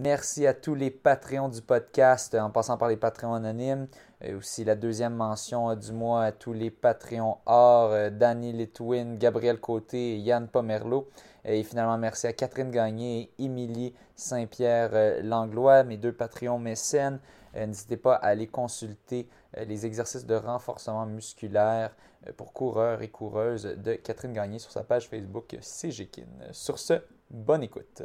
Merci à tous les Patreons du podcast, en passant par les Patreons anonymes. Aussi la deuxième mention du mois à tous les Patreons or, Danny Litwin, Gabriel Côté et Yann Pomerleau. Et finalement, merci à Catherine Gagné et Émilie Saint-Pierre Langlois, mes deux Patreons mécènes. N'hésitez pas à aller consulter les exercices de renforcement musculaire pour coureurs et coureuses de Catherine Gagné sur sa page Facebook CGKIN. Sur ce, bonne écoute.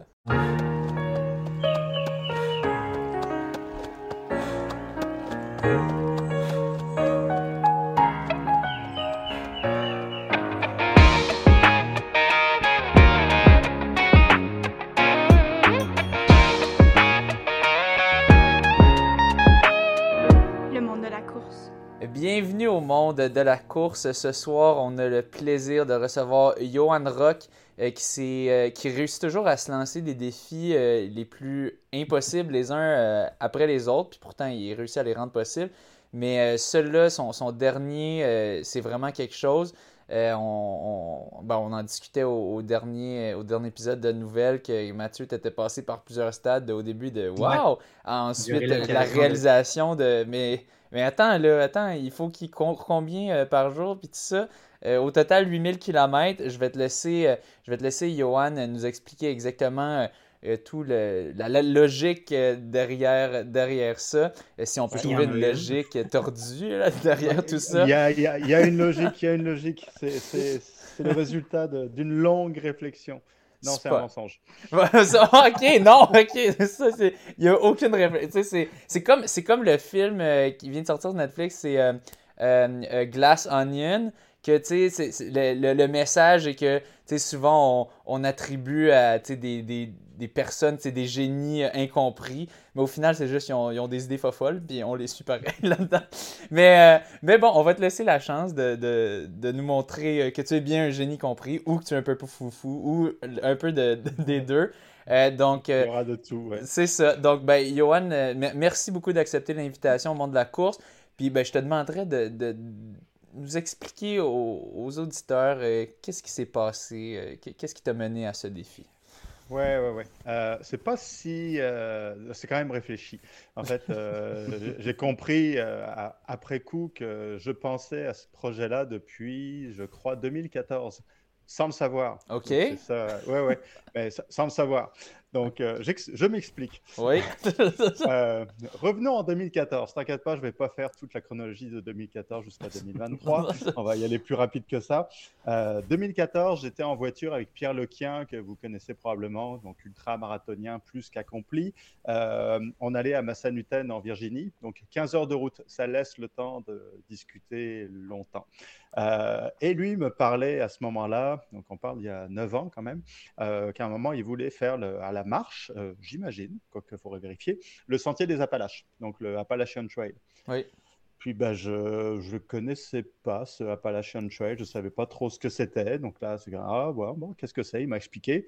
Bienvenue au monde de la course. Ce soir, on a le plaisir de recevoir Johan Rock euh, qui, euh, qui réussit toujours à se lancer des défis euh, les plus impossibles les uns après les autres. Puis pourtant, il réussit à les rendre possibles. Mais celui-là, son, son, dernier, c'est vraiment quelque chose. On, ben, on, en discutait au, dernier, au dernier épisode de Nouvelles que Mathieu était passé par plusieurs stades au début de Wow! Ensuite, la réalisation de. Mais mais attends, là, attends, il faut qu'il court combien par jour, puis tout ça. Euh, au total, 8000 km. Je vais te laisser, euh, je vais te laisser Johan, nous expliquer exactement tout le, la, logique derrière, derrière ça. si on peut trouver une logique tordue derrière tout ça. Il y a, il y a, une logique, il y a une logique. C'est le résultat d'une longue réflexion. Non, c'est un mensonge. ok, non, ok. Ça, il n'y a aucune réflexion. C'est comme, comme le film euh, qui vient de sortir sur Netflix, c'est euh, euh, Glass Onion que tu sais, le, le, message est que tu sais, souvent on, on attribue à des, des, des personnes, des génies incompris, mais au final, c'est juste qu'ils ont, ils ont, des idées folles, puis on les suit pareil là-dedans. Mais, euh, mais bon, on va te laisser la chance de, de, de, nous montrer que tu es bien un génie compris, ou que tu es un peu foufou, ou un peu de, des deux. Euh, donc, euh, Il y aura de tout, ouais. C'est ça. Donc, ben, Johan, merci beaucoup d'accepter l'invitation au monde de la course. Puis, ben, je te demanderais de, nous expliquer aux, auditeurs euh, qu'est-ce qui s'est passé, euh, qu'est-ce qui t'a mené à ce défi? Ouais, ouais, ouais. Euh, c'est pas si. c'est quand même réfléchi. En fait, j'ai compris après coup que je pensais à ce projet-là depuis, je crois, 2014, sans le savoir. Ok. Ça. Ouais, ouais. Mais sans le savoir. Donc, euh, je m'explique. Oui. euh, revenons en 2014. T'inquiète pas, je vais pas faire toute la chronologie de 2014 jusqu'à 2023. On va y aller plus rapide que ça. Euh, 2014, j'étais en voiture avec Pierre Lequien, que vous connaissez probablement, donc ultra-marathonien plus qu'accompli. Euh, on allait à Massanutten en Virginie, donc 15 heures de route. Ça laisse le temps de discuter longtemps. Euh, et lui me parlait à ce moment-là, donc on parle il y a 9 ans quand même, qu'à un moment il voulait faire le, à la marche, euh, j'imagine, quoique faudrait vérifier, le sentier des Appalaches, donc le Appalachian Trail. Oui. Puis bah, je ne connaissais pas ce Appalachian Trail, je ne savais pas trop ce que c'était. Donc là, c'est ah, bon, qu'est-ce que c'est? Il m'a expliqué.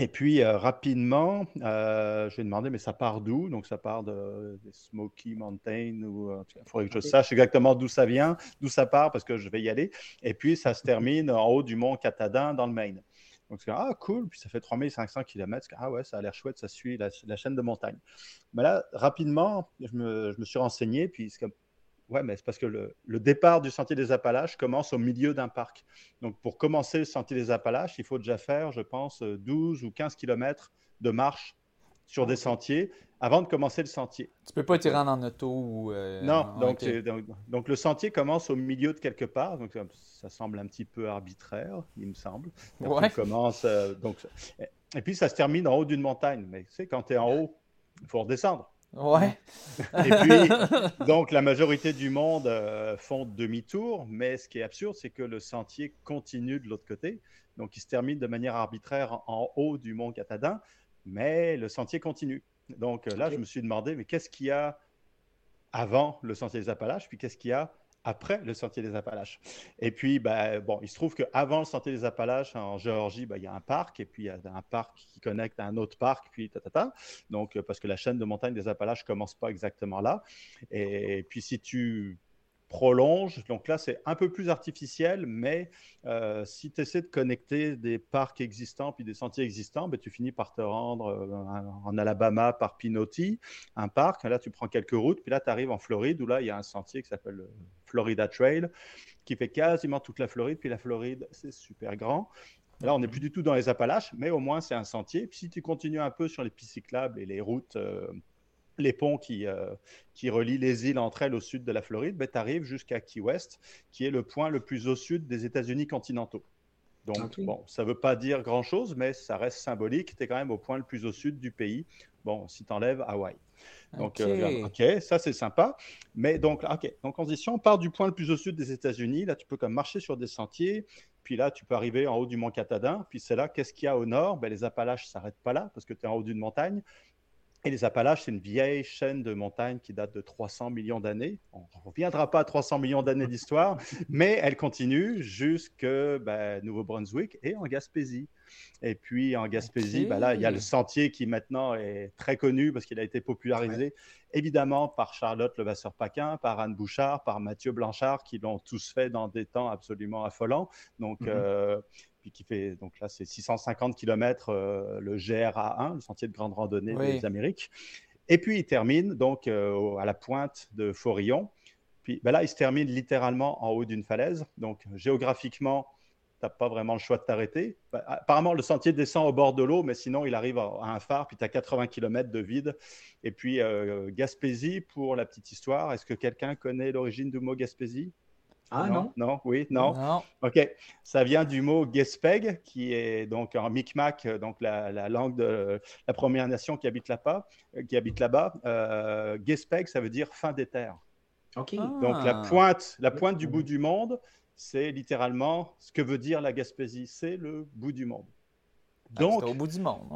Et puis euh, rapidement, euh, je lui ai demandé, mais ça part d'où? Donc ça part de, des Smoky Mountain, ou il faudrait que je sache exactement d'où ça vient, d'où ça part, parce que je vais y aller. Et puis ça se termine en haut du mont Katahdin, dans le Maine. Donc, c'est ah, cool. Puis ça fait 3500 km. Ah ouais, ça a l'air chouette, ça suit la, chaîne de montagne. Mais là, rapidement, je me, je me suis renseigné. Puis c'est comme, ouais, mais c'est parce que le, le, départ du sentier des Appalaches commence au milieu d'un parc. Donc, pour commencer le sentier des Appalaches, il faut déjà faire, je pense, 12 ou 15 km de marche sur des sentiers avant de commencer le sentier. Tu peux pas t'y rendre en auto ou. Euh, non, donc, donc, le sentier commence au milieu de quelque part, donc ça, semble un petit peu arbitraire, il me semble. Ouais. commence, euh, donc, et puis ça se termine en haut d'une montagne. Mais tu sais, quand tu es en haut, il faut redescendre. Ouais. Et puis, donc la majorité du monde euh, font demi-tour, mais ce qui est absurde, c'est que le sentier continue de l'autre côté. Donc il se termine de manière arbitraire en haut du mont Catadin, mais le sentier continue. Donc euh, là, je me suis demandé, mais qu'est-ce qu'il y a avant le Sentier des Appalaches, puis qu'est-ce qu'il y a après le Sentier des Appalaches? Et puis, ben, bon, il se trouve qu'avant le Sentier des Appalaches, en Géorgie, ben, il y a un parc, et puis il y a un parc qui connecte à un autre parc, puis ta, ta, ta. Donc, euh, parce que la chaîne de montagne des Appalaches commence pas exactement là. Et puis, si tu prolonges. Donc là, c'est un peu plus artificiel, mais euh, si tu essaies de connecter des parcs existants puis des sentiers existants, ben, tu finis par te rendre euh, en Alabama par Pinoti, un parc. Là, tu prends quelques routes, puis là, tu arrives en Floride où là, il y a un sentier qui s'appelle le Florida Trail qui fait quasiment toute la Floride. Puis la Floride, c'est super grand. Là, on n'est plus du tout dans les Appalaches, mais au moins, c'est un sentier. Puis si tu continues un peu sur les pistes cyclables et les routes les ponts qui, euh, qui relient les îles entre elles au sud de la Floride, ben, tu arrives jusqu'à Key West, qui est le point le plus au sud des États-Unis continentaux. Donc, bon, ça ne veut pas dire grand-chose, mais ça reste symbolique. Tu es quand même au point le plus au sud du pays. Bon, si tu enlèves Hawaï. Donc, euh, ok, ça c'est sympa. Mais donc, ok, donc on dit si on part du point le plus au sud des États-Unis, là tu peux comme marcher sur des sentiers, puis là tu peux arriver en haut du mont Catadin, puis c'est là, qu'est-ce qu'il y a au nord? Ben, Les Appalaches ne s'arrêtent pas là parce que tu es en haut d'une montagne. Et les Appalaches, c'est une vieille chaîne de montagnes qui date de 300 millions d'années. On ne reviendra pas à 300 millions d'années d'histoire, mais elle continue jusque ben, Nouveau-Brunswick et en Gaspésie. Et puis en Gaspésie, ben là, il y a le sentier qui maintenant est très connu parce qu'il a été popularisé évidemment par Charlotte Levasseur-Paquin, par Anne Bouchard, par Mathieu Blanchard, qui l'ont tous fait dans des temps absolument affolants. Donc, mm-hmm. euh, puis qui fait, donc là, c'est 650 km euh, le GRA1, le sentier de grande randonnée des Amériques. Et puis, il termine donc euh, à la pointe de Forillon. Puis ben là, il se termine littéralement en haut d'une falaise. Donc, géographiquement, tu n'as pas vraiment le choix de t'arrêter. Bah, apparemment, le sentier descend au bord de l'eau, mais sinon, il arrive à, un phare, puis tu as 80 km de vide. Et puis, euh, Gaspésie, pour la petite histoire, est-ce que quelqu'un connaît l'origine du mot Gaspésie? Ah non, non? Oui, non. Ok. Ça vient du mot Gespeg, qui est donc en Micmac, donc la, langue de la Première Nation qui habite là-bas. Qui habite là-bas. Euh, Gespeg, ça veut dire fin des terres. Ok. Donc la pointe, la pointe du bout du monde, c'est littéralement ce que veut dire la Gaspésie. C'est le bout du monde. Ah, donc, au bout du monde,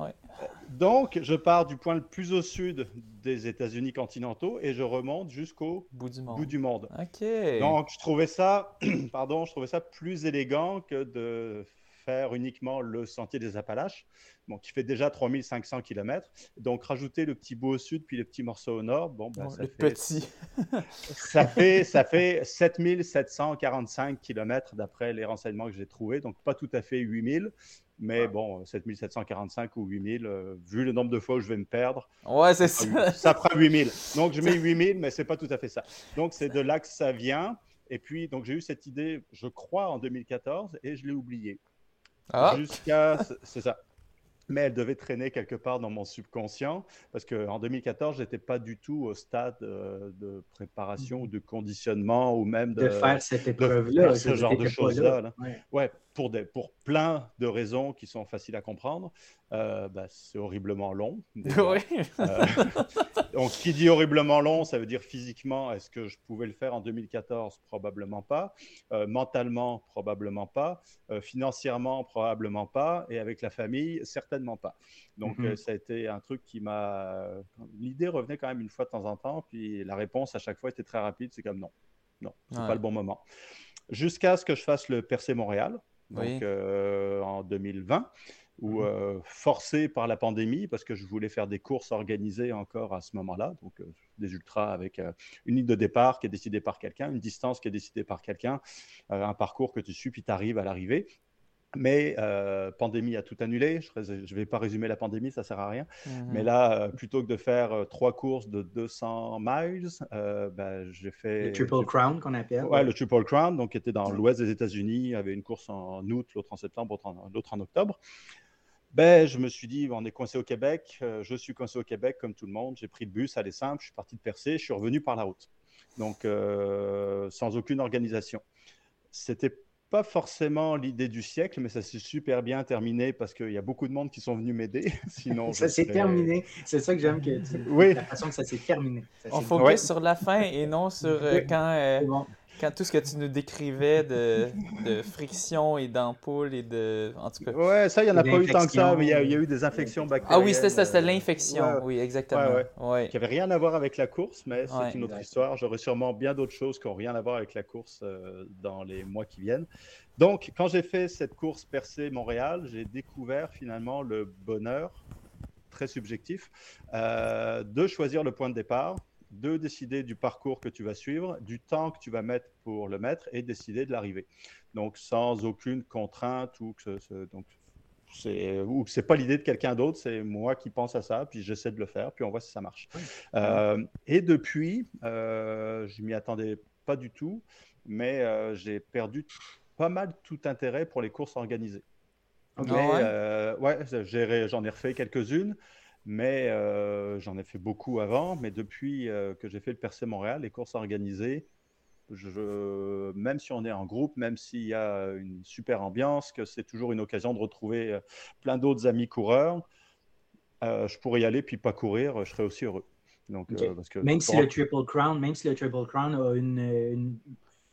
Donc, je pars du point le plus au sud des États-Unis continentaux et je remonte jusqu'au bout du monde. Bout du monde. Ok. Donc, je trouvais ça, pardon, je trouvais ça plus élégant que de faire uniquement le sentier des Appalaches, bon, qui fait déjà 3500 km. Donc, rajouter le petit bout au sud puis le petit morceau au nord, bon, ben, ça, le fait, petit. ça, fait, ça fait 7745 km d'après les renseignements que j'ai trouvés, donc pas tout à fait 8000, mais bon, 7745 ou 8000, euh, vu le nombre de fois où je vais me perdre, ouais, c'est ça. ça fera 8000. Donc je mets 8000, mais c'est pas tout à fait ça. Donc c'est de là que ça vient. Et puis, donc j'ai eu cette idée, je crois, en 2014 et je l'ai oubliée. Ah. Jusqu'à. C'est ça mais elle devait traîner quelque part dans mon subconscient parce qu'en 2014, je n'étais pas du tout au stade euh, de préparation ou de conditionnement ou même de, de faire cette épreuve-là. Ce genre de choses-là. Ouais. pour, des, pour plein de raisons qui sont faciles à comprendre. Euh, bah, c'est horriblement long. Oui. Euh, donc, qui dit horriblement long, ça veut dire physiquement, est-ce que je pouvais le faire en 2014 Probablement pas. mentalement, probablement pas. financièrement, probablement pas. Et avec la famille, certainement pas. Donc, mhm. euh, ça a été un truc qui m'a. L'idée revenait quand même une fois de temps en temps, puis la réponse à chaque fois était très rapide. C'est comme non, non, c'est pas le bon moment. Jusqu'à ce que je fasse le Percé Montréal, donc euh, en 2020 ou euh, forcé par la pandémie parce que je voulais faire des courses organisées encore à ce moment-là, donc des ultras avec une ligne de départ qui est décidée par quelqu'un, une distance qui est décidée par quelqu'un, un parcours que tu suis puis tu arrives à l'arrivée. Mais pandémie a tout annulé. Je ne vais pas résumer la pandémie, ça ne sert à rien. Mhm. Mais là, plutôt que de faire trois courses de 200 miles, ben, j'ai fait. Le Triple Crown qu'on appelle. Ouais, le Triple Crown, donc qui était dans l'ouest des États-Unis. Il y avait une course en août, l'autre en septembre, l'autre en, octobre. Ben, je me suis dit, on est coincé au Québec. je suis coincé au Québec comme tout le monde. J'ai pris le bus, allez simple. Je suis parti de Percé. Je suis revenu par la route. Donc, sans aucune organisation. C'était pas forcément l'idée du siècle, mais ça s'est super bien terminé parce qu'il y a beaucoup de monde qui sont venus m'aider. Sinon, ça s'est terminé. C'est ça que j'aime que oui. la façon que ça s'est terminé. On focus sur la fin et non sur euh, quand euh, quand tout ce que tu nous décrivais de, de friction et d'ampoules et de. En tout cas. Ouais, ça, il n'y en a pas eu tant que ça, mais il y, a, eu des infections bactériennes. Ah oui, c'était ça, c'était euh, l'infection. Oui, exactement. Ouais, Qui n'avait rien à voir avec la course, mais c'est une autre histoire. J'aurai sûrement bien d'autres choses qui n'ont rien à voir avec la course euh, dans les mois qui viennent. Donc, quand j'ai fait cette course percée Montréal, j'ai découvert finalement le bonheur très subjectif euh, de choisir le point de départ de décider du parcours que tu vas suivre, du temps que tu vas mettre pour le mettre et décider de l'arrivée. Donc, sans aucune contrainte ou que ce, donc, c'est ou c'est pas l'idée de quelqu'un d'autre, c'est moi qui pense à ça, puis j'essaie de le faire, puis on voit si ça marche. Euh, et depuis, euh, je m'y attendais pas du tout, mais euh, j'ai perdu pas mal tout intérêt pour les courses organisées. Ah ouais, j'en ai refait quelques-unes, mais j'en ai fait beaucoup avant. Mais depuis que j'ai fait le Percé Montréal, les courses organisées, je, même si on est en groupe, même s'il y a une super ambiance, que c'est toujours une occasion de retrouver euh, plein d'autres amis coureurs, euh, je pourrais y aller puis pas courir, je serais aussi heureux. Donc, euh, parce que même si le Triple Crown, même si le Triple Crown a une,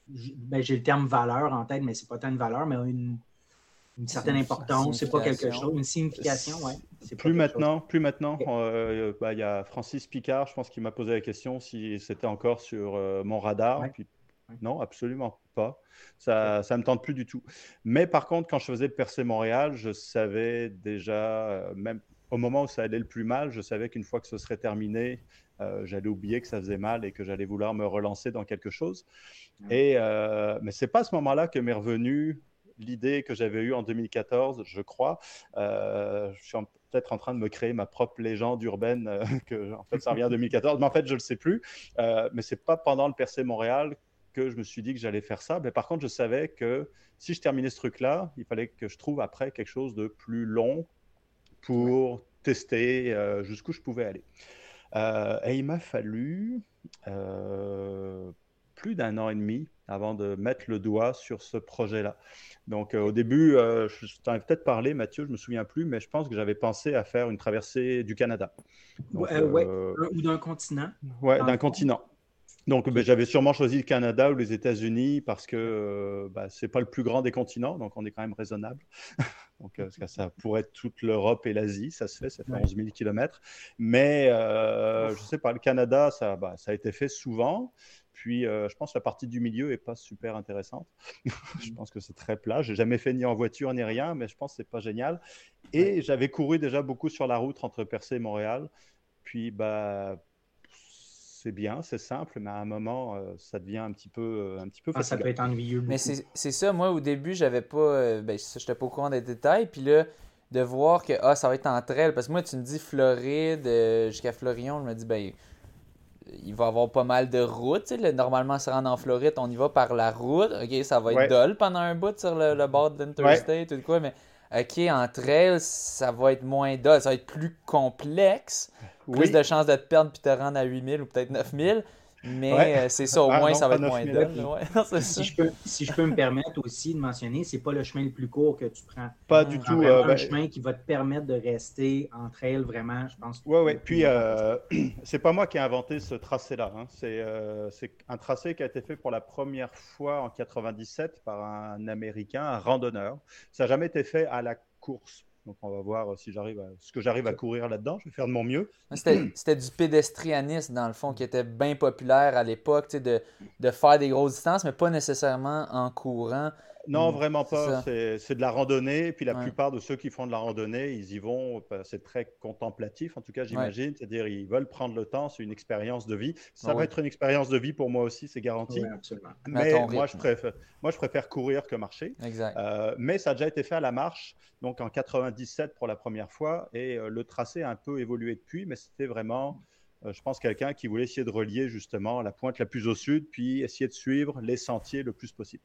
ben, j'ai le terme valeur en tête, mais c'est pas tant une valeur, mais une, une certaine importance, c'est pas quelque chose, une signification, ouais. Plus maintenant, plus maintenant, bah, il y a Francis Picard, je pense, qui m'a posé la question si c'était encore sur mon radar. Puis non, absolument pas. Ça ne me tente plus du tout. Mais par contre, quand je faisais le Percé Montréal, je savais déjà, euh, même au moment où ça allait le plus mal, je savais qu'une fois que ce serait terminé, euh, j'allais oublier que ça faisait mal et que j'allais vouloir me relancer dans quelque chose. Et, euh, mais c'est pas à ce moment-là que m'est revenu l'idée que j'avais eue en 2014, je crois. je suis peut-être en train de me créer ma propre légende urbaine, que en fait ça revient en 2014, mais en fait je ne le sais plus. mais c'est pas pendant le Percé Montréal que je me suis dit que j'allais faire ça. Mais par contre, je savais que si je terminais ce truc-là, il fallait que je trouve après quelque chose de plus long pour tester euh, jusqu'où je pouvais aller. Euh, et il m'a fallu euh, plus d'un an et demi avant de mettre le doigt sur ce projet-là. Donc au début, je t'en ai peut-être parlé, Mathieu, je me souviens plus, mais je pense que j'avais pensé à faire une traversée du Canada. ouais, ou d'un continent. Ouais, d'un continent. Donc, ben, j'avais sûrement choisi le Canada ou les États-Unis parce que euh, ben, ce n'est pas le plus grand des continents, donc on est quand même raisonnable. donc, euh, ça pourrait être toute l'Europe et l'Asie, ça se fait, ça fait 11 000 km. Mais euh, je ne sais pas, le Canada, ça, ben, ça a été fait souvent. Puis, je pense que la partie du milieu n'est pas super intéressante. je pense que c'est très plat. J'ai jamais fait ni en voiture ni rien, mais je pense que c'est pas génial. Et j'avais couru déjà beaucoup sur la route entre Percé et Montréal. Puis, bah, c'est bien, c'est simple, mais à un moment, euh, ça devient un petit peu, euh, un petit peu ah, ça peut être ennuyeux. Mais c'est ça, moi, au début, j'avais pas. Euh, ben, j'étais pas au courant des détails. Puis là, de voir que ah, ça va être entre elles. Parce que moi, tu me dis Floride jusqu'à Florion, je me dis, ben, il va y avoir pas mal de routes. Normalement, se rendre en Floride, on y va par la route. OK, ça va être dole pendant un bout sur le, bord d'Interstate ou quoi, mais OK, entre elles, ça va être moins dole. Ça va être plus complexe plus de chances de te perdre puis te rendre à 8000 ou peut-être 9000. Mais euh, c'est ça, au ah moins, ça va être moins si, je peux, si je peux me permettre aussi de mentionner, c'est pas le chemin le plus court que tu prends. Pas du tout. Euh, un ben, chemin qui va te permettre de rester entre elles, vraiment, je pense. Oui, oui. Puis, euh, c'est pas moi qui ai inventé ce tracé-là. Hein. C'est un tracé qui a été fait pour la première fois en 97 par un Américain, un randonneur. Ça n'a jamais été fait à la course donc on va voir si j'arrive à, ce que j'arrive à courir là-dedans. Je vais faire de mon mieux. C'était du pédestrianisme, dans le fond, qui était bien populaire à l'époque, de, de faire des grosses distances, mais pas nécessairement en courant. Non, hmm, vraiment pas. C'est de la randonnée. Puis la plupart de ceux qui font de la randonnée, ils y vont. Euh, c'est très contemplatif, en tout cas, j'imagine. C'est-à-dire, ils veulent prendre le temps. C'est une expérience de vie. Ça va être une expérience de vie pour moi aussi, c'est garanti. mais moi je, préfère, moi, je préfère courir que marcher. Exact. Euh, mais ça a déjà été fait à la marche, donc en 97 pour la première fois. Et euh, le tracé a un peu évolué depuis, mais c'était vraiment je pense, quelqu'un qui voulait essayer de relier justement la pointe la plus au sud, puis essayer de suivre les sentiers le plus possible.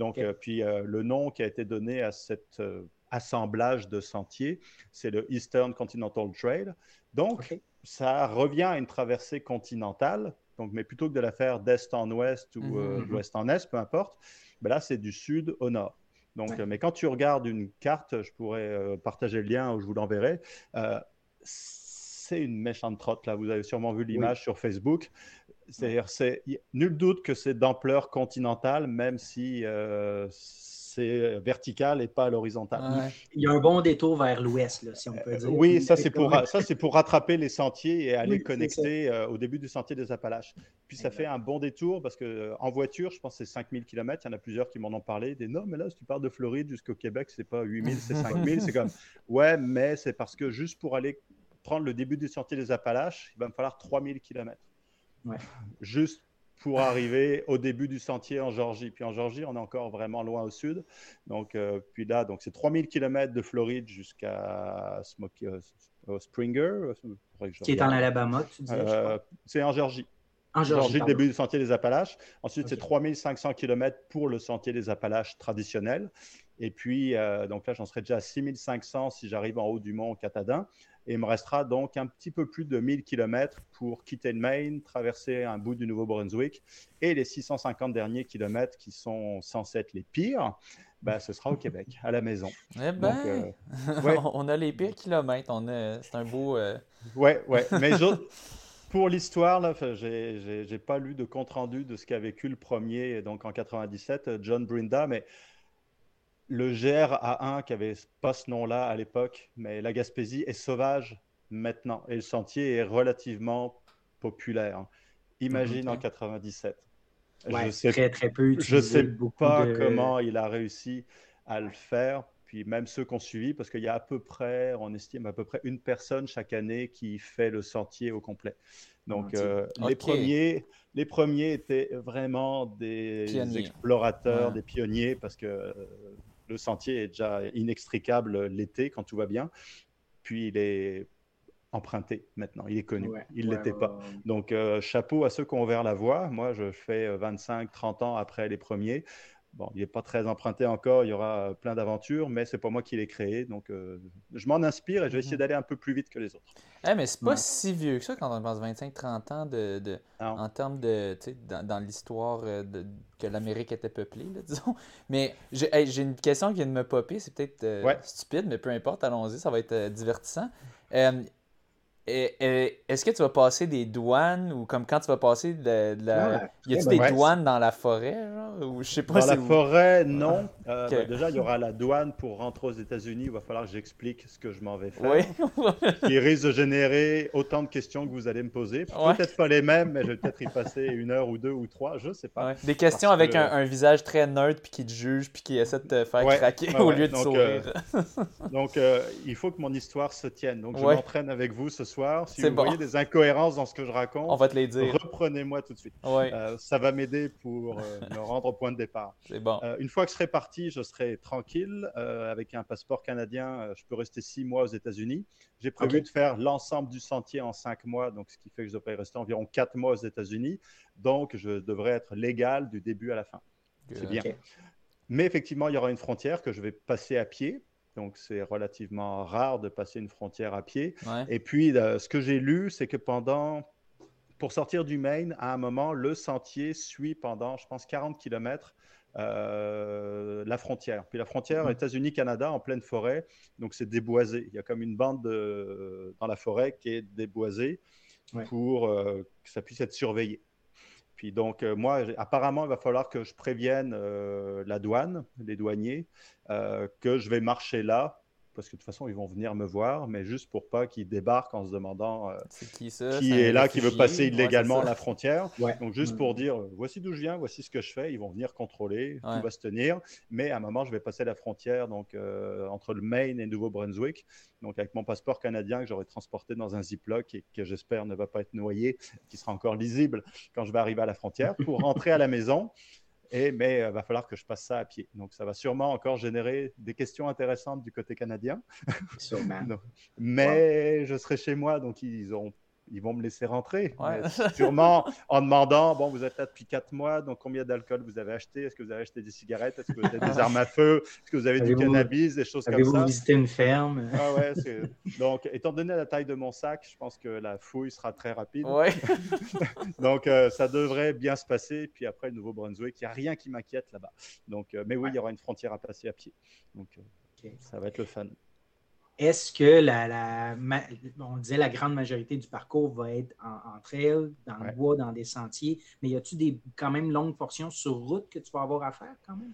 Donc, euh, puis euh, le nom qui a été donné à cet euh, assemblage de sentiers, c'est le Eastern Continental Trail. Donc, ça revient à une traversée continentale, donc, mais plutôt que de la faire d'est en ouest ou mm-hmm, mm-hmm. d'ouest en est, peu importe, ben là, c'est du sud au nord. Donc, mais quand tu regardes une carte, je pourrais partager le lien ou je vous l'enverrai. C'est une méchante trotte là. Vous avez sûrement vu l'image sur Facebook. C'est-à-dire, c'est nul doute que c'est d'ampleur continentale, même si euh, c'est vertical et pas à l'horizontale. Il y a un bon détour vers l'ouest, si on peut dire. oui, ça c'est pour ça c'est pour rattraper les sentiers et aller connecter euh, au début du sentier des Appalaches. Puis ça fait un bon détour parce que euh, en voiture, je pense que c'est 5000 km. Il y en a plusieurs qui m'en ont parlé. Des non, mais là, si tu pars de Floride jusqu'au Québec, c'est pas 8000, c'est 5000. c'est comme ouais, mais c'est parce que juste pour aller prendre le début du sentier des Appalaches, il va me falloir 3000 km. Juste pour arriver au début du sentier en Georgie. Puis en Georgie, on est encore vraiment loin au sud. Donc, euh, puis là, donc c'est 3000 km de Floride jusqu'à euh, Springer. Qui est en Alabama, tu disais C'est en Georgie. En Georgie, le début du sentier des Appalaches. Ensuite, c'est 3500 km pour le sentier des Appalaches traditionnel. Et puis, euh, donc là, j'en serai déjà à 6500 si j'arrive en haut du mont Catadin. Et il me restera donc un petit peu plus de 1000 km pour quitter le Maine, traverser un bout du Nouveau-Brunswick. Et les 650 derniers kilomètres qui sont censés être les pires, ben, ce sera au Québec, à la maison. Eh ben, euh, on a les pires kilomètres. C'est un beau. Euh... Ouais, ouais. Mais pour l'histoire, je n'ai pas lu de compte-rendu de ce qu'a vécu le premier, donc en 97, John Brinda, mais le GR-A1 qui avait pas ce nom-là à l'époque, mais la Gaspésie est sauvage maintenant et le sentier est relativement populaire. Imagine en 97. je sais, très, très peu Je sais pas comment il a réussi à le faire. Puis même ceux qu'on suivi, parce qu'il y a à peu près, on estime à peu près une personne chaque année qui fait le sentier au complet. Donc euh, les, premiers, les premiers étaient vraiment des explorateurs, des pionniers, parce que le sentier est déjà inextricable l'été quand tout va bien. Puis il est emprunté maintenant, il est connu. il ne l'était pas. Donc euh, chapeau à ceux qui ont ouvert la voie. Moi, je fais 25-30 ans après les premiers. Bon, il n'est pas très emprunté encore, il y aura plein d'aventures, mais c'est pas moi qui l'ai créé. Donc, euh, je m'en inspire et je vais essayer mhm. d'aller un peu plus vite que les autres. Eh, mais c'est pas si vieux que ça quand on pense 25-30 ans de, de en termes de, dans, dans l'histoire euh, que l'Amérique était peuplée, disons. Mais j'ai une question qui vient de me popper, c'est peut-être euh, stupide, mais peu importe, allons-y, ça va être divertissant. Est-ce que tu vas passer des douanes ou comme quand tu vas passer de, la. y a-t-il des douanes dans la forêt ou je sais pas Dans la forêt, non. Euh, ben, déjà, il y aura la douane pour rentrer aux États-Unis. Il va falloir que j'explique ce que je m'en vais faire. Oui. qui risque de générer autant de questions que vous allez me poser. Peut-être pas les mêmes, mais je vais peut-être y passer une heure ou deux ou trois. Je sais pas. Des questions avec un, visage très neutre puis qui te juge puis qui essaie de te faire craquer au lieu de sourire. Euh, donc, euh, il faut que mon histoire se tienne. Donc, je m'entraîne avec vous ce soir si vous voyez des incohérences dans ce que je raconte, on va te les dire. Reprenez-moi tout de suite. Euh, ça va m'aider pour euh, me rendre au point de départ. C'est bon. Euh, une fois que je serai parti, je serai tranquille. avec un passeport canadien, je peux rester six mois aux États-Unis. J'ai prévu de faire l'ensemble du sentier en cinq mois, donc ce qui fait que je devrais rester environ quatre mois aux États-Unis. Donc, je devrais être légal du début à la fin. C'est bien. Mais effectivement, il y aura une frontière que je vais passer à pied donc c'est relativement rare de passer une frontière à pied. Et puis, euh, ce que j'ai lu, c'est que pendant, pour sortir du Maine, à un moment, le sentier suit pendant, je pense, 40 km euh, la frontière. Puis la frontière mmh. États-Unis-Canada en pleine forêt, donc c'est déboisé. Il y a comme une bande dans la forêt qui est déboisée pour euh, que ça puisse être surveillé. Puis donc, euh, moi, apparemment, il va falloir que je prévienne euh, la douane, les douaniers, euh, que je vais marcher là parce que de toute façon, ils vont venir me voir, mais juste pour pas qu'ils débarquent en se demandant euh, qui, est, là, qui veut passer illégalement la frontière. Donc, juste pour mm. dire, euh, voici d'où je viens, voici ce que je fais, ils vont venir contrôler, tout va se tenir. Mais à un moment, je vais passer la frontière donc, euh, entre le Maine et le Nouveau-Brunswick, donc avec mon passeport canadien que j'aurai transporté dans un Ziploc et que j'espère ne va pas être noyé, qui sera encore lisible quand je vais arriver à la frontière, pour rentrer à la maison. Et, mais il euh, va falloir que je passe ça à pied. Donc, ça va sûrement encore générer des questions intéressantes du côté canadien. Sûrement. mais je serai chez moi, donc ils ont ils vont me laisser rentrer. Sûrement en demandant bon, vous êtes là depuis quatre mois, donc combien d'alcool vous avez acheté? Est-ce que vous avez acheté des cigarettes? Est-ce que vous avez des armes à feu? Est-ce que vous avez du cannabis? Des choses comme ça. Avez-vous visité une ferme? Ah ouais, Donc, étant donné la taille de mon sac, je pense que la fouille sera très rapide. donc, euh, ça devrait bien se passer. Puis après, le Nouveau-Brunswick, il n'y a rien qui m'inquiète là-bas. Donc, euh, mais oui, il y aura une frontière à passer à pied. Donc, euh, ça va être le fun. Est-ce que la, on disait la grande majorité du parcours va être en, trail, dans le bois, dans des sentiers, mais y a-tu des quand même longues portions sur route que tu vas avoir à faire quand même?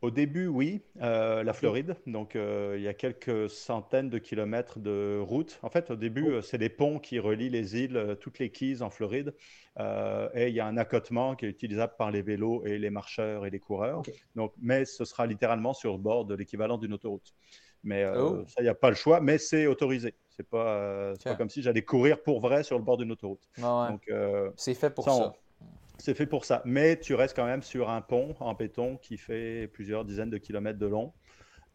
Au début, oui, euh, la Floride. Donc, euh, il y a quelques centaines de kilomètres de route. En fait, au début, oh. euh, c'est des ponts qui relient les îles, toutes les Keys en Floride. et il y a un accotement qui est utilisable par les vélos et les marcheurs et les coureurs. Donc, mais ce sera littéralement sur le bord de l'équivalent d'une autoroute. Mais euh, oh. ça, il n'y a pas le choix, mais c'est autorisé. C'est pas, pas comme si j'allais courir pour vrai sur le bord d'une autoroute. Donc, c'est fait pour ça. C'est fait pour ça. Mais tu restes quand même sur un pont en béton qui fait plusieurs dizaines de kilomètres de long.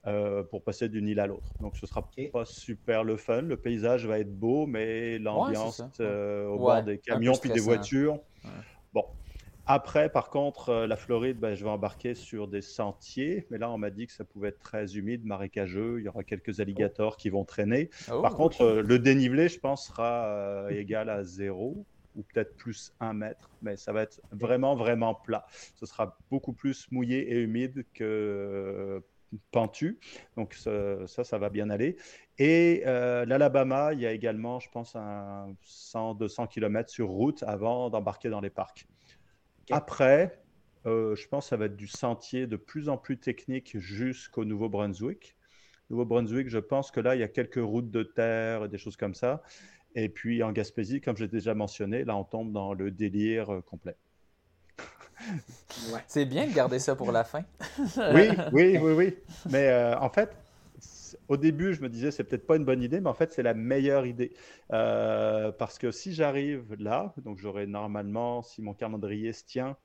Euh, pour passer d'une île à l'autre. Donc ce sera pas super le fun. Le paysage va être beau, mais l'ambiance euh, au bord des camions puis des voitures. Bon. Après, par contre, euh, la Floride, ben, je vais embarquer sur des sentiers, mais là, on m'a dit que ça pouvait être très humide, marécageux. Il y aura quelques alligators qui vont traîner. Oh, par contre, le dénivelé, je pense, sera égal à zéro ou peut-être plus un mètre, mais ça va être vraiment, vraiment plat. Ce sera beaucoup plus mouillé et humide que pentu. Donc ça, ça, va bien aller. Et euh, l'Alabama, il y a également, je pense, un 100-200 km sur route avant d'embarquer dans les parcs. Après, euh, je pense que ça va être du sentier de plus en plus technique jusqu'au Nouveau-Brunswick. Nouveau-Brunswick, je pense que là, il y a quelques routes de terre, des choses comme ça. Et puis en Gaspésie, comme j'ai déjà mentionné, là, on tombe dans le délire euh, complet. C'est bien de garder ça pour la fin. oui, oui, oui, oui. Mais euh, en fait, au début, je me disais c'est peut-être pas une bonne idée, mais en fait, c'est la meilleure idée. Euh, parce que si j'arrive là, donc j'aurai normalement, si mon calendrier se tient,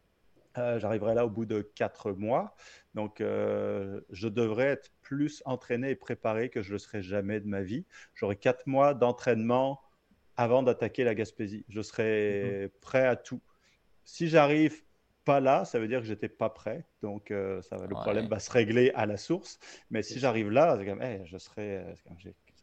euh, j'arriverai là au bout de quatre mois. Donc, je devrais être plus entraîné et préparé que je le serai jamais de ma vie. J'aurai quatre mois d'entraînement avant d'attaquer la Gaspésie. Je serai prêt à tout. Si j'arrive pas là, ça veut dire que j'étais pas prêt. Donc, euh, ça, le problème va se régler à la source. Mais si j'arrive là, comme, je serai,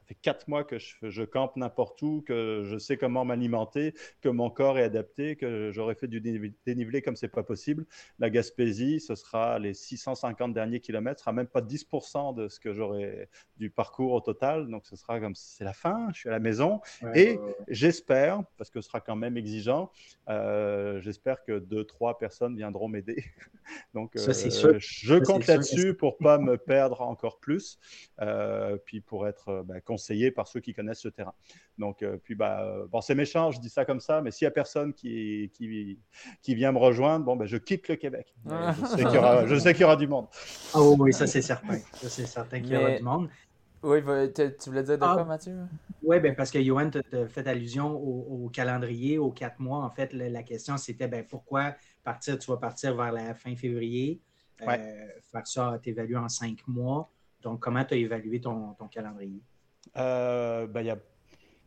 fait quatre mois que je, campe n'importe où, que je sais comment m'alimenter, que mon corps est adapté, que j'aurais fait du dénivelé comme c'est pas possible. La Gaspésie, ce sera les 650 derniers kilomètres, ce sera même pas 10% de ce que j'aurais du parcours au total. Donc ce sera comme c'est la fin, je suis à la maison. et j'espère, parce que ce sera quand même exigeant, euh, j'espère que deux, trois personnes viendront m'aider. Donc euh, je compte là-dessus pour pas me perdre encore plus, euh, puis pour être bah, conseillé par ceux qui connaissent ce terrain. Donc, euh, puis, bah, euh, bon, c'est méchant, je dis ça comme ça, mais s'il n'y a personne qui, qui, qui, vient me rejoindre, bon, ben, je quitte le Québec. je sais qu'il y, aura du monde. Oh oui, ça c'est certain. Ça c'est certain qu'il y aura du monde. Oui, tu voulais dire de ah, quoi, Mathieu? Oui, ben parce que Johan t'a fait allusion au, calendrier, aux quatre mois. En fait, la, question, c'était ben, pourquoi partir, tu vas partir vers la fin février, euh, faire ça, t'évaluer en cinq mois. Donc, comment tu as évalué ton, ton calendrier? Euh, bah, il y a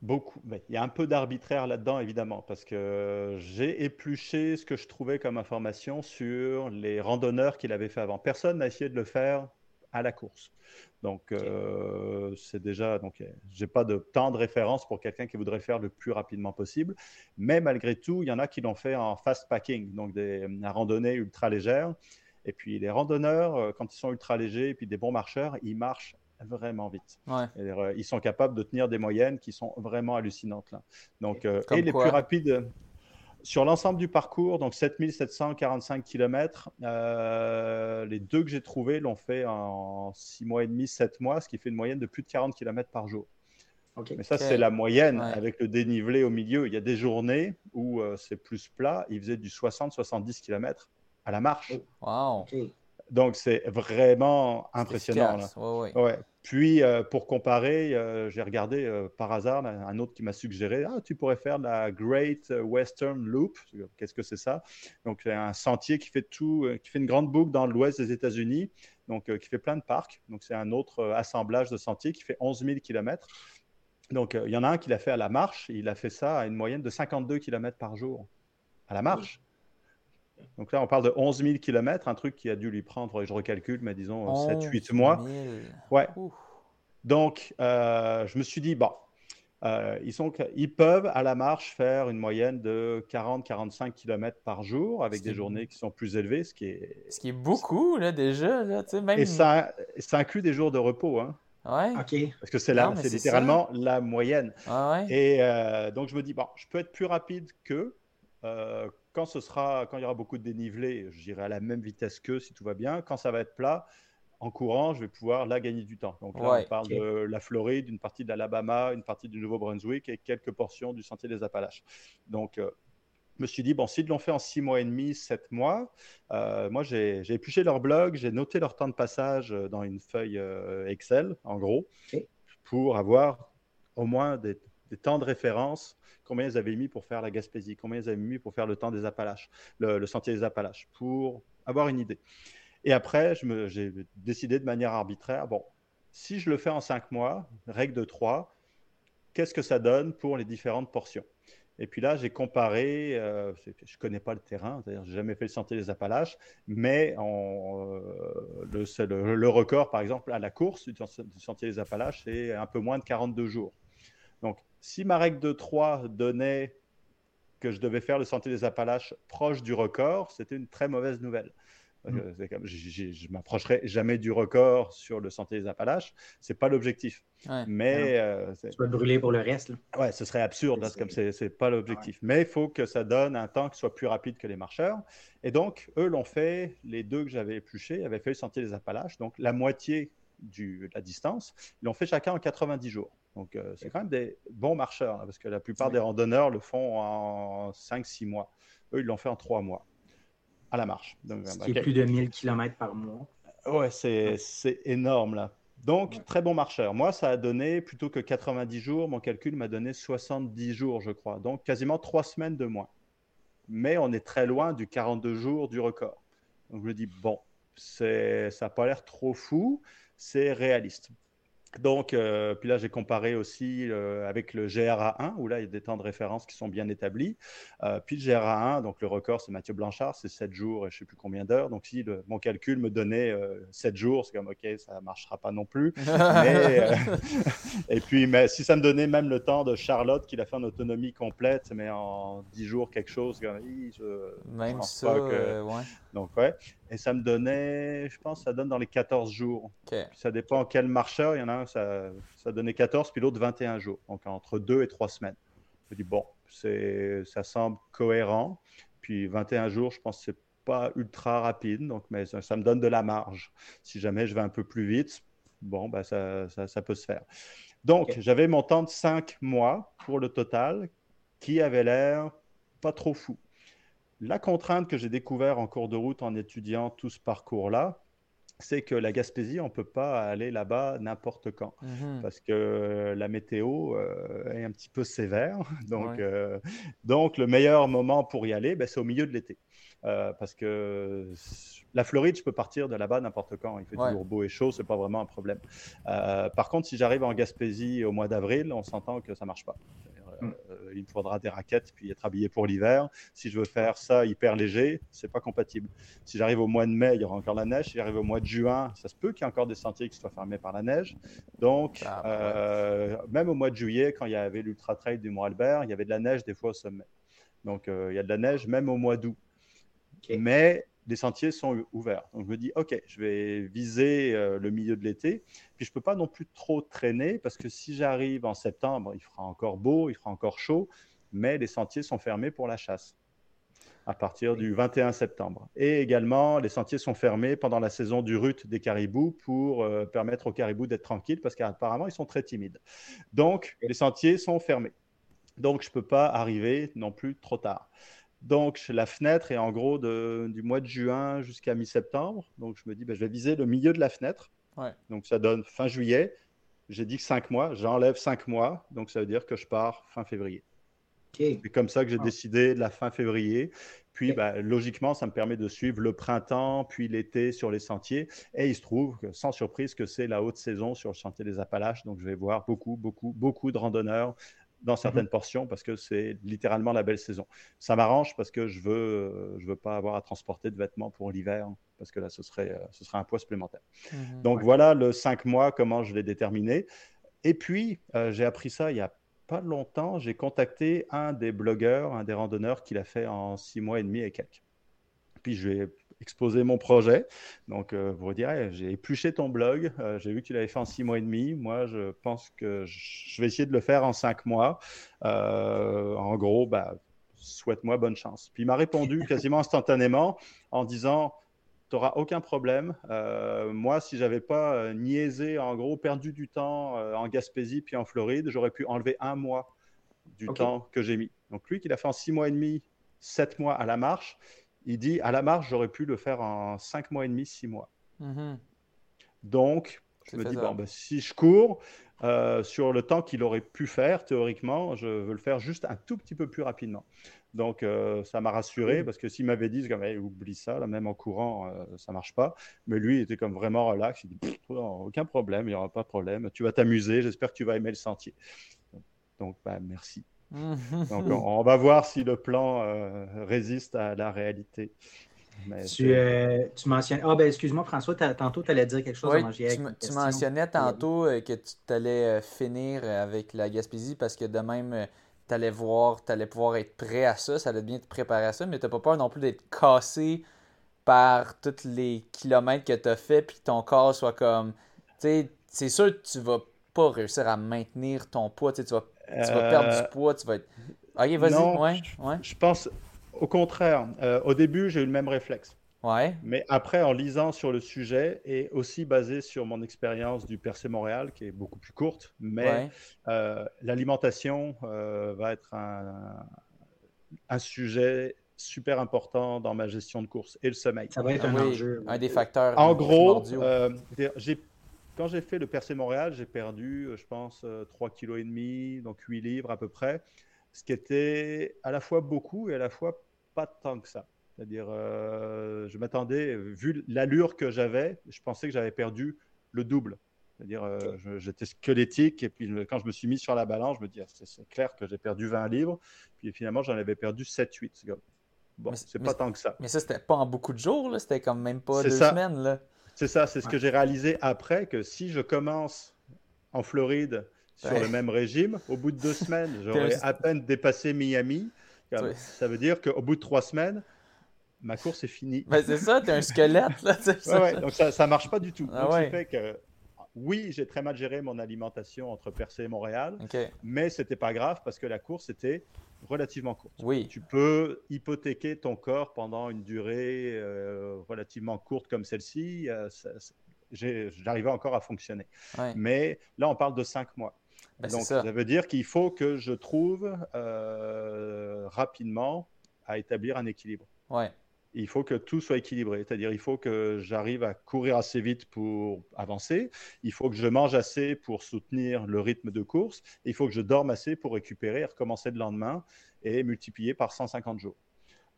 beaucoup, bah, il y a un peu d'arbitraire là-dedans, évidemment, parce que j'ai épluché ce que je trouvais comme information sur les randonneurs qu'il avait fait avant. Personne n'a essayé de le faire à la course. Donc, euh, c'est déjà, donc, j'ai pas de temps de référence pour quelqu'un qui voudrait faire le plus rapidement possible. Mais malgré tout, il y en a qui l'ont fait en fast packing, donc des, une randonnée ultra légère. Et puis, les randonneurs, euh, quand ils sont ultra légers et puis des bons marcheurs, ils marchent vraiment vite. Euh, ils sont capables de tenir des moyennes qui sont vraiment hallucinantes là. Donc, euh, et les plus rapides sur l'ensemble du parcours, donc 7745 km, euh, les deux que j'ai trouvés l'ont fait en 6 mois et demi, 7 mois, ce qui fait une moyenne de plus de 40 km par jour. Mais ça, c'est la moyenne avec le dénivelé au milieu. Il y a des journées où c'est plus plat. Ils faisaient du 60-70 km à la marche. Wow. Donc, c'est vraiment impressionnant. Ouais, Puis, euh, pour comparer, euh, j'ai regardé euh, par hasard un autre qui m'a suggéré Ah, tu pourrais faire la Great Western Loop. Qu'est-ce que c'est ça? Donc, c'est un sentier qui fait, tout, qui fait une grande boucle dans l'ouest des États-Unis, donc qui fait plein de parcs. Donc, c'est un autre assemblage de sentiers qui fait 11 000 km. Donc, il y en a un qui l'a fait à la marche. Il a fait ça à une moyenne de 52 km par jour à la marche. Donc là, on parle de 11 000 km, un truc qui a dû lui prendre, je recalcule, mais disons 7-8 mois. Ouais. Donc, euh, je me suis dit, bon, euh, ils, sont, ils peuvent à la marche faire une moyenne de 40-45 km par jour avec des journées qui sont plus élevées, ce qui est... Ce qui est beaucoup, là, déjà. Là, même... Et ça, ça inclut des jours de repos. Hein. Ouais. OK. Parce que c'est c'est littéralement la moyenne. ouais. Et euh, donc, je me dis, bon, je peux être plus rapide qu'eux quand ce sera, quand il y aura beaucoup de dénivelé, j'irai à la même vitesse qu'eux si tout va bien. Quand ça va être plat, en courant, je vais pouvoir là gagner du temps. Donc là, on parle de la Floride, une partie de l'Alabama, une partie du Nouveau-Brunswick et quelques portions du Sentier des Appalaches. Donc, euh, je me suis dit, bon, s'ils l'ont fait en six mois et demi, sept mois, euh, moi, j'ai épluché leur blog, j'ai noté leur temps de passage dans une feuille euh, Excel, en gros, pour avoir au moins des, temps de référence, combien ils avaient mis pour faire la Gaspésie, combien ils avaient mis pour faire le temps des Appalaches, le, sentier des Appalaches, pour avoir une idée. Et après, j'ai décidé de manière arbitraire, bon, si je le fais en cinq mois, règle de trois, qu'est-ce que ça donne pour les différentes portions? Et puis là, j'ai comparé, euh, je ne connais pas le terrain, je n'ai jamais fait le sentier des Appalaches, mais euh, le, record, par exemple, à la course du, sentier des Appalaches, c'est un peu moins de 42 jours. Donc, si ma règle de 3 donnait que je devais faire le sentier des Appalaches proche du record, c'était une très mauvaise nouvelle. Mm. Je ne m'approcherai jamais du record sur le Sentier des Appalaches. Ce n'est pas l'objectif. Mais. Euh, tu vas brûler pour le reste. Ouais, ce serait absurde. Là, comme ce n'est pas l'objectif. Mais il faut que ça donne un temps qui soit plus rapide que les marcheurs. Et donc, eux l'ont fait. Les deux que j'avais épluchés avaient fait le Sentier des Appalaches. Donc, la moitié du, de la distance. Ils l'ont fait chacun en 90 jours. Donc, euh, c'est quand même des bons marcheurs. parce que la plupart des randonneurs le font en 5-6 mois. Eux, ils l'ont fait en 3 mois à la marche. Donc, Ce qui est plus de 1000 km par mois. Ouais, c'est énorme là. Donc, très bon marcheur. Moi, ça a donné, plutôt que 90 jours, mon calcul m'a donné 70 jours, je crois. Donc, quasiment trois semaines de moins. Mais on est très loin du 42 jours du record. Donc, je me dis, bon, ça n'a pas l'air trop fou, c'est réaliste. Donc, euh, puis là, j'ai comparé aussi euh, avec le GRA1, où là, il y a des temps de référence qui sont bien établis. Euh, puis le GRA1, donc le record, c'est Mathieu Blanchard, c'est 7 jours et je ne sais plus combien d'heures. Donc, si mon calcul me donnait 7 jours, c'est comme, OK, ça ne marchera pas non plus. et puis, mais, si ça me donnait même le temps de Charlotte, qui l'a fait en autonomie complète, mais en 10 jours, quelque chose, comme, je, même ça, ouais. Donc, ouais. Et ça me donnait, je pense, ça donne dans les 14 jours. ça dépend quel marcheur. Il y en a un, ça, ça donnait 14, puis l'autre 21 jours. Donc entre 2 et 3 semaines. Je me dis, bon, ça semble cohérent. Puis 21 jours, je pense que c'est pas ultra rapide. Donc, mais ça, me donne de la marge. Si jamais je vais un peu plus vite, bon, bah, ça, ça, ça peut se faire. Donc, j'avais mon temps de 5 mois pour le total qui avait l'air pas trop fou. La contrainte que j'ai découvert en cours de route en étudiant tout ce parcours-là, c'est que la Gaspésie, on ne peut pas aller là-bas n'importe quand mhm. parce que la météo euh, est un petit peu sévère. Donc, euh, donc le meilleur moment pour y aller, ben, c'est au milieu de l'été. Euh, parce que la Floride, je peux partir de là-bas n'importe quand. Il fait toujours beau et chaud, c'est pas vraiment un problème. par contre, si j'arrive en Gaspésie au mois d'avril, on s'entend que ça marche pas. Mm. Il me faudra des raquettes puis être habillé pour l'hiver. Si je veux faire ça hyper léger, c'est pas compatible. Si j'arrive au mois de mai, il y aura encore la neige. Si j'arrive au mois de juin, ça se peut qu'il y ait encore des sentiers qui soient fermés par la neige. Donc, ah, euh, même au mois de juillet, quand il y avait l'ultra trail du Mont Albert, il y avait de la neige des fois au sommet. Donc, euh, il y a de la neige même au mois d'août. Mais les sentiers sont ouverts. Donc je me dis, OK, je vais viser euh, le milieu de l'été. Puis je ne peux pas non plus trop traîner parce que si j'arrive en septembre, il fera encore beau, il fera encore chaud, mais les sentiers sont fermés pour la chasse à partir du 21 septembre. Et également, les sentiers sont fermés pendant la saison du rut des caribous pour euh, permettre aux caribous d'être tranquilles parce qu'apparemment, ils sont très timides. Donc, les sentiers sont fermés. Donc, je ne peux pas arriver non plus trop tard. Donc, la fenêtre est en gros du mois de juin jusqu'à mi-septembre. Donc, je me dis, ben, je vais viser le milieu de la fenêtre. Donc, ça donne fin juillet. J'ai dit que 5 mois. J'enlève 5 mois. Donc, ça veut dire que je pars fin février. C'est comme ça que j'ai décidé de la fin février. Puis, ben, logiquement, ça me permet de suivre le printemps, puis l'été sur les sentiers. Et il se trouve, sans surprise, que c'est la haute saison sur le chantier des Appalaches. Donc, je vais voir beaucoup, beaucoup, beaucoup de randonneurs dans certaines mhm. portions parce que c'est littéralement la belle saison. Ça m'arrange parce que je veux, euh, je veux pas avoir à transporter de vêtements pour l'hiver parce que là, ce serait, euh, ce serait un poids supplémentaire. Mhm. Donc voilà le 5 mois, comment je l'ai déterminé. Et puis, euh, j'ai appris ça il y a pas longtemps. J'ai contacté un des blogueurs, un des randonneurs qui l'a fait en 6 mois et demi et quelques. Puis je vais exposer mon projet. Donc, euh, vous direz, j'ai épluché ton blog, euh, j'ai vu que tu l'avais fait en six mois et demi. Moi, je pense que je vais essayer de le faire en cinq mois. Euh, en gros, bah, souhaite-moi bonne chance. Puis il m'a répondu quasiment instantanément en disant tu n'auras aucun problème. moi, si j'avais pas niaisé, en gros, perdu du temps en Gaspésie puis en Floride, j'aurais pu enlever un mois du temps que j'ai mis. Donc lui, qui l'a fait en six mois et demi, sept mois à la marche, il dit à la marge, j'aurais pu le faire en cinq mois et demi, six mois. Mhm. Donc, Je me dis, bon, ben, si je cours euh, sur le temps qu'il aurait pu faire, théoriquement, je veux le faire juste un tout petit peu plus rapidement. Donc, euh, ça m'a rassuré parce que s'il m'avait dit, comme, oublie ça, là, même en courant, euh, ça marche pas. Mais lui, il était comme vraiment relax. Il dit, aucun problème, il n'y aura pas de problème. Tu vas t'amuser. J'espère que tu vas aimer le sentier. Donc, bah, merci. Donc, on, va voir si le plan résiste à la réalité tu, euh, tu, mentionnes. Ah, ben excuse-moi, François, tantôt, tu allais dire quelque chose. Oui, tu, mentionnais tantôt euh, que tu allais euh, finir avec la Gaspésie parce que de même, tu allais voir, tu allais pouvoir être prêt à ça, ça allait bien te préparer à ça, mais tu pas peur non plus d'être cassé par tous les kilomètres que tu as fait, puis ton corps soit comme. Tu sais, c'est sûr que tu vas pas réussir à maintenir ton poids, tu vas, tu vas perdre du poids, tu vas être. Ok, vas-y, ouais, ouais. Je pense, au contraire, euh, au début, j'ai eu le même réflexe. Ouais. Mais après, en lisant sur le sujet et aussi basé sur mon expérience du Percé Montréal, qui est beaucoup plus courte, mais euh, l'alimentation euh, va être un, un, sujet super important dans ma gestion de course et le sommeil. Ça va être un enjeu. Un des facteurs. En gros, quand j'ai fait le Percé Montréal, j'ai perdu, je pense, 3,5 kg, donc 8 livres à peu près, ce qui était à la fois beaucoup et à la fois pas tant que ça. C'est-à-dire, euh, je m'attendais, vu l'allure que j'avais, je pensais que j'avais perdu le double. C'est-à-dire, euh, j'étais squelettique, et puis quand je me suis mis sur la balance, je me dis, ah, c'est clair que j'ai perdu 20 livres, puis finalement, j'en avais perdu 7-8. Bon, c'est pas tant que ça. Mais ça, c'était pas en beaucoup de jours, c'était comme même pas deux semaines. C'est ça, c'est ce que j'ai réalisé après, que si je commence en Floride sur le même régime, au bout de deux semaines, j'aurais à peine dépassé Miami. Ça veut dire qu'au bout de trois semaines, ma course est finie. Ben, c'est ça, tu es un squelette. Là, donc ça ne marche pas du tout. Ah fait que, oui, j'ai très mal géré mon alimentation entre Percé et Montréal, mais ce n'était pas grave parce que la course était relativement courte. Oui. Tu peux hypothéquer ton corps pendant une durée euh, relativement courte comme celle-ci. Euh, j'arrivais encore à fonctionner. Mais là, on parle de cinq mois. Ben, Donc, ça. veut dire qu'il faut que je trouve euh, rapidement à établir un équilibre. Ouais. Il faut que tout soit équilibré, c'est-à-dire il faut que j'arrive à courir assez vite pour avancer, il faut que je mange assez pour soutenir le rythme de course, il faut que je dorme assez pour récupérer et recommencer le lendemain et multiplier par 150 jours.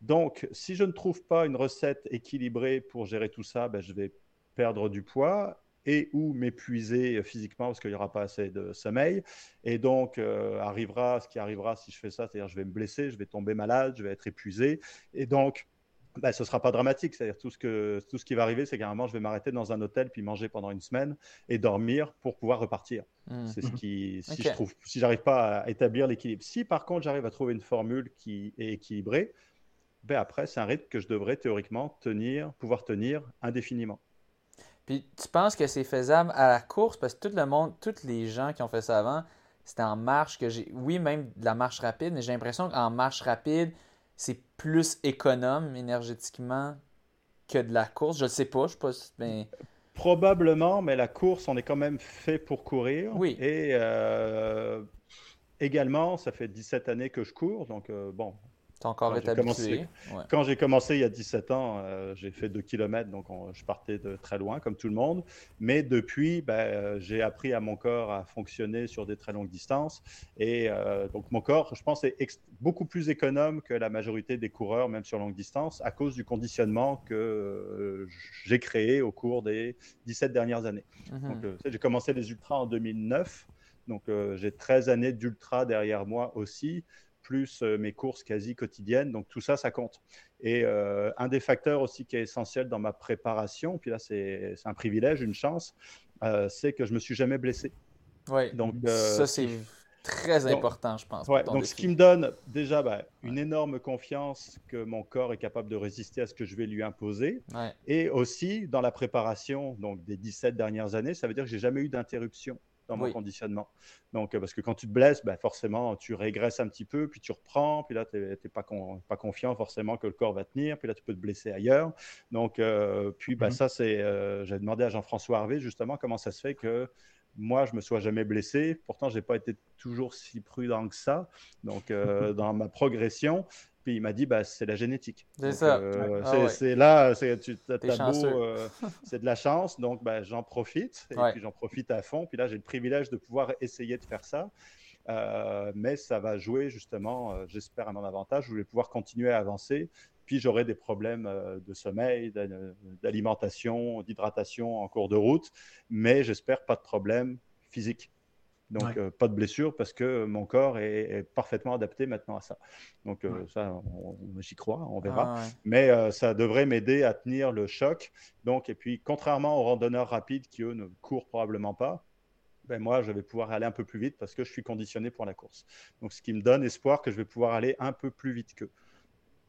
Donc, si je ne trouve pas une recette équilibrée pour gérer tout ça, ben, je vais perdre du poids et ou m'épuiser physiquement parce qu'il n'y aura pas assez de sommeil. Et donc, euh, arrivera ce qui arrivera si je fais ça, c'est-à-dire je vais me blesser, je vais tomber malade, je vais être épuisé. Et donc, bah, ce ne sera pas dramatique. C'est-à-dire tout ce, que, tout ce qui va arriver, c'est qu'à un moment, je vais m'arrêter dans un hôtel puis manger pendant une semaine et dormir pour pouvoir repartir. Mmh. C'est ce qui, si je trouve, si j'arrive pas à établir l'équilibre. Si par contre j'arrive à trouver une formule qui est équilibrée, ben après c'est un rythme que je devrais théoriquement tenir, pouvoir tenir indéfiniment. Puis tu penses que c'est faisable à la course? Parce que tout le monde, tous les gens qui ont fait ça avant, c'était en marche que j'ai. Oui, même de la marche rapide, mais j'ai l'impression qu'en marche rapide, c'est plus économe énergétiquement que de la course. Je ne sais pas, je sais pas. Mais... Probablement, mais la course, on est quand même fait pour courir. Oui. Et euh, également, ça fait 17 années que je cours, donc euh, bon, encore quand Commencé, Quand j'ai commencé il y a 17 ans, euh, j'ai fait 2 km, donc je partais de très loin, comme tout le monde. Mais depuis, ben, euh, j'ai appris à mon corps à fonctionner sur des très longues distances. Et euh, donc mon corps, je pense, est beaucoup plus économe que la majorité des coureurs, même sur longue distance, à cause du conditionnement que j'ai créé au cours des 17 dernières années. Mhm. j'ai commencé les ultras en 2009. Donc j'ai 13 années d'ultra derrière moi aussi plus euh, mes courses quasi quotidiennes. Donc tout ça, ça compte. Et euh, un des facteurs aussi qui est essentiel dans ma préparation, puis là c'est un privilège, une chance, euh, c'est que je me suis jamais blessé. Oui, donc ça c'est très important, je pense. Ouais, donc ce qui me donne déjà bah, une énorme confiance que mon corps est capable de résister à ce que je vais lui imposer. Et aussi dans la préparation donc des 17 dernières années, ça veut dire que j'ai jamais eu d'interruption dans mon conditionnement. Donc, euh, parce que quand tu te blesses, ben, forcément, tu régresses un petit peu, puis tu reprends, puis là, tu n'es pas, pas confiant forcément que le corps va tenir, puis là, tu peux te blesser ailleurs. Donc, euh, puis, ben, ça, c'est. Euh, j'ai demandé à Jean-François Harvé, justement, comment ça se fait que moi, je me sois jamais blessé. Pourtant, j'ai pas été toujours si prudent que ça. Donc, dans ma progression, puis il m'a dit bah, c'est la génétique. C'est ça. Ah c'est là, c'est de la chance, donc bah, j'en profite, et puis j'en profite à fond. Puis là, j'ai le privilège de pouvoir essayer de faire ça. mais ça va jouer justement, j'espère, à mon avantage. Je vais pouvoir continuer à avancer puis j'aurai des problèmes euh, de sommeil, d'alimentation, d'hydratation en cours de route, mais j'espère pas de problème physique. Donc, euh, pas de blessure parce que mon corps est, parfaitement adapté maintenant à ça. Donc, euh, ça, j'y crois, on verra. Ah, mais ça devrait m'aider à tenir le choc. Donc, et puis, contrairement aux randonneurs rapides qui, eux, ne courent probablement pas, ben moi, je vais pouvoir aller un peu plus vite parce que je suis conditionné pour la course. Donc, ce qui me donne espoir que je vais pouvoir aller un peu plus vite qu'eux.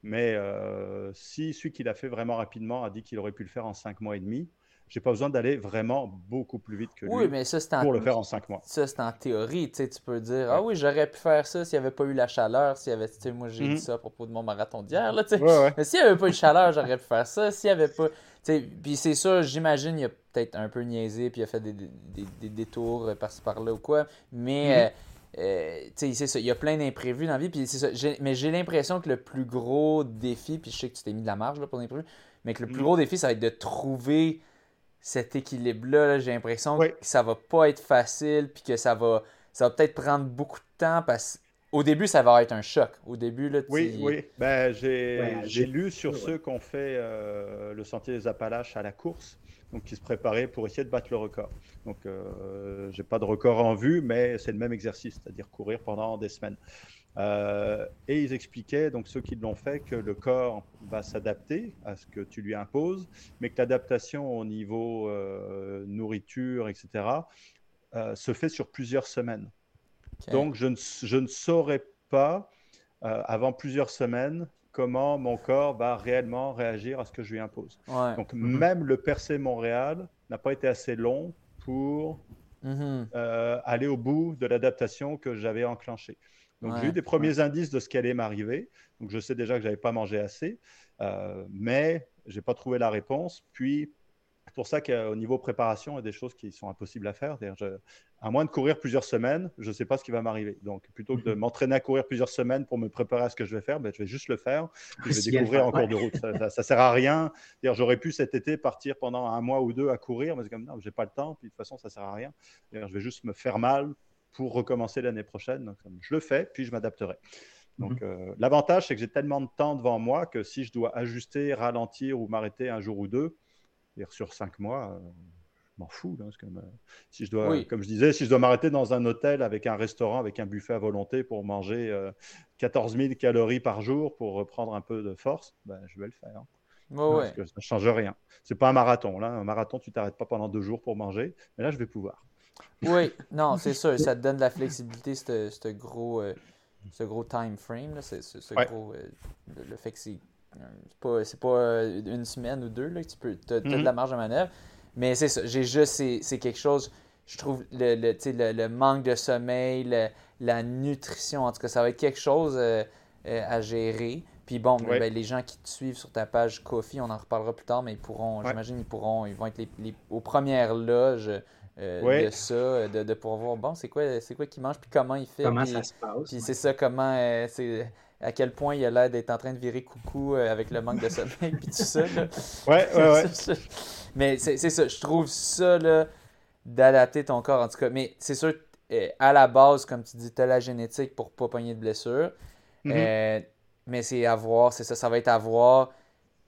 Mais euh, si celui qui l'a fait vraiment rapidement a dit qu'il aurait pu le faire en 5 mois et demi, j'ai pas besoin d'aller vraiment beaucoup plus vite que lui oui, mais ça, pour le faire en 5 mois. Ça, c'est en théorie. Tu peux dire Ah oui, j'aurais pu faire ça s'il n'y avait pas eu la chaleur. S'il y avait, moi, j'ai dit mhm. ça à propos de mon marathon d'hier. Mais s'il n'y avait pas eu de chaleur, j'aurais pu faire ça. S'il n'y avait pas. Puis c'est ça, j'imagine, il a peut-être un peu niaisé puis il a fait des, des, des, détours par-ci par-là ou quoi. Mais. Mhm. Euh, euh, c'est ça, il y a plein d'imprévus dans la vie. Puis ça, mais j'ai l'impression que le plus gros défi, puis je sais que tu t'es mis de la marge là, pour l'imprévu, mais que le plus mm. gros défi, ça va être de trouver cet équilibre-là. j'ai l'impression que ça va pas être facile, puis que ça va, ça va peut-être prendre beaucoup de temps parce au début, ça va être un choc. Au début, là, Oui, oui. Ben, j'ai lu sur ceux qui ont fait euh, le Sentier des Appalaches à la course donc qui se préparait pour essayer de battre le record. Donc, euh, je n'ai pas de record en vue, mais c'est le même exercice, c'est-à-dire courir pendant des semaines. Euh, et ils expliquaient, donc ceux qui l'ont fait, que le corps va s'adapter à ce que tu lui imposes, mais que l'adaptation au niveau euh, nourriture, etc., se fait sur plusieurs semaines. Donc, je ne, je ne saurais pas, avant plusieurs semaines, comment mon corps va réellement réagir à ce que je lui impose. Donc, mhm. même le percé Montréal n'a pas été assez long pour mhm. euh, aller au bout de l'adaptation que j'avais enclenchée. Donc, j'ai eu des premiers indices de ce qui allait m'arriver. Donc, je sais déjà que je n'avais pas mangé assez, euh, mais je n'ai pas trouvé la réponse. Puis, c'est pour ça qu'au niveau préparation, il y a des choses qui sont impossibles à faire. Je, à moins de courir plusieurs semaines, je ne sais pas ce qui va m'arriver. Donc, plutôt que de mhm. m'entraîner à courir plusieurs semaines pour me préparer à ce que je vais faire, ben, je vais juste le faire. je vais découvrir en cours de route. Ça ne sert à rien. J'aurais pu cet été partir pendant un mois ou deux à courir, mais c'est comme non, je n'ai pas le temps. Puis de toute façon, ça ne sert à rien. Je vais juste me faire mal pour recommencer l'année prochaine. Donc, je le fais, puis je m'adapterai. Donc, mhm. euh, l'avantage, c'est que j'ai tellement de temps devant moi que si je dois ajuster, ralentir ou m'arrêter un jour ou deux, sur cinq mois, euh, je m'en fous. Là, que, euh, si je dois, comme je disais, si je dois m'arrêter dans un hôtel avec un restaurant, avec un buffet à volonté pour manger 14 euh, 000 calories par jour pour reprendre un peu de force, ben, je vais le faire. Parce que ça ne change rien. C'est pas un marathon. Là. Un marathon, tu t'arrêtes pas pendant deux jours pour manger. Mais là, je vais pouvoir. Oui, non, c'est sûr. Ça te donne de la flexibilité, ce gros, ce gros time frame. Là, ce, gros, le fait que c'est c'est pas, pas euh, une semaine ou deux là, que tu peux. as, de la marge de manœuvre. Mais c'est ça. J'ai juste. C'est quelque chose. Je trouve le, le, le, manque de sommeil, la nutrition, en tout cas, ça va être quelque chose euh, euh, à gérer. Puis bon, ben, les gens qui te suivent sur ta page Coffee, on en reparlera plus tard, mais ils pourront, j'imagine, ils pourront, ils vont être les, aux premières loges de ça, de, de pouvoir voir, bon, c'est quoi, c'est quoi qu'il mange, puis comment il fait. Comment ça se passe. Puis c'est ça, comment, c'est à quel point il a l'air d'être en train de virer coucou euh, avec le manque de sommeil puis tout ça. Là. Ouais, ouais, ouais. Mais c'est ça, je trouve ça d'adapter ton corps en tout cas. Mais c'est sûr, euh, à la base, comme tu dis, tu as la génétique pour pas pogner de blessures. Mm-hmm. Euh, mais c'est à voir, c'est ça, ça va être à voir.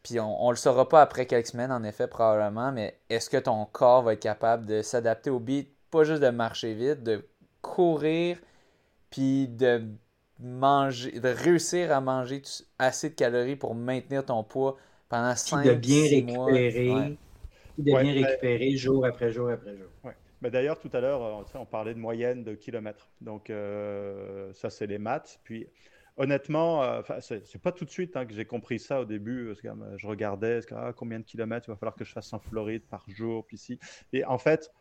Puis on, on le saura pas après quelques semaines, en effet, probablement, mais est-ce que ton corps va être capable de s'adapter au beat, pas juste de marcher vite, de courir, puis de manger, de réussir à manger assez de calories pour maintenir ton poids pendant 5 de bien récupérer, de bien ben récupérer jour après jour après jour. Ouais. Mais d'ailleurs, tout à l'heure, euh, on parlait de moyenne de kilomètres. Donc, euh, ça, c'est les maths. Puis, honnêtement, euh, c'est pas tout de suite hein, que j'ai compris ça au début. Parce que, je regardais ah, combien de kilomètres il va falloir que je fasse en Floride par jour. Puis, ici. Et en fait,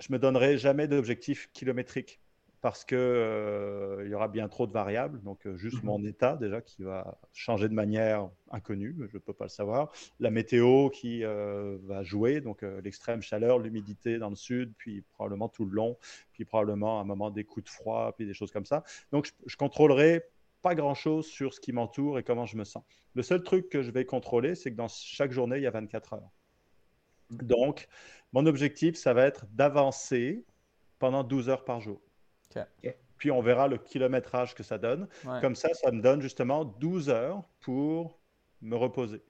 je me donnerai jamais d'objectif kilométrique parce qu'il euh, il y aura bien trop de variables. Donc, euh, juste mhm. mon état déjà qui va changer de manière inconnue, je ne peux pas le savoir. La météo qui euh, va jouer, donc l'extrême chaleur, l'humidité dans le sud, puis probablement tout le long, puis probablement à un moment des coups de froid, puis des choses comme ça. Donc, je, je contrôlerai pas grand-chose sur ce qui m'entoure et comment je me sens. Le seul truc que je vais contrôler, c'est que dans chaque journée, il y a 24 heures. Donc, mon objectif, ça va être d'avancer pendant 12 heures par jour. Puis on verra le kilométrage que ça donne. Comme ça, ça me donne justement 12 heures pour me reposer.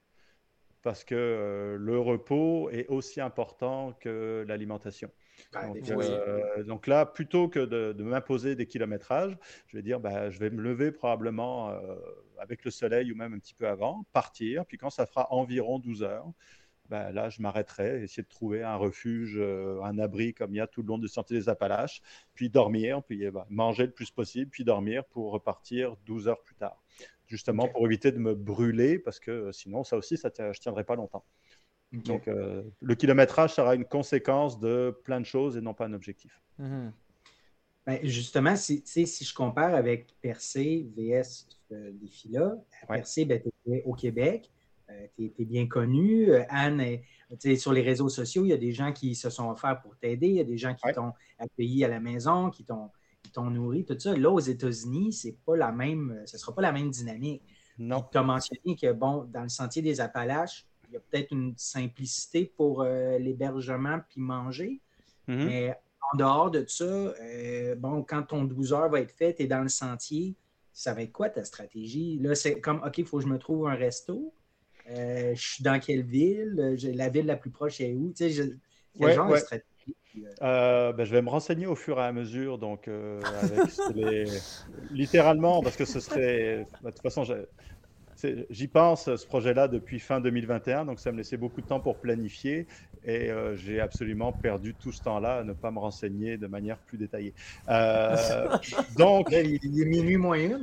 Parce que euh, le repos est aussi important que l'alimentation. Ah, euh, donc, là, plutôt que de, m'imposer des kilométrages, je vais dire, bah, je vais me lever probablement euh, avec le soleil ou même un petit peu avant, partir, puis quand ça fera environ 12 heures, bah, là, je m'arrêterai, essayer de trouver un refuge, euh, un abri comme il y a tout le long du sentier des Appalaches, puis dormir, puis eh ben, manger le plus possible, puis dormir pour repartir 12 heures plus tard. Justement pour éviter de me brûler, parce que sinon, ça aussi, ça je ne tiendrai pas longtemps. Donc, euh, le kilométrage sera une conséquence de plein de choses et non pas un objectif. Mhm. Ben, justement, si, si je compare avec Percé VS ce défi-là, Percé, ben, au Québec, euh, tu es, bien connu. Euh, Anne, sur les réseaux sociaux, il y a des gens qui se sont offerts pour t'aider, il y a des gens qui t'ont accueilli à la maison, qui t'ont nourri, tout ça. Là, aux États-Unis, c'est pas la même, ce ne sera pas la même dynamique. Non. Tu as mentionné que, bon, dans le sentier des Appalaches, il y a peut-être une simplicité pour euh, l'hébergement puis manger. Mm-hmm. Mais en dehors de ça, bon, quand ton 12 heures va être fait, tu es dans le sentier, ça va être quoi ta stratégie? Là, c'est comme, OK, il faut que je me trouve un resto. Euh, je suis dans quelle ville, euh, la ville la plus proche est où, tu sais, quel genre de stratégie? Euh, ben, je vais me renseigner au fur et à mesure, donc avec littéralement, parce que ce serait, de toute façon, J'y pense, ce projet-là, depuis fin 2021, donc ça me laissait beaucoup de temps pour planifier et euh, j'ai absolument perdu tout ce temps-là à ne pas me renseigner de manière plus détaillée. Euh, donc, il est minuit moyen.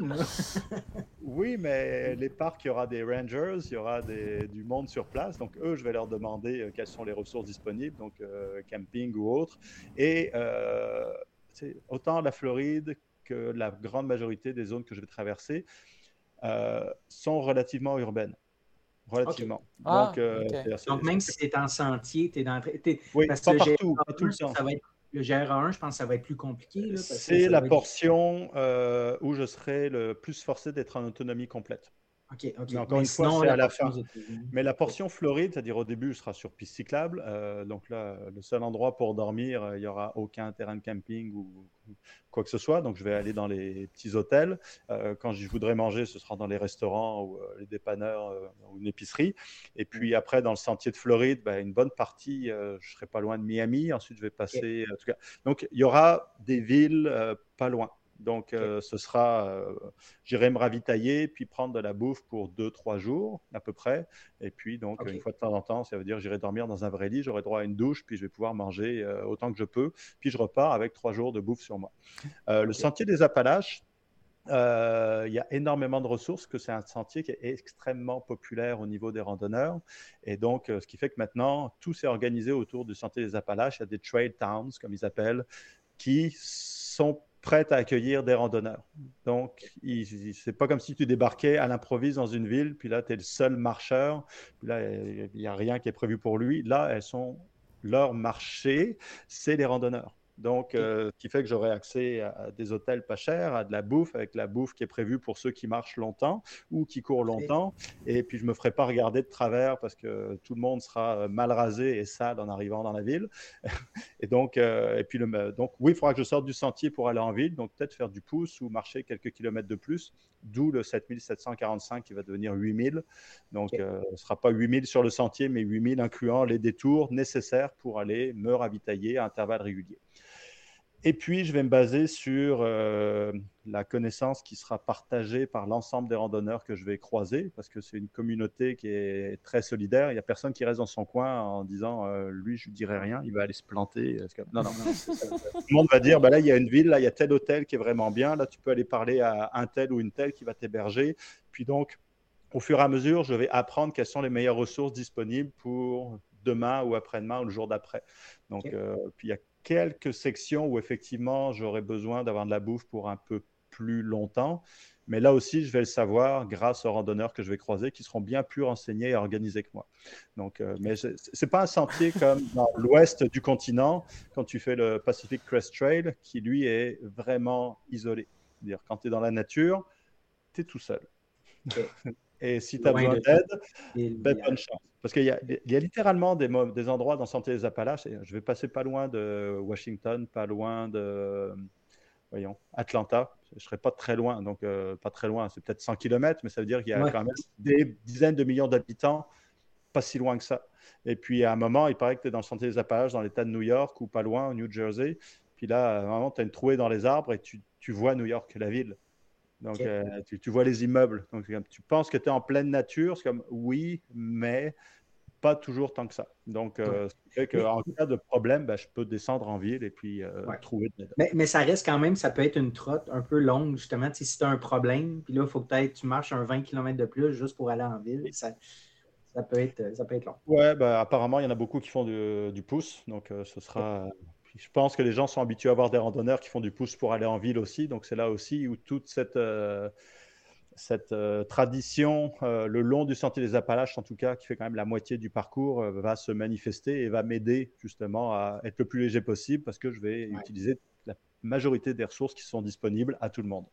oui, mais les parcs, il y aura des rangers, il y aura des, du monde sur place, donc eux, je vais leur demander euh, quelles sont les ressources disponibles, donc camping ou autre. Et autant la Floride que la grande majorité des zones que je vais traverser, euh, sont relativement urbaines. Relativement. Ah, donc, euh, donc, même si c'est en sentier, tu es dans. oui, parce pas partout, pas tout le temps. Ça va être, le GR1, je pense que ça va être plus compliqué. C'est la portion euh, où je serai le plus forcé d'être en autonomie complète. OK, encore une fois, c'est à la fin. Mais la portion Floride, c'est-à-dire au début, sera sur piste cyclable. Euh, donc là, le seul endroit pour dormir, euh, il n'y aura aucun terrain de camping ou quoi que ce soit. Donc je vais aller dans les petits hôtels. Euh, quand je voudrais manger, ce sera dans les restaurants ou les dépanneurs ou une épicerie. Et puis mm. après, dans le sentier de Floride, ben, une bonne partie, je serai pas loin de Miami. Ensuite, je vais passer. En tout cas. Donc il y aura des villes pas loin. Donc, euh, ce sera, euh, j'irai me ravitailler, puis prendre de la bouffe pour deux, trois jours à peu près. Et puis, donc, une fois de temps en temps, ça veut dire j'irai dormir dans un vrai lit, j'aurai droit à une douche, puis je vais pouvoir manger euh, autant que je peux. Puis, je repars avec trois jours de bouffe sur moi. Le sentier des Appalaches, il y a énormément de ressources, que c'est un sentier qui est extrêmement populaire au niveau des randonneurs. Et donc, ce qui fait que maintenant, tout s'est organisé autour du sentier des Appalaches. Il y a des trail towns, comme ils appellent, qui sont prête à accueillir des randonneurs. Donc, c'est pas comme si tu débarquais à l'improviste dans une ville, puis là, tu es le seul marcheur, puis là, il n'y a rien qui est prévu pour lui. Là, elles sont leur marché, c'est les randonneurs. Donc, euh, ce qui fait que j'aurai accès à des hôtels pas chers, à de la bouffe, avec la bouffe qui est prévue pour ceux qui marchent longtemps ou qui courent longtemps. Et puis, je ne me ferai pas regarder de travers parce que tout le monde sera euh, mal rasé et sale en arrivant dans la ville. et donc, euh, et puis le, donc, oui, il faudra que je sorte du sentier pour aller en ville. Donc, peut-être faire du pouce ou marcher quelques kilomètres de plus, d'où le 7745 qui va devenir 8000. Donc, ce ne sera pas 8000 sur le sentier, mais 8000 incluant les détours nécessaires pour aller me ravitailler à intervalles réguliers. Et puis, je vais me baser sur euh, la connaissance qui sera partagée par l'ensemble des randonneurs que je vais croiser, parce que c'est une communauté qui est très solidaire. Il n'y a personne qui reste dans son coin en disant euh, lui, je ne dirai rien, il va aller se planter. Non, non, Tout le monde va dire bah là, il y a une ville, là, il y a tel hôtel qui est vraiment bien. Là, tu peux aller parler à un tel ou une telle qui va t'héberger. Puis donc, au fur et à mesure, je vais apprendre quelles sont les meilleures ressources disponibles pour demain ou après-demain ou le jour d'après. Donc, euh, puis il y a quelques sections où effectivement j'aurais besoin d'avoir de la bouffe pour un peu plus longtemps. Mais là aussi, je vais le savoir grâce aux randonneurs que je vais croiser qui seront bien plus renseignés et organisés que moi. Donc, euh, mais ce n'est pas un sentier comme dans l'ouest du continent, quand tu fais le Pacific Crest Trail, qui lui est vraiment isolé. C'est-à-dire, quand tu es dans la nature, tu es tout seul. Et si tu as besoin d'aide, ben, bonne chance. Parce qu'il y, y, a littéralement des, des endroits dans Santé des Appalaches. je vais passer pas loin de Washington, pas loin de voyons, Atlanta. Je ne serais pas très loin, donc euh, pas très loin, c'est peut-être 100 km, mais ça veut dire qu'il y a quand même des dizaines de millions d'habitants, pas si loin que ça. Et puis à un moment, il paraît que tu es dans le Santé des Appalaches, dans l'État de New York ou pas loin, au New Jersey. Puis là, moment, tu as une trouée dans les arbres et tu, tu vois New York, la ville. Donc, euh, tu, vois les immeubles. Donc, tu penses que tu es en pleine nature. C'est comme oui, mais pas toujours tant que ça. Donc, euh, en cas de problème, ben, je peux descendre en ville et puis euh, trouver de mais, mais, ça reste quand même, ça peut être une trotte un peu longue, justement. Si tu as un problème, puis là, il faut peut-être tu marches un 20 km de plus juste pour aller en ville. Ça, ça, peut, être, ça peut être long. Ouais, ben, apparemment, il y en a beaucoup qui font du, du pouce. Donc, ce sera je pense que les gens sont habitués à avoir des randonneurs qui font du pouce pour aller en ville aussi. Donc c'est là aussi où toute cette, euh, cette euh, tradition, euh, le long du sentier des Appalaches en tout cas, qui fait quand même la moitié du parcours, va se manifester et va m'aider justement à être le plus léger possible parce que je vais utiliser la majorité des ressources qui sont disponibles à tout le monde.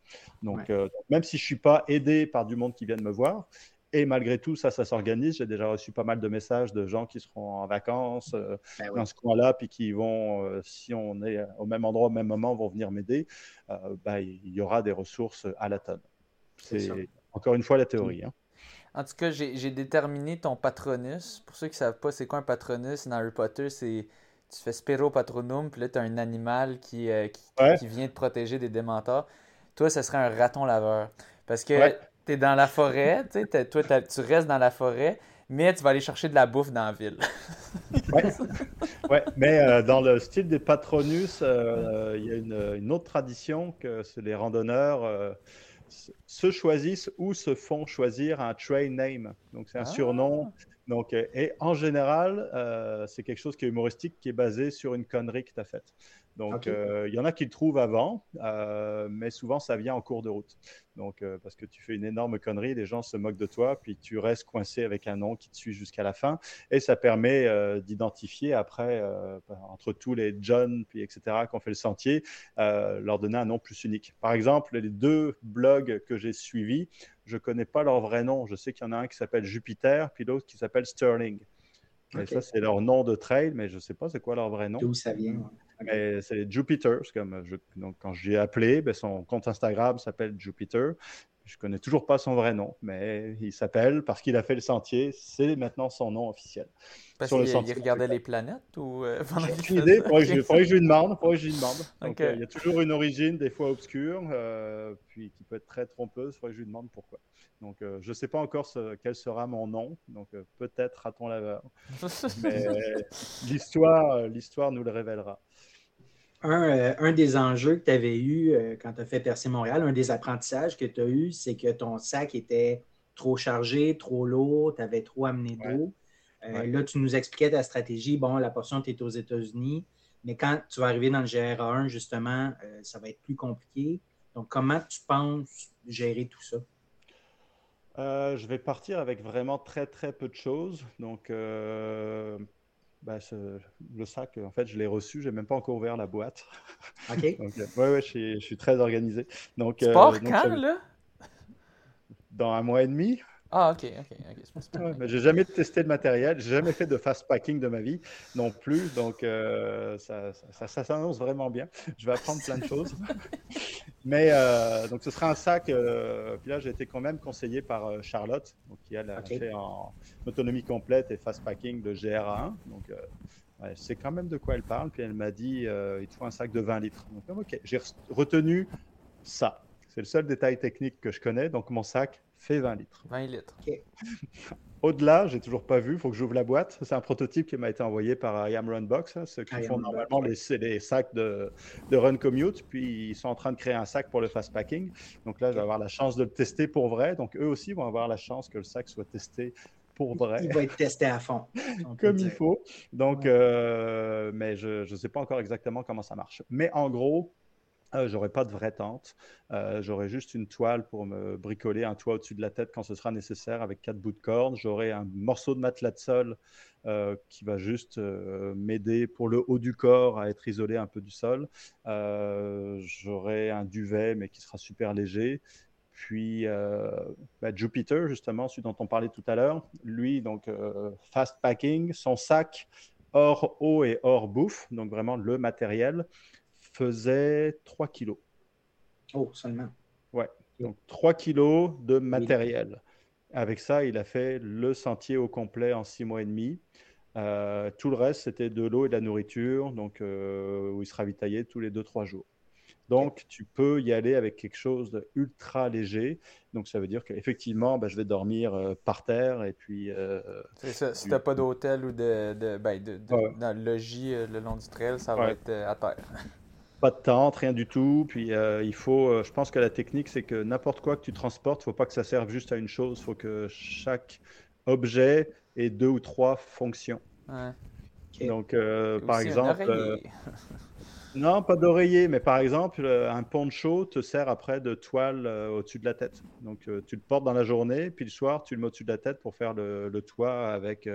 Donc, même si je ne suis pas aidé par du monde qui vient de me voir, et malgré tout, ça, ça s'organise. J'ai déjà reçu pas mal de messages de gens qui seront en vacances euh, ben dans ce coin-là, puis qui vont, euh, si on est au même endroit au même moment, vont venir m'aider. Euh, ben, il y aura des ressources à la tonne. C'est encore une fois la théorie. Hein. En tout cas, j'ai déterminé ton patronus. Pour ceux qui ne savent pas, c'est quoi un patronus? Dans Harry Potter C'est tu fais Spiro Patronum, puis là, tu as un animal qui, qui, vient te protéger des démentors. Toi, ce serait un raton laveur. Parce que tu es dans la forêt, tu sais, toi, tu restes dans la forêt, mais tu vas aller chercher de la bouffe dans la ville. ouais. ouais. mais euh, dans le style des Patronus, euh, il y a une, autre tradition que les randonneurs euh, se choisissent ou se font choisir un train name. Donc, c'est un ah. surnom. Donc, et en général, c'est quelque chose qui est humoristique, qui est basé sur une connerie que tu as faite. Donc, euh, il y en a qui le trouvent avant, euh, mais souvent, ça vient en cours de route. Donc, euh, parce que tu fais une énorme connerie, les gens se moquent de toi, puis tu restes coincé avec un nom qui te suit jusqu'à la fin. Et ça permet d'identifier après, entre tous les John, puis etc., qui ont fait le sentier, leur donner un nom plus unique. Par exemple, les deux blogs que j'ai suivis, je ne connais pas leur vrai nom. Je sais qu'il y en a un qui s'appelle Jupiter, puis l'autre qui s'appelle Sterling. Et ça, c'est leur nom de trail, mais je ne sais pas c'est quoi leur vrai nom. D'où ça vient. Mais c'est Jupiter. Comme donc, quand j'ai appelé, ben, son compte Instagram s'appelle Jupiter. Je connais toujours pas son vrai nom, mais il s'appelle parce qu'il a fait le sentier. C'est maintenant son nom officiel. Parce qu'il regardait les planètes ou euh, J'ai idée. Il faudrait, que je lui demande. Euh, il y a toujours une origine, des fois obscure, euh, puis qui peut être très trompeuse. Il faudrait que je lui demande pourquoi. Donc, je ne sais pas encore ce, quel sera mon nom. Donc, peut-être raton laveur. Mais l'histoire, l'histoire nous le révélera. Euh, un, des enjeux que tu avais eu euh, quand tu as fait Percer Montréal, un des apprentissages que tu as eu, c'est que ton sac était trop chargé, trop lourd, tu avais trop amené d'eau. Euh, là, tu nous expliquais ta stratégie. Bon, la portion, tu es aux États-Unis, mais quand tu vas arriver dans le GRA1, justement, ça va être plus compliqué. Donc, comment tu penses gérer tout ça? je vais partir avec vraiment très, très peu de choses. Donc, bah, le sac, en fait, je l'ai reçu, j'ai même pas encore ouvert la boîte. OK. donc, euh, ouais, ouais, je suis, je suis, très organisé. Donc, tu pars euh, quand, là? Dans un mois et demi. Ah, ok, ok. okay. Ouais, j'ai jamais testé le matériel, j'ai jamais fait de fast packing de ma vie non plus, donc euh, ça, ça, ça s'annonce vraiment bien. Je vais apprendre plein de choses. Mais euh, donc ce sera un sac. Euh, puis là, j'ai été quand même conseillé par euh, Charlotte, donc, qui a okay. fait en autonomie complète et fast packing de GRA1. Donc ouais, c'est quand même de quoi elle parle. Puis elle m'a dit il te faut un sac de 20 litres. Donc ok, j'ai retenu ça. C'est le seul détail technique que je connais. Donc mon sac fait 20 litres. 20 litres. Au-delà, j'ai toujours pas vu, il faut que j'ouvre la boîte. C'est un prototype qui m'a été envoyé par IAM Runbox, hein, ceux qui font normalement les, les, sacs de, de, Run Commute, puis ils sont en train de créer un sac pour le fast packing. Donc là, je vais avoir la chance de le tester pour vrai. Donc eux aussi vont avoir la chance que le sac soit testé pour vrai. Il va être testé à fond. Comme il faut. Donc, euh, mais je ne sais pas encore exactement comment ça marche. Mais en gros, euh, j'aurai pas de vraie tente. Euh, j'aurai juste une toile pour me bricoler un toit au-dessus de la tête quand ce sera nécessaire avec quatre bouts de corde. J'aurai un morceau de matelas de sol euh, qui va juste m'aider pour le haut du corps à être isolé un peu du sol. j'aurai un duvet mais qui sera super léger. puis bah, Jupiter, justement, celui dont on parlait tout à l'heure, lui, donc fast packing, son sac hors eau et hors bouffe, donc vraiment le matériel, faisait 3 kilos. Oh, seulement. Ouais, donc 3 kilos de matériel. Avec ça, il a fait le sentier au complet en 6 mois et demi. Euh, tout le reste, c'était de l'eau et de la nourriture, donc euh, où il se ravitaillait tous les 2-3 jours. Donc, tu peux y aller avec quelque chose d'ultra léger. Donc, ça veut dire qu'effectivement, ben, je vais dormir euh, par terre et puis. ça. Si tu n'as pas d'hôtel ou de, de, ben, dans le logis le long du trail, ça va être à terre. Pas de tente, rien du tout. Puis il faut, je pense que la technique, c'est que n'importe quoi que tu transportes, il ne faut pas que ça serve juste à une chose. Il faut que chaque objet ait deux ou trois fonctions. Donc, par exemple. Non, pas d'oreiller, mais par exemple, euh, un poncho te sert après de toile euh, au-dessus de la tête. Donc, euh, tu le portes dans la journée, puis le soir, tu le mets au-dessus de la tête pour faire le, toit avec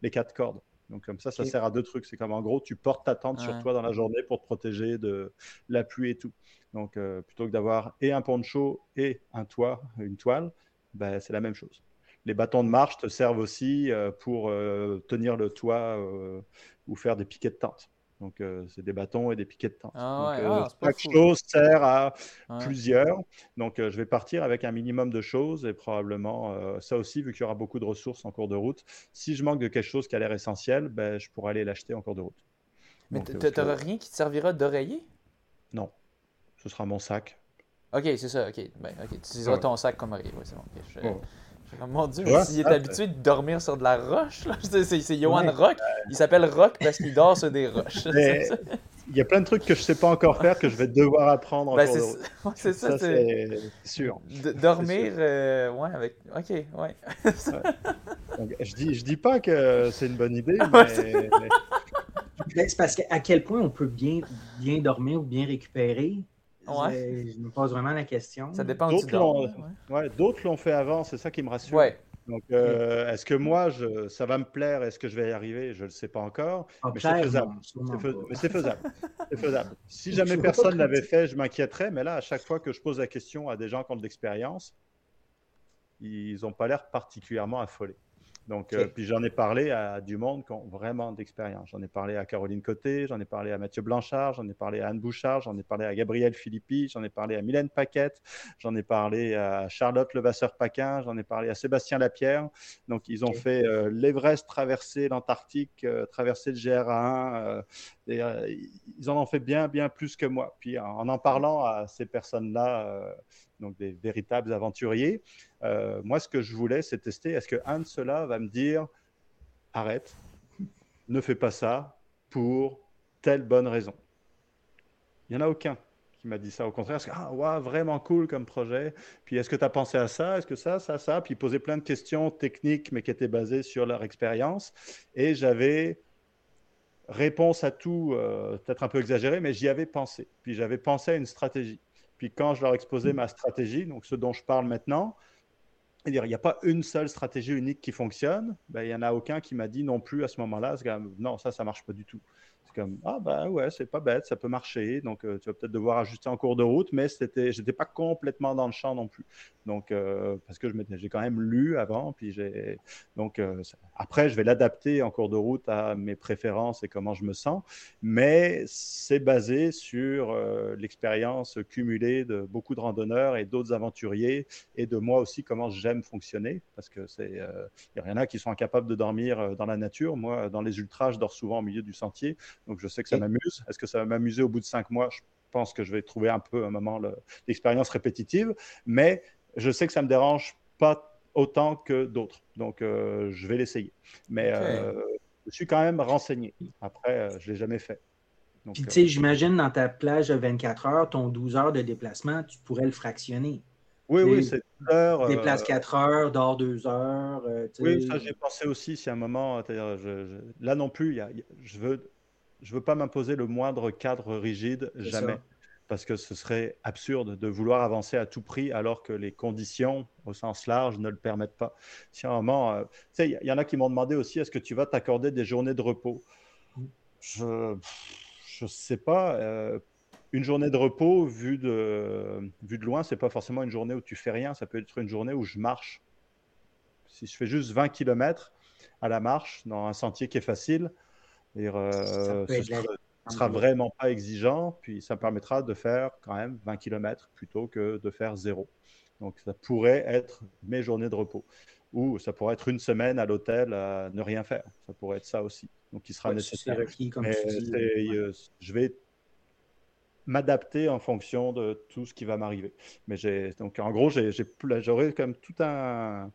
les quatre cordes. Donc, comme ça, ça sert à deux trucs. C'est comme en gros, tu portes ta tente sur toi dans la journée pour te protéger de la pluie et tout. Donc, plutôt que d'avoir et un poncho et un toit, une toile, ben, c'est la même chose. Les bâtons de marche te servent aussi pour tenir le toit ou faire des piquets de tente. Donc, euh, c'est des bâtons et des piquets de tente. Ah euh, ah, chaque chose sert à plusieurs. Donc, euh, je vais partir avec un minimum de choses et probablement ça aussi, vu qu'il y aura beaucoup de ressources en cours de route. Si je manque de quelque chose qui a l'air essentiel, ben, je pourrais aller l'acheter en cours de route. Mais tu n'auras rien qui te servira d'oreiller? Non. Ce sera mon sac. Ok, c'est ça. Ok. Ben, tu utiliseras ton sac comme oreiller. c'est bon. Mon Dieu, il est habitué de dormir sur de la roche. C'est Johan Rock. Il s'appelle Rock parce qu'il dort sur des roches. il y a plein de trucs que je ne sais pas encore faire que je vais devoir apprendre ben, C'est ça, c'est sûr. dormir, euh, ouais, avec. Ok, ouais. je dis, je dis pas que c'est une bonne idée, mais. c'est parce qu'à quel point on peut bien, bien dormir ou bien récupérer je, me pose vraiment la question. Ça dépend D'autres l'ont ouais. l'ont fait avant, c'est ça qui me rassure. Ouais. Donc, euh, est-ce que moi, je, ça va me plaire? Est-ce que je vais y arriver? Je ne le sais pas encore. mais c'est faisable. C'est faisable. c'est faisable. Si jamais personne ne l'avait fait, je m'inquiéterais. Mais là, à chaque fois que je pose la question à des gens qui ont de l'expérience, ils n'ont pas l'air particulièrement affolés. Donc, euh, puis j'en ai parlé à du monde qui ont vraiment d'expérience. J'en ai parlé à Caroline Côté, j'en ai parlé à Mathieu Blanchard, j'en ai parlé à Anne Bouchard, j'en ai parlé à Gabriel Philippi, j'en ai parlé à Mylène Paquette, j'en ai parlé à Charlotte Levasseur-Paquin, j'en ai parlé à Sébastien Lapierre. Donc, ils ont fait euh, l'Everest, traversé l'Antarctique, euh, traversé le GR1. ils en ont fait bien, bien plus que moi. Puis en en parlant à ces personnes-là, donc des véritables aventuriers. Euh, moi, ce que je voulais, c'est tester, est-ce qu'un de ceux-là va me dire, arrête, ne fais pas ça pour telle bonne raison Il n'y en a aucun qui m'a dit ça. Au contraire, que, ah, ouais, vraiment cool comme projet. Puis est-ce que tu as pensé à ça? Est-ce que ça, ça, ça? Puis poser plein de questions techniques, mais qui étaient basées sur leur expérience. Et j'avais réponse à tout, euh, peut-être un peu exagéré, mais j'y avais pensé. Puis j'avais pensé à une stratégie. Puis quand je leur exposais ma stratégie, donc ce dont je parle maintenant, il n'y a pas une seule stratégie unique qui fonctionne. Ben, il n'y en a aucun qui m'a dit non plus à ce moment-là, non, ça, ça marche pas du tout comme ah ben ouais c'est pas bête ça peut marcher. Donc euh, tu vas peut-être devoir ajuster en cours de route mais c'était j'étais pas complètement dans le champ non plus. Donc euh, parce que je j'ai quand même lu avant puis j'ai donc euh, après je vais l'adapter en cours de route à mes préférences et comment je me sens. Mais c'est basé sur l'expérience cumulée de beaucoup de randonneurs et d'autres aventuriers et de moi aussi comment j'aime fonctionner. Parce que c'est il y en a qui sont incapables de dormir dans la nature. Moi dans les ultras je dors souvent au milieu du sentier donc, je sais que ça m'amuse. Est-ce que ça va m'amuser au bout de cinq mois? Je pense que je vais trouver un peu un moment l'expérience répétitive, mais je sais que ça me dérange pas autant que d'autres. Donc, euh, je vais l'essayer. Mais euh, je suis quand même renseigné. Après, euh, je ne l'ai jamais fait. Puis, tu sais, j'imagine dans ta plage de 24 heures, ton 12 heures de déplacement, tu pourrais le fractionner. Oui, oui, c'est heures. Déplace 4 heures, dors 2 heures. oui, ça, j'ai pensé aussi. Si à un moment, là non plus, je veux je veux pas m'imposer le moindre cadre rigide, jamais. Parce que ce serait absurde de vouloir avancer à tout prix alors que les conditions, au sens large, ne le permettent pas. Si à un moment, euh, il y, en a qui m'ont demandé aussi est-ce que tu vas t'accorder des journées de repos? Je ne sais pas. Euh, une journée de repos, vue de, vue de loin, c'est pas forcément une journée où tu fais rien, ça peut être une journée où je marche. Si je fais juste 20 km à la marche, dans un sentier qui est facile, euh, ce sera, sera, vraiment pas exigeant, puis ça me permettra de faire quand même 20 km plutôt que de faire zéro. Donc ça pourrait être mes journées de repos. Ou ça pourrait être une semaine à l'hôtel à ne rien faire. Ça pourrait être ça aussi. Donc il sera nécessaire. Mais euh, je vais m'adapter en fonction de tout ce qui va m'arriver. Mais j'ai donc en gros j'aurai comme tout un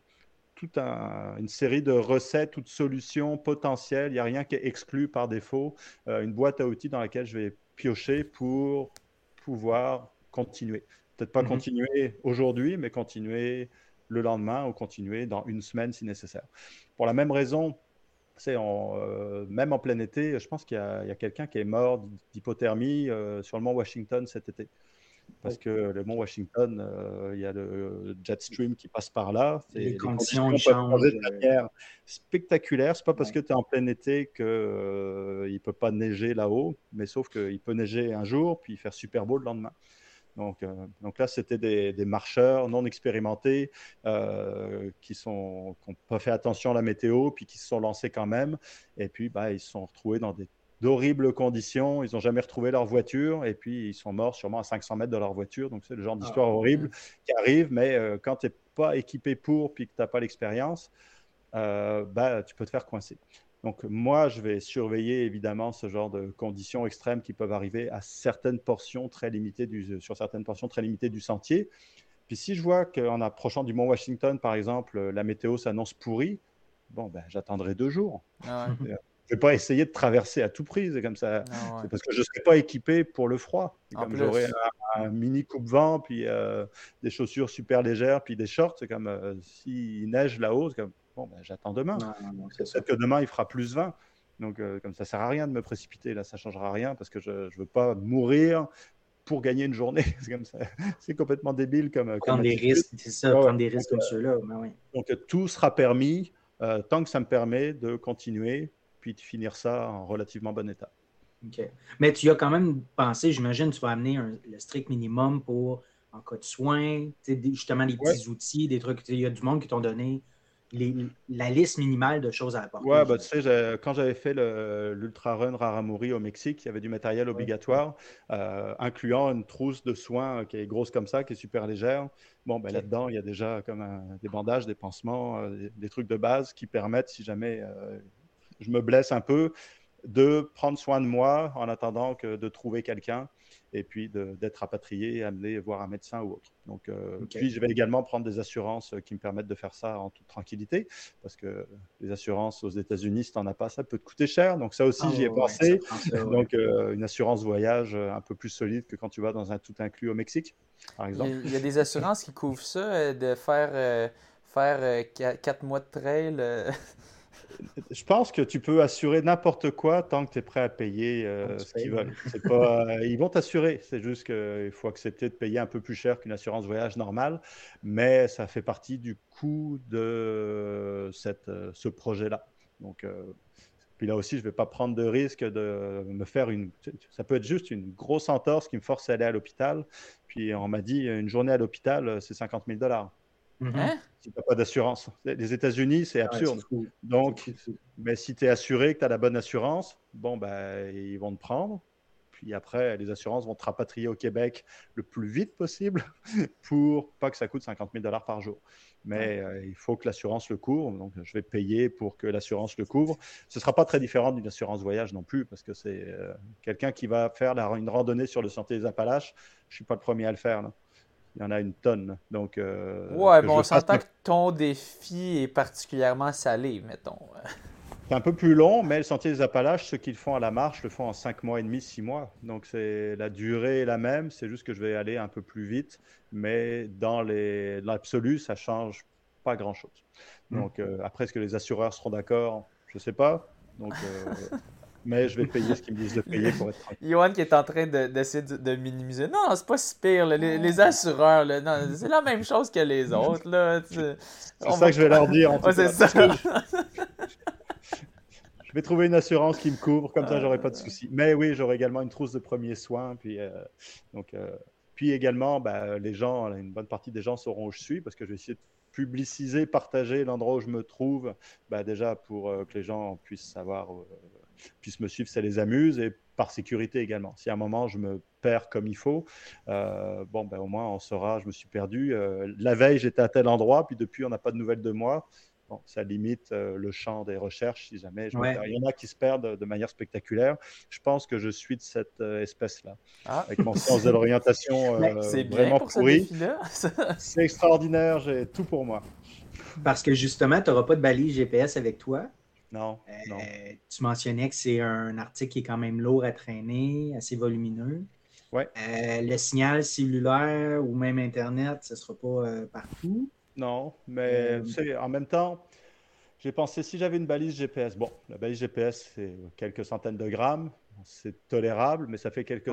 toute un, une série de recettes toutes de solutions potentielles. Il n'y a rien qui est exclu par défaut. Euh, une boîte à outils dans laquelle je vais piocher pour pouvoir continuer. Peut-être pas mhm. continuer aujourd'hui, mais continuer le lendemain ou continuer dans une semaine si nécessaire. Pour la même raison, c'est euh, même en plein été, je pense qu'il y a, quelqu'un qui est mort d'hypothermie euh, sur le mont Washington cet été. Parce que le mont Washington, euh, il y a le jet stream qui passe par là. Les, conditions, changent de manière spectaculaire. C'est pas parce que tu es en plein été qu'il ne peut pas neiger là-haut, mais sauf qu'il peut neiger un jour puis faire super beau le lendemain. Donc, euh, donc là, c'était des, marcheurs non expérimentés euh, qui n'ont pas fait attention à la météo, puis qui se sont lancés quand même. Et puis, bah, ils se sont retrouvés dans d'horribles conditions. Ils n'ont jamais retrouvé leur voiture et puis ils sont morts sûrement à 500 mètres de leur voiture. Donc c'est le genre ah, d'histoire horrible qui arrive, mais euh, quand tu n'es pas équipé pour puis que tu n'as pas l'expérience, bah, tu peux te faire coincer. Donc moi, je vais surveiller évidemment ce genre de conditions extrêmes qui peuvent arriver à certaines portions très limitées du, sur certaines portions très limitées du sentier. Puis si je vois qu'en approchant du mont Washington, par exemple, la météo s'annonce pourrie, bon, ben, j'attendrai deux jours. Ah euh, je ne vais pas essayer de traverser à tout prix, c'est comme ça. Ah c'est parce que je ne serai pas équipé pour le froid. Comme j'aurai un, mini coupe-vent, puis euh, des chaussures super légères, puis des shorts, c'est comme euh, s'il neige là-haut, c'est comme Bon, ben, j'attends demain. Peut-être que demain, il fera plus 20. Donc, euh, comme ça, sert à rien de me précipiter. Là, ça changera rien parce que je ne veux pas mourir pour gagner une journée. c'est comme ça. C'est complètement débile comme. Prendre des risques, c'est ça, prendre des risques comme ceux-là. Ben donc, tout sera permis euh, tant que ça me permet de continuer puis de finir ça en relativement bon état. OK. Mais tu as quand même pensé, j'imagine, tu vas amener le strict minimum pour en cas de soins, justement des petits outils, des trucs. Il y a du monde qui t'ont donné la liste minimale de choses à apporter. Ouais, bah, tu sais, quand j'avais fait l'Ultra Run Raramuri au Mexique, il y avait du matériel obligatoire, euh, incluant une trousse de soins qui est grosse comme ça, qui est super légère. Bon, ben, là-dedans, il y a déjà comme des bandages, des pansements, euh, des, trucs de base qui permettent, si jamais euh, je me blesse un peu, de prendre soin de moi en attendant que de trouver quelqu'un et puis d'être rapatrié et amené voir un médecin ou autre. Donc, euh, Puis je vais également prendre des assurances euh, qui me permettent de faire ça en toute tranquillité, parce que les assurances aux États-Unis, si tu n'en as pas, ça peut te coûter cher. Donc ça aussi, ah j'y ai pensé. Donc euh, une assurance voyage un peu plus solide que quand tu vas dans un tout inclus au Mexique, par exemple. Il y a des assurances qui couvrent ça, de faire, faire quatre mois de trail. Je pense que tu peux assurer n'importe quoi tant que tu es prêt à payer euh, ce qu'ils veulent. Pas, euh, ils vont t'assurer, c'est juste qu'il faut accepter de payer un peu plus cher qu'une assurance voyage normale, mais ça fait partie du coût de cette, euh, ce projet-là. Donc, puis là aussi, je ne vais pas prendre de risque de me faire une. Ça peut être juste une grosse entorse qui me force à aller à l'hôpital. Puis on m'a dit une journée à l'hôpital, c'est 50 000 dollars. Mhm. Hein? Si tu n'as pas d'assurance. Les États-Unis, c'est absurde. Donc, mais si tu es assuré, que tu as la bonne assurance, bon, ben, ils vont te prendre. Puis après, les assurances vont te rapatrier au Québec le plus vite possible pour pas que ça coûte 50 000 dollars par jour. Mais euh, il faut que l'assurance le couvre. Donc, je vais payer pour que l'assurance le couvre. Ce ne sera pas très différent d'une assurance voyage non plus, parce que c'est euh, quelqu'un qui va faire une randonnée sur le Sentier des Appalaches. Je ne suis pas le premier à le faire. Là il y en a une tonne. Donc, euh, ouais, bon, on s'entend que ton défi est particulièrement salé, mettons. C'est un peu plus long, mais le Sentier des Appalaches, ceux qui le font à la marche le font en 5 mois et demi, 6 mois. Donc, c'est la durée est la même, c'est juste que je vais aller un peu plus vite, mais dans l'absolu, ça change pas grand-chose. Hmm. Donc, euh, après, est-ce que les assureurs seront d'accord? Je ne sais pas. Donc, euh, mais je vais payer ce qu'ils me disent de payer pour être tranquille. Yohan qui est en train d'essayer de, minimiser. Non, c'est pas si pire. Les, assureurs, c'est la même chose que les autres. C'est ça que je vais leur dire. En c'est ça. vais trouver une assurance qui me couvre, comme ça, j'aurai pas de soucis. Mais oui, j'aurai également une trousse de premiers soins. Puis, donc, puis également, bah, les gens, une bonne partie des gens sauront où je suis parce que je vais essayer de publiciser, partager l'endroit où je me trouve, bah, déjà pour que les gens puissent savoir, puissent me suivre, ça les amuse et par sécurité également. Si à un moment je me perds comme il faut, euh, bon, ben, au moins on saura, je me suis perdu. Euh, la veille, j'étais à tel endroit, puis depuis, on n'a pas de nouvelles de moi. Bon, ça limite euh, le champ des recherches si jamais je Il y en a qui se perdent de manière spectaculaire. Je pense que je suis de cette espèce-là. Ah. Avec mon sens de l'orientation vraiment pourri. C'est extraordinaire, j'ai tout pour moi. Parce que justement, tu n'auras pas de balise GPS avec toi. Non, non. Tu mentionnais que c'est un article qui est quand même lourd à traîner, assez volumineux. Euh, le signal cellulaire ou même Internet, ce ne sera pas euh, partout. Non, mais euh, en même temps, j'ai pensé si j'avais une balise GPS, bon, la balise GPS, c'est quelques centaines de grammes, c'est tolérable, mais ça fait quelques,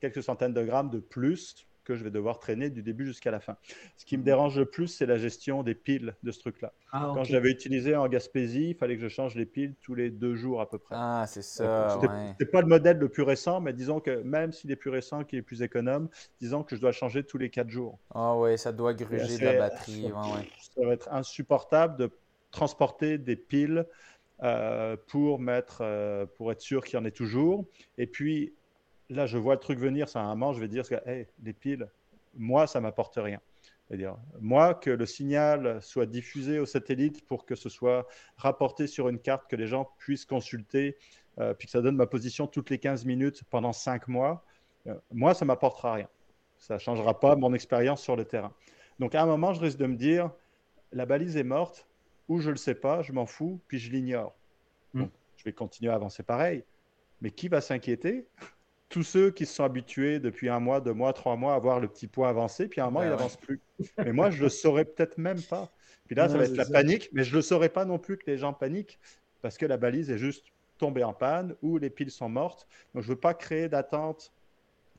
quelques centaines de grammes de plus que je vais devoir traîner du début jusqu'à la fin. Ce qui me dérange le plus, c'est la gestion des piles de ce truc-là. Ah, Quand je l'avais utilisé en Gaspésie, il fallait que je change les piles tous les deux jours à peu près. Ah, c'est ça. C'était pas le modèle le plus récent, mais disons que même s'il est plus récent, qu'il est plus économe, disons que je dois changer tous les quatre jours. Ah oui, ça doit gruger de la batterie. Ça va être insupportable de transporter des piles euh, pour mettre, euh, pour être sûr qu'il y en ait toujours. Et puis là, je vois le truc venir, c'est un moment, je vais dire, hey, les piles, moi, ça m'apporte rien. dire moi, que le signal soit diffusé au satellite pour que ce soit rapporté sur une carte, que les gens puissent consulter, euh, puis que ça donne ma position toutes les 15 minutes pendant 5 mois, euh, moi, ça m'apportera rien. Ça ne changera pas mon expérience sur le terrain. Donc, à un moment, je risque de me dire, la balise est morte, ou je ne le sais pas, je m'en fous, puis je l'ignore. Hmm. je vais continuer à avancer pareil. Mais qui va s'inquiéter tous ceux qui se sont habitués depuis un mois, deux mois, trois mois à voir le petit point avancer, puis à un moment, il n'avance plus. Mais moi, je ne le saurais peut-être même pas. Puis là, ça va être la panique, mais je ne le saurais pas non plus que les gens paniquent parce que la balise est juste tombée en panne ou les piles sont mortes. Donc, je ne veux pas créer d'attente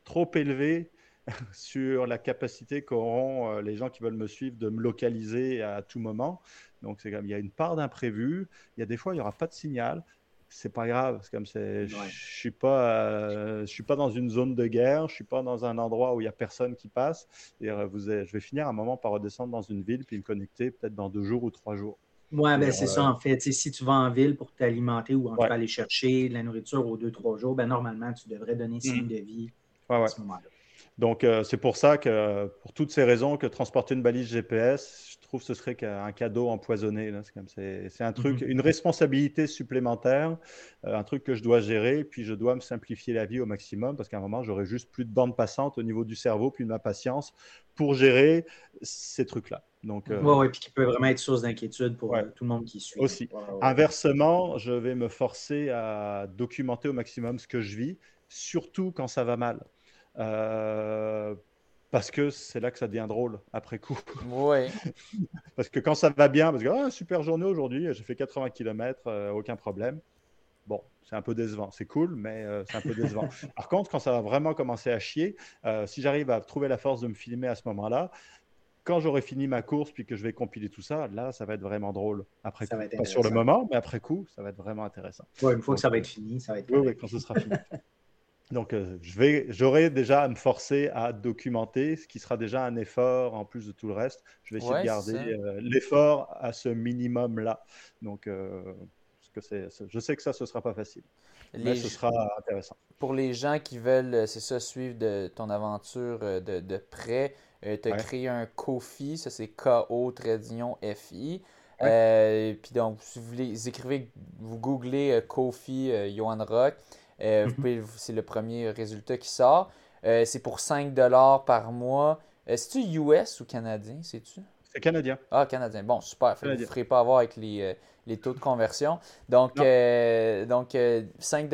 trop élevée sur la capacité qu'auront euh, les gens qui veulent me suivre de me localiser à tout moment. Donc, c'est comme il y a une part d'imprévu. Il y a des fois, il n'y aura pas de signal c'est pas grave. C'est comme c'est, je suis pas, euh, je suis pas dans une zone de guerre, je suis pas dans un endroit où il y a personne qui passe. Euh, vous, je vais finir un moment par redescendre dans une ville puis me connecter peut-être dans deux jours ou trois jours. Oui, ben c'est ça en fait. si tu vas en ville pour t'alimenter ou en aller chercher de la nourriture aux deux, trois jours, ben normalement, tu devrais donner mmh. signe de vie à ce moment-là. Donc, euh, c'est pour ça que, pour toutes ces raisons, que transporter une balise GPS, je trouve ce serait un cadeau empoisonné. C'est un truc, mhm. une responsabilité supplémentaire, euh, un truc que je dois gérer, puis je dois me simplifier la vie au maximum, parce qu'à un moment, j'aurai juste plus de bande passante au niveau du cerveau, puis de ma patience pour gérer ces trucs-là. Donc, euh, oui, puis qui peut vraiment être source d'inquiétude pour tout le monde qui suit. Aussi. Inversement, je vais me forcer à documenter au maximum ce que je vis, surtout quand ça va mal. Euh, parce que c'est là que ça devient drôle après coup. Oui. parce que quand ça va bien, parce que ah, super journée aujourd'hui, j'ai fait 80 km, euh, aucun problème. Bon, c'est un peu décevant. C'est cool, mais euh, c'est un peu décevant. Par contre, quand ça va vraiment commencer à chier, si j'arrive à trouver la force de me filmer à ce moment-là, quand j'aurai fini ma course puis que je vais compiler tout ça, là, ça va être vraiment drôle. Après coup. Pas sur le moment, mais après coup, ça va être vraiment intéressant. Ouais, une fois que ça va être fini, ça va être. Oui, oui, quand ce sera fini. Donc, euh, je vais, j'aurai déjà à me forcer à documenter, ce qui sera déjà un effort en plus de tout le reste. Je vais essayer de garder euh, l'effort à ce minimum-là. Donc, euh, que c'est, je sais que ça, ce ne sera pas facile. mais ce sera intéressant. Pour les gens qui veulent, c'est ça, suivre de, ton aventure de, de près, tu as créé un Kofi, ça c'est K-O-F-I. puis donc, si vous voulez, écrivez, vous googlez Kofi Johan Rock. Euh, mhm. C'est le premier résultat qui sort. Euh, c'est pour 5 par mois. Euh, C'est-tu US ou canadien, sais-tu? C'est canadien. Ah, canadien. Bon, super. Vous ne ferez pas avoir avec les, les, taux de conversion. Donc, donc 5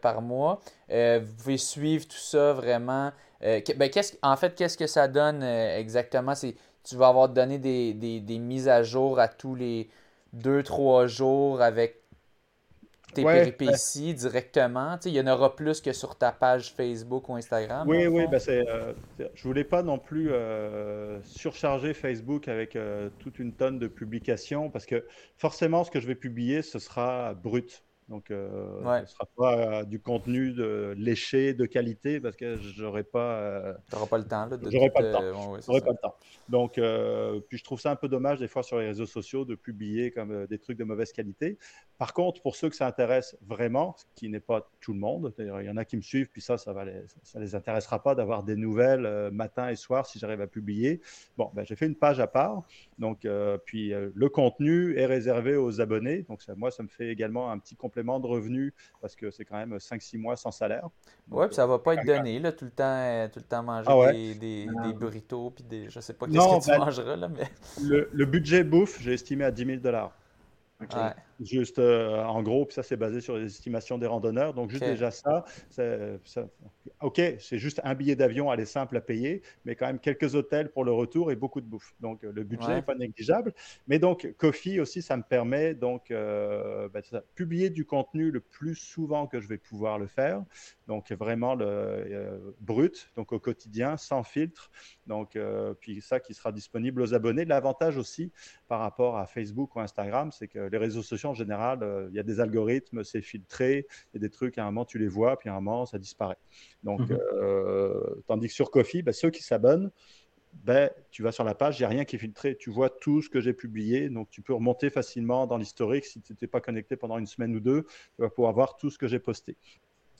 par mois. vous pouvez suivre tout ça vraiment. Ben, en fait, qu'est-ce que ça donne exactement? Tu vas avoir donné des, des, des mises à jour à tous les 2-3 jours avec tes péripéties directement. Il y en aura plus que sur ta page Facebook ou Instagram. Oui, oui, ben c'est, euh, je voulais pas non plus euh, surcharger Facebook avec euh, toute une tonne de publications parce que forcément, ce que je vais publier, ce sera brut. Donc, ce ne sera pas du contenu de léché, de qualité, parce que j'aurais pas. n'auras pas le temps. J'aurais pas, le temps. pas le temps. Donc, puis je trouve ça un peu dommage des fois sur les réseaux sociaux de publier comme des trucs de mauvaise qualité. Par contre, pour ceux que ça intéresse vraiment, ce qui n'est pas tout le monde, il y en a qui me suivent, puis ça, ça ne les, ça les intéressera pas d'avoir des nouvelles matin et soir si j'arrive à publier. Bon, ben, j'ai fait une page à part. Donc, puis le contenu est réservé aux abonnés. Donc, ça, moi, ça me fait également un petit complément de revenu parce que c'est quand même 5-6 mois sans salaire. Oui, puis ça va pas être donné là, tout, le temps, euh, tout le temps manger ah des, des, des, burritos, puis des, je sais pas qu'est-ce que tu ben, mangeras. Là, mais... le, le budget bouffe, j'ai estimé à 10 000 dollars. Juste euh, en gros, puis ça c'est basé sur les estimations des randonneurs. Donc juste déjà ça, ça, ok, c'est juste un billet d'avion, aller simple à payer, mais quand même quelques hôtels pour le retour et beaucoup de bouffe. Donc le budget n'est pas négligeable. Mais donc Kofi aussi, ça me permet donc euh, ben, publier du contenu le plus souvent que je vais pouvoir le faire. Donc vraiment le euh, brut, donc au quotidien, sans filtre. Donc puis ça qui sera disponible aux abonnés. L'avantage aussi par rapport à Facebook ou Instagram, c'est que les réseaux sociaux en général, euh, il y a des algorithmes, c'est filtré, il y a des trucs, à un moment tu les vois, puis à un moment ça disparaît. Donc, mhm. euh, tandis que sur Coffee, ben, ceux qui s'abonnent, ben, tu vas sur la page, il n'y a rien qui est filtré. Tu vois tout ce que j'ai publié, donc tu peux remonter facilement dans l'historique. Si tu n'étais pas connecté pendant une semaine ou deux, tu vas pouvoir voir tout ce que j'ai posté.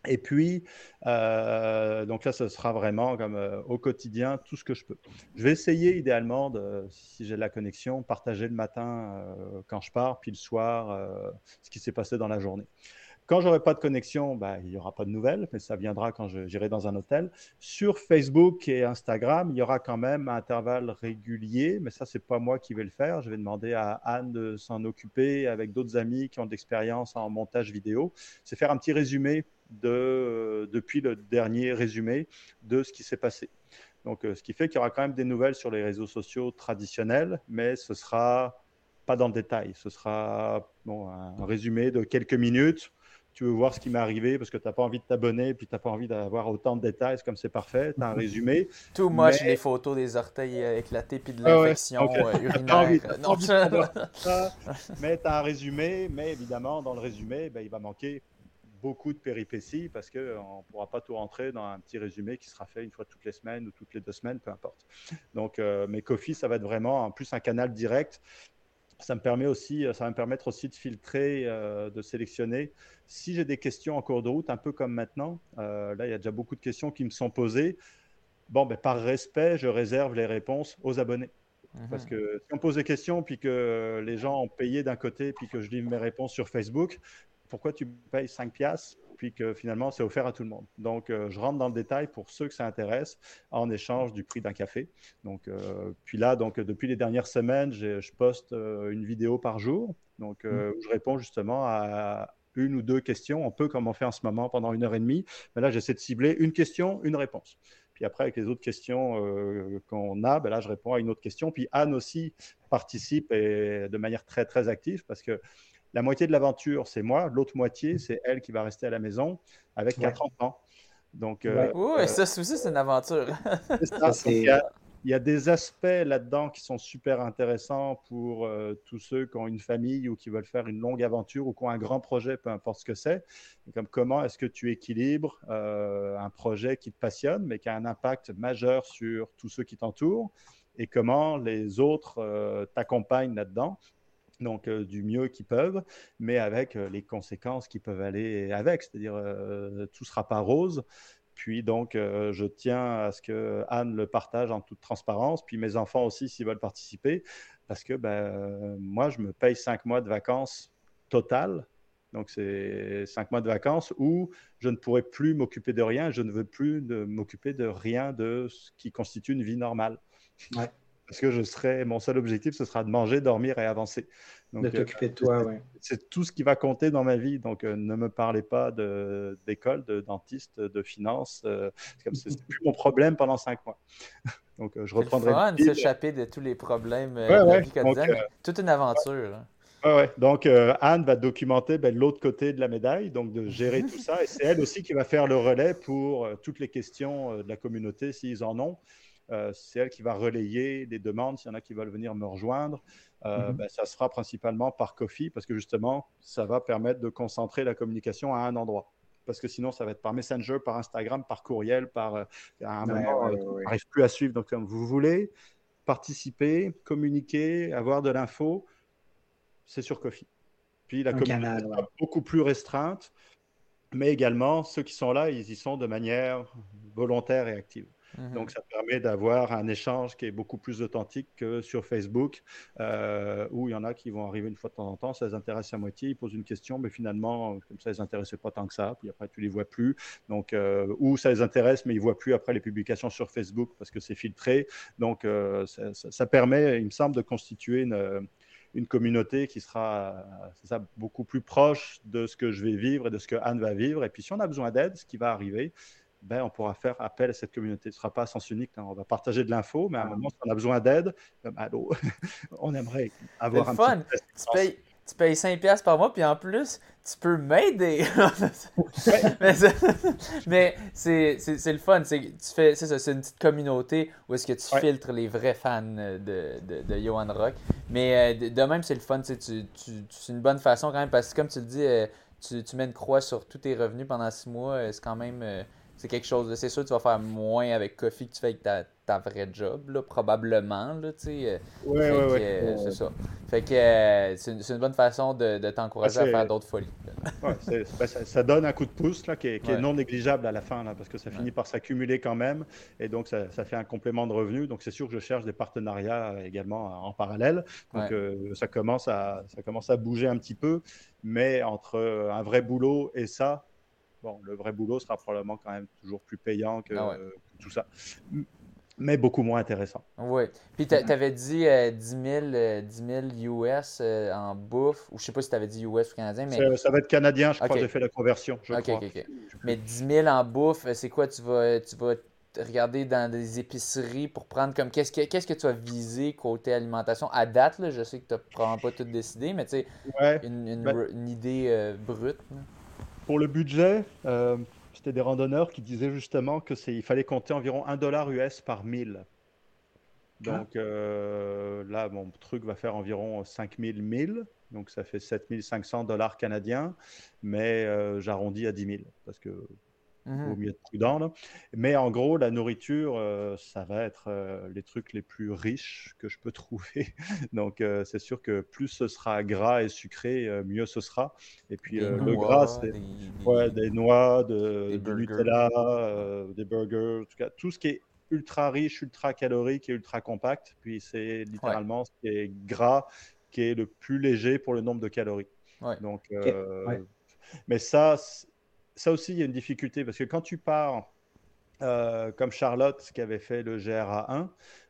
Et puis, euh, donc là, ce sera vraiment comme euh, au quotidien tout ce que je peux. Je vais essayer idéalement, de, si j'ai la connexion, partager le matin euh, quand je pars, puis le soir, ce qui s'est passé dans la journée. Quand j'aurai pas de connexion, bah, il n'y aura pas de nouvelles, mais ça viendra quand j'irai dans un hôtel. Sur Facebook et Instagram, il y aura quand même un intervalle régulier, mais ça, c'est pas moi qui vais le faire. Je vais demander à Anne de s'en occuper avec d'autres amis qui ont de l'expérience en montage vidéo. C'est faire un petit résumé de, euh, depuis le dernier résumé de ce qui s'est passé. Donc, euh, ce qui fait qu'il y aura quand même des nouvelles sur les réseaux sociaux traditionnels, mais ce sera pas dans le détail. Ce sera bon, un résumé de quelques minutes. Tu veux voir ce qui m'est arrivé parce que tu n'as pas envie de t'abonner puis tu n'as pas envie d'avoir autant de détails. comme c'est parfait. Tu as un mhm. résumé. Tout moche, les photos des orteils éclatés puis de l'infection urinaire. mais tu as un résumé. Mais évidemment, dans le résumé, ben, il va manquer beaucoup de péripéties parce qu'on ne pourra pas tout rentrer dans un petit résumé qui sera fait une fois toutes les semaines ou toutes les deux semaines, peu importe. Donc, euh, mais Kofi, ça va être vraiment en plus un canal direct. Ça me permet aussi, ça va me permettre aussi de filtrer, euh, de sélectionner. Si j'ai des questions en cours de route, un peu comme maintenant, euh, là, il y a déjà beaucoup de questions qui me sont posées. Bon, ben, par respect, je réserve les réponses aux abonnés. Parce mhm. que si on pose des questions, puis que les gens ont payé d'un côté, puis que je livre mes réponses sur Facebook, pourquoi tu payes 5 piastres puis que finalement c'est offert à tout le monde. Donc, euh, je rentre dans le détail pour ceux que ça intéresse en échange du prix d'un café. Donc, euh, puis là, donc depuis les dernières semaines, je poste euh, une vidéo par jour. Donc, mm. je réponds justement à une ou deux questions, un peu comme on fait en ce moment pendant une heure et demie. Mais là, j'essaie de cibler une question, une réponse. Puis après, avec les autres questions qu'on a, ben là, je réponds à une autre question. Puis Anne aussi participe et de manière très, très active parce que la moitié de l'aventure, c'est moi. L'autre moitié, c'est elle qui va rester à la maison avec quatre enfants. Donc, euh, oui, ça aussi, c'est une aventure. il, y a, des aspects là-dedans qui sont super intéressants pour euh, tous ceux qui ont une famille ou qui veulent faire une longue aventure ou qui ont un grand projet, peu importe ce que c'est. Comme comment est-ce que tu équilibres euh, un projet qui te passionne, mais qui a un impact majeur sur tous ceux qui t'entourent, et comment les autres t'accompagnent là-dedans? Donc euh, du mieux qu'ils peuvent, mais avec euh, les conséquences qui peuvent aller avec, c'est-à-dire euh, tout sera pas rose. Puis donc, je tiens à ce que Anne le partage en toute transparence, puis mes enfants aussi s'ils veulent participer, parce que ben, moi, je me paye cinq mois de vacances totales. Donc, c'est cinq mois de vacances où je ne pourrai plus m'occuper de rien, je ne veux plus m'occuper de rien de ce qui constitue une vie normale. Parce que je serai, mon seul objectif, ce sera de manger, dormir et avancer. Donc, de t'occuper de toi, oui. C'est tout ce qui va compter dans ma vie. Donc, euh, ne me parlez pas d'école, de, dentiste, de finance. Euh, c'est plus mon problème pendant cinq mois. donc, euh, je reprendrai. C'est fun de s'échapper de tous les problèmes de vie quotidienne. Toute une aventure. Hein. Ouais, ouais. Donc, Anne va documenter ben, l'autre côté de la médaille, donc de gérer tout ça. Et c'est elle aussi qui va faire le relais pour toutes les questions de la communauté s'ils en ont. C'est elle qui va relayer les demandes s'il y en a qui veulent venir me rejoindre. Mm-hmm. Ben, ça se fera principalement par Coffee parce que justement, ça va permettre de concentrer la communication à un endroit parce que sinon, ça va être par Messenger, par Instagram, par courriel, par à un moment, on n'arrive plus à suivre. Donc, comme vous voulez participer, communiquer, avoir de l'info, c'est sur Coffee. Puis la communication est beaucoup plus restreinte, mais également ceux qui sont là, ils y sont de manière volontaire et active. Mhm. Donc, ça permet d'avoir un échange qui est beaucoup plus authentique que sur Facebook, euh, où il y en a qui vont arriver une fois de temps en temps, ça les intéresse à moitié, ils posent une question, mais finalement, comme ça, ils n'intéressaient pas tant que ça, puis après, tu les vois plus. Donc, euh, ou ça les intéresse, mais ils ne voient plus après les publications sur Facebook parce que c'est filtré. Donc, euh, ça, permet, il me semble, de constituer une une communauté qui sera beaucoup plus proche de ce que je vais vivre et de ce que Anne va vivre. Et puis, si on a besoin d'aide, ce qui va arriver, ben, on pourra faire appel à cette communauté. Ce ne sera pas à sens unique. Hein. On va partager de l'info, mais à un moment, si on a besoin d'aide, ben, allô, on aimerait avoir un fun. Petit... Tu payes, tu payes 5$ par mois, puis en plus, tu peux m'aider. mais c'est le fun. Tu fais, c'est ça, c'est une petite communauté où est-ce que tu filtres les vrais fans de, de, de Johan Rock. Mais euh, de, même, c'est le fun. Tu, tu, c'est une bonne façon quand même, parce que comme tu le dis, euh, tu, tu, mets une croix sur tous tes revenus pendant six mois. Euh, c'est quand même c'est quelque chose. C'est sûr que tu vas faire moins avec Coffee que tu fais avec ta, ta vraie job, là, probablement. Là, ouais, ouais, ouais. Euh, c'est ça. Fait que euh, c'est, une, bonne façon de, de t'encourager à faire d'autres folies. ouais, ben, ça, ça, donne un coup de pouce là, qui, est, qui est non négligeable à la fin, là, parce que ça finit par s'accumuler quand même. Et donc, ça, ça, fait un complément de revenu. Donc, c'est sûr que je cherche des partenariats également en parallèle. Donc, euh, ça, commence à, ça commence à bouger un petit peu. Mais entre un vrai boulot et ça, bon, le vrai boulot sera probablement quand même toujours plus payant que, ah tout ça. Mais beaucoup moins intéressant. Oui. Puis tu avais dit 10, 000, US en bouffe, ou je sais pas si tu avais dit US ou canadien. Mais... Ça, va être canadien, je crois que j'ai fait la conversion. Je crois. Mais 10 000 en bouffe, c'est quoi Tu vas, tu vas regarder dans des épiceries pour prendre comme qu'est-ce que qu'est-ce que tu as visé côté alimentation? À date là, je sais que tu n'as probablement pas tout décidé mais tu sais une, ben une, idée euh, brute pour le budget, euh, c'était des randonneurs qui disaient justement que c'est, il fallait compter environ 1 dollar US par 1000. Donc euh, là, mon truc va faire environ 5000 1000. Donc ça fait 7500 dollars canadiens. Mais euh, j'arrondis à 10 000 parce que Mhm. au mieux de prudent. Mais en gros, la nourriture, euh, ça va être euh, les trucs les plus riches que je peux trouver. Donc, euh, c'est sûr que plus ce sera gras et sucré, mieux ce sera. Et puis, le gras, c'est des, ouais, des, noix, de, du Nutella, des burgers, en tout cas, tout ce qui est ultra riche, ultra calorique et ultra compact. Puis, c'est littéralement ce qui est gras qui est le plus léger pour le nombre de calories. Donc, mais ça, ça aussi, il y a une difficulté parce que quand tu pars, euh, comme Charlotte qui avait fait le GRA1,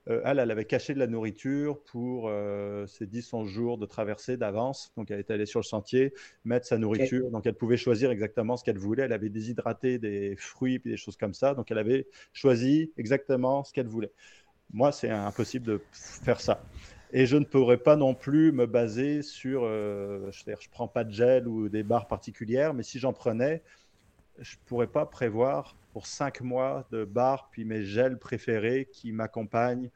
euh, elle, elle avait caché de la nourriture pour euh, ses 10-11 jours de traversée d'avance. Donc, elle était allée sur le sentier, mettre sa nourriture. Donc, elle pouvait choisir exactement ce qu'elle voulait. Elle avait déshydraté des fruits et des choses comme ça. Donc, elle avait choisi exactement ce qu'elle voulait. Moi, c'est impossible de faire ça. Et je ne pourrais pas non plus me baser sur, je ne prends pas de gel ou des barres particulières, mais si j'en prenais, je ne pourrais pas prévoir pour cinq mois de bar, puis mes gels préférés qui m'accompagnent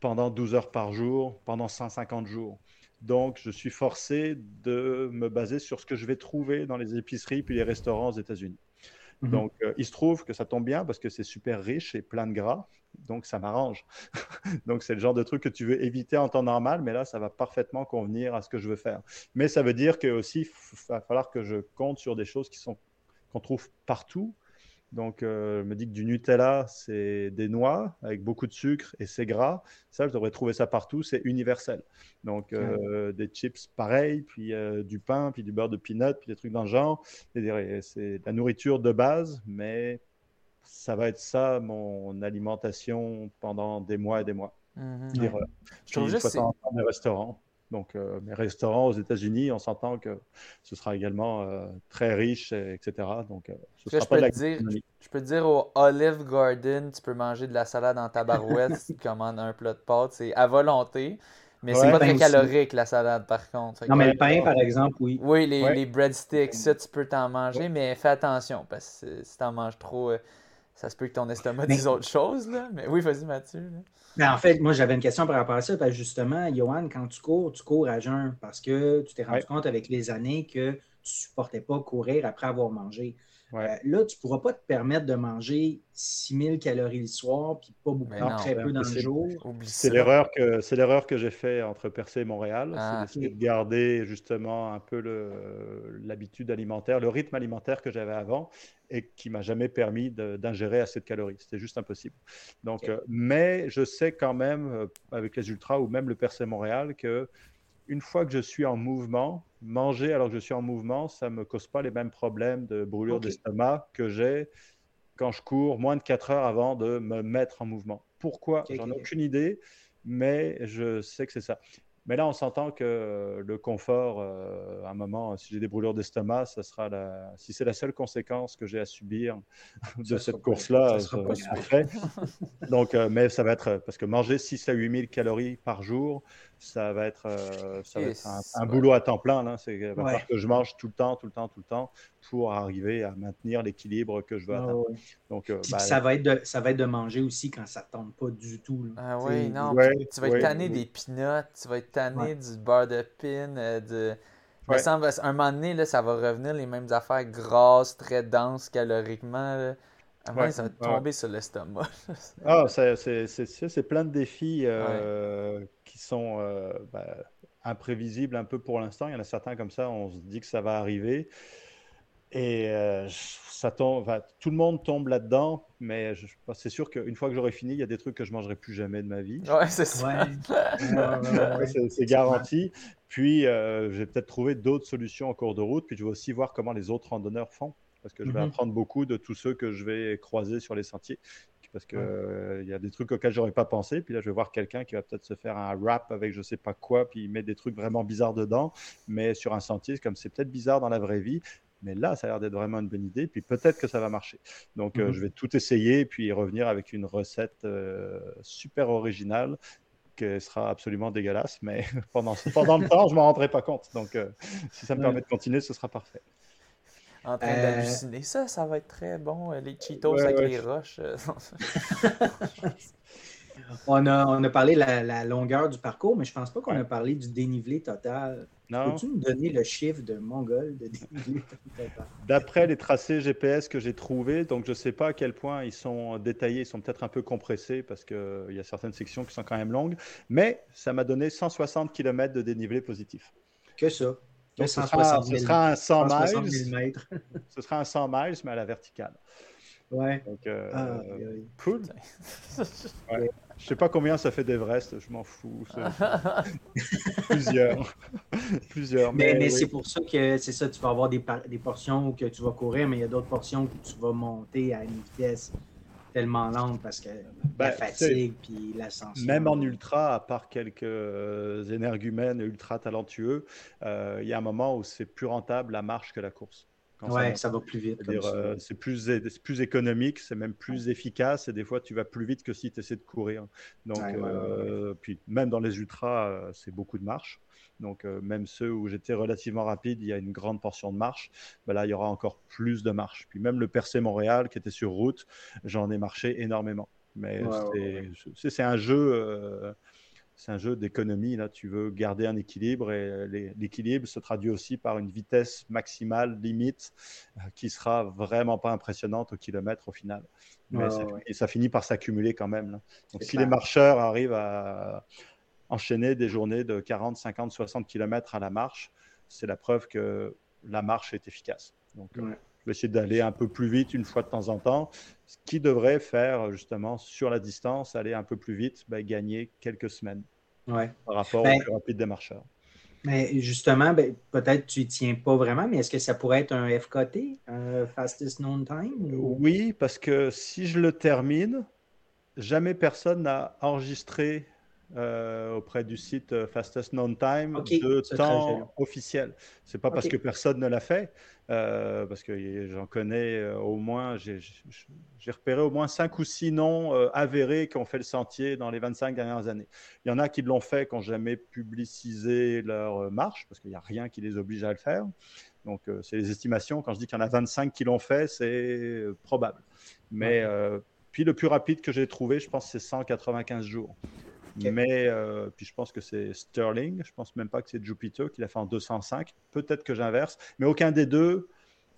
pendant 12 heures par jour, pendant 150 jours. Donc, je suis forcé de me baser sur ce que je vais trouver dans les épiceries puis les restaurants aux États-Unis. Mhm. Donc, euh, il se trouve que ça tombe bien parce que c'est super riche et plein de gras. Donc, ça m'arrange. donc, c'est le genre de truc que tu veux éviter en temps normal, mais là, ça va parfaitement convenir à ce que je veux faire. Mais ça veut dire que aussi, il va falloir que je compte sur des choses qui sont qu'on trouve partout. Donc, euh, je me dis que du Nutella, c'est des noix avec beaucoup de sucre et c'est gras. Ça, je devrais trouver ça partout, c'est universel. Donc, euh, des chips pareil, puis euh, du pain, puis du beurre de peanut, puis des trucs dans le genre. C'est la nourriture de base, mais ça va être ça, mon alimentation pendant des mois et des mois. Mm-hmm. Je trouve juste dans les restaurants. Donc, euh, mes restaurants aux États-Unis, on s'entend que ce sera également euh, très riche, etc. Donc, euh, ce sera je, pas peux te dire, je peux te dire au Olive Garden, tu peux manger de la salade en tabarouette si tu commandes un plat de pâtes. C'est à volonté. Mais c'est pas très calorique la salade par contre. Non, mais le pain par exemple, oui. Oui, les, les breadsticks, ça tu peux t'en manger, mais fais attention parce que si t'en manges trop, ça se peut que ton estomac dise autre chose. Là. Mais oui, vas-y, Mathieu. Mais en fait, moi, j'avais une question par rapport à ça. Parce que justement, Johan, quand tu cours, tu cours à jeun parce que tu t'es rendu compte avec les années que tu ne supportais pas courir après avoir mangé. Euh, là, tu ne pourras pas te permettre de manger 6000 calories le soir, puis pas beaucoup, très peu dans le jour. C'est l'erreur que c'est l'erreur que j'ai fait entre Percé et Montréal, ah, c'est de garder justement un peu l'habitude alimentaire, le rythme alimentaire que j'avais avant et qui m'a jamais permis d'ingérer assez de calories. C'était juste impossible. Donc, euh, mais je sais quand même euh, avec les ultras ou même le Percé Montréal que une fois que je suis en mouvement, manger alors que je suis en mouvement, ça ne me cause pas les mêmes problèmes de brûlure d'estomac que j'ai quand je cours moins de 4 heures avant de me mettre en mouvement. Pourquoi? J'en ai aucune idée, mais je sais que c'est ça. Mais là, on s'entend que le confort, euh, à un moment, si j'ai des brûlures d'estomac, ça sera la... si c'est la seule conséquence que j'ai à subir de cette course-là, ça, sera fait. Donc, euh, mais ça va être parce que manger 6 à 8 000 calories par jour, ça va être, euh, un, boulot à temps plein. Là. C'est que je mange tout le temps, tout le temps, tout le temps pour arriver à maintenir l'équilibre que je veux atteindre. Donc, euh, ben, ça, va être de, ça va être de manger aussi quand ça ne tombe pas du tout. Ah oui, non. tu vas être tanné des peanuts, tu vas être tanné du beurre de pin, euh, de... semble, à un moment donné, là, ça va revenir les mêmes affaires grasses, très denses caloriquement. À moins, ça va tomber sur l'estomac. ah, c'est plein de défis qui sont euh, ben, imprévisibles un peu pour l'instant. Il y en a certains comme ça, on se dit que ça va arriver. Et euh, ça tombe, tout le monde tombe là-dedans, mais c'est sûr qu'une fois que j'aurai fini, il y a des trucs que je mangerai plus jamais de ma vie. Ouais, c'est ça. c'est garanti. Puis, euh, je vais peut-être trouver d'autres solutions en cours de route. Puis, je vais aussi voir comment les autres randonneurs font, parce que je vais mhm. apprendre beaucoup de tous ceux que je vais croiser sur les sentiers parce qu'il il y a des trucs auxquels j'aurais pas pensé. Puis là, je vais voir quelqu'un qui va peut-être se faire un rap avec je sais pas quoi, puis il met des trucs vraiment bizarres dedans. Mais sur un sentier, comme c'est peut-être bizarre dans la vraie vie, mais là, ça a l'air d'être vraiment une bonne idée. Puis peut-être que ça va marcher. Donc, euh, mhm. je vais tout essayer, puis revenir avec une recette euh, super originale qui sera absolument dégueulasse. Mais pendant, pendant le temps, je m'en rendrai pas compte. Donc, euh, si ça me permet de continuer, ce sera parfait en train euh, d'halluciner. Ça, ça va être très bon, euh, les Cheetos avec les roches. Euh, on, a, on a parlé de la, longueur du parcours, mais je pense pas qu'on a parlé du dénivelé total. Peux-tu nous donner le chiffre de Mongol de dénivelé total? D'après les tracés GPS que j'ai trouvés, donc je ne sais pas à quel point ils sont détaillés, ils sont peut-être un peu compressés parce qu'il y a certaines sections qui sont quand même longues, mais ça m'a donné 160 km de dénivelé positif. Que ça? ce, sera, un 100 miles. ce sera un 100 miles, mais à la verticale. Ouais. Donc, euh, ah, cool. Ouais. Je sais pas combien ça fait d'Everest, je m'en fous. Plusieurs. Plusieurs. Mais, mais, c'est pour ça que c'est ça, tu vas avoir des, des portions où que tu vas courir, mais il y a d'autres portions où tu vas monter à une vitesse tellement lente parce que la ben, fatigue puis l'ascension. Même en ultra, à part quelques euh, énergumènes ultra talentueux, euh, il y a un moment où c'est plus rentable la marche que la course. Oui, ça, va plus vite. Euh, c'est plus, plus économique, c'est même plus efficace et des fois tu vas plus vite que si tu essaies de courir. Donc, puis même dans les ultras, c'est beaucoup de marche. Donc, euh, même ceux où j'étais relativement rapide, il y a une grande portion de marche. Ben là, il y aura encore plus de marche. Puis même le Percé Montréal, qui était sur route, j'en ai marché énormément. Mais c'est un jeu. Euh, c'est un jeu d'économie. Là, tu veux garder un équilibre et l'équilibre se traduit aussi par une vitesse maximale limite euh, qui sera vraiment pas impressionnante au kilomètre au final. Mais et ça finit par s'accumuler quand même. Donc, si les marcheurs arrivent à, enchaîner des journées de 40, 50, 60 km à la marche, c'est la preuve que la marche est efficace. Donc, euh, je vais essayer d'aller un peu plus vite une fois de temps en temps, ce qui devrait faire justement sur la distance, aller un peu plus vite, ben, gagner quelques semaines ouais. par rapport au ben plus rapide des marcheurs. Mais justement, ben, peut-être tu n'y tiens pas vraiment, mais est-ce que ça pourrait être un FKT, un Fastest Known Time? Oui, parce que si je le termine, jamais personne n'a enregistré euh, auprès du site euh, Fastest Known Time de temps officiel. C'est pas parce que personne ne l'a fait, euh, parce que j'en connais au moins, j'ai repéré au moins cinq ou six noms avérés qui ont fait le sentier dans les 25 dernières années. Il y en a qui l'ont fait, qui n'ont jamais publicisé leur marche, parce qu'il n'y a rien qui les oblige à le faire. Donc, c'est les estimations. Quand je dis qu'il y en a 25 qui l'ont fait, c'est probable. Mais puis le plus rapide que j'ai trouvé, je pense, c'est 195 jours. Mais euh, puis je pense que c'est Sterling. Je pense même pas que c'est Jupiter qui l'a fait en 205. Peut-être que j'inverse, mais aucun des deux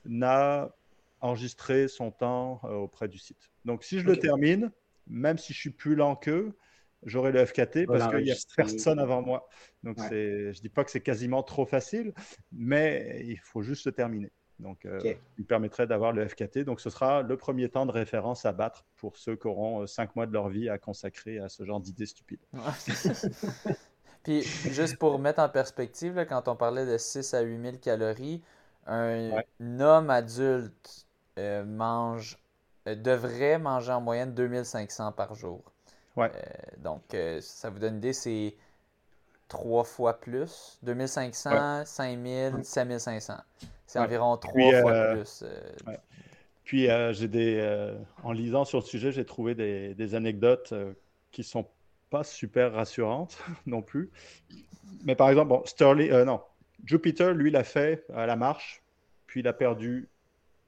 n'a enregistré son temps euh, auprès du site. Donc si je le termine, même si je suis plus lent qu'eux, j'aurai le FKT parce qu'il n'y a personne avant moi. Donc je je dis pas que c'est quasiment trop facile, mais il faut juste le terminer. Donc, euh, il permettrait d'avoir le FKT. Donc, ce sera le premier temps de référence à battre pour ceux qui auront euh, cinq mois de leur vie à consacrer à ce genre d'idées stupides. Puis, juste pour mettre en perspective, quand on parlait de 6 à 8 000 calories, un, homme adulte euh, mange, devrait manger en moyenne 2500 par jour. Ouais. donc, ça vous donne une idée, c'est trois fois plus. 2500, 5000, 7500. C'est environ trois fois euh, plus. Euh, Puis euh, j'ai des, en lisant sur le sujet, j'ai trouvé des, des anecdotes qui sont pas super rassurantes non plus. Mais par exemple, bon, Sterling, non, Jupiter, lui, l'a fait à la marche, puis il a perdu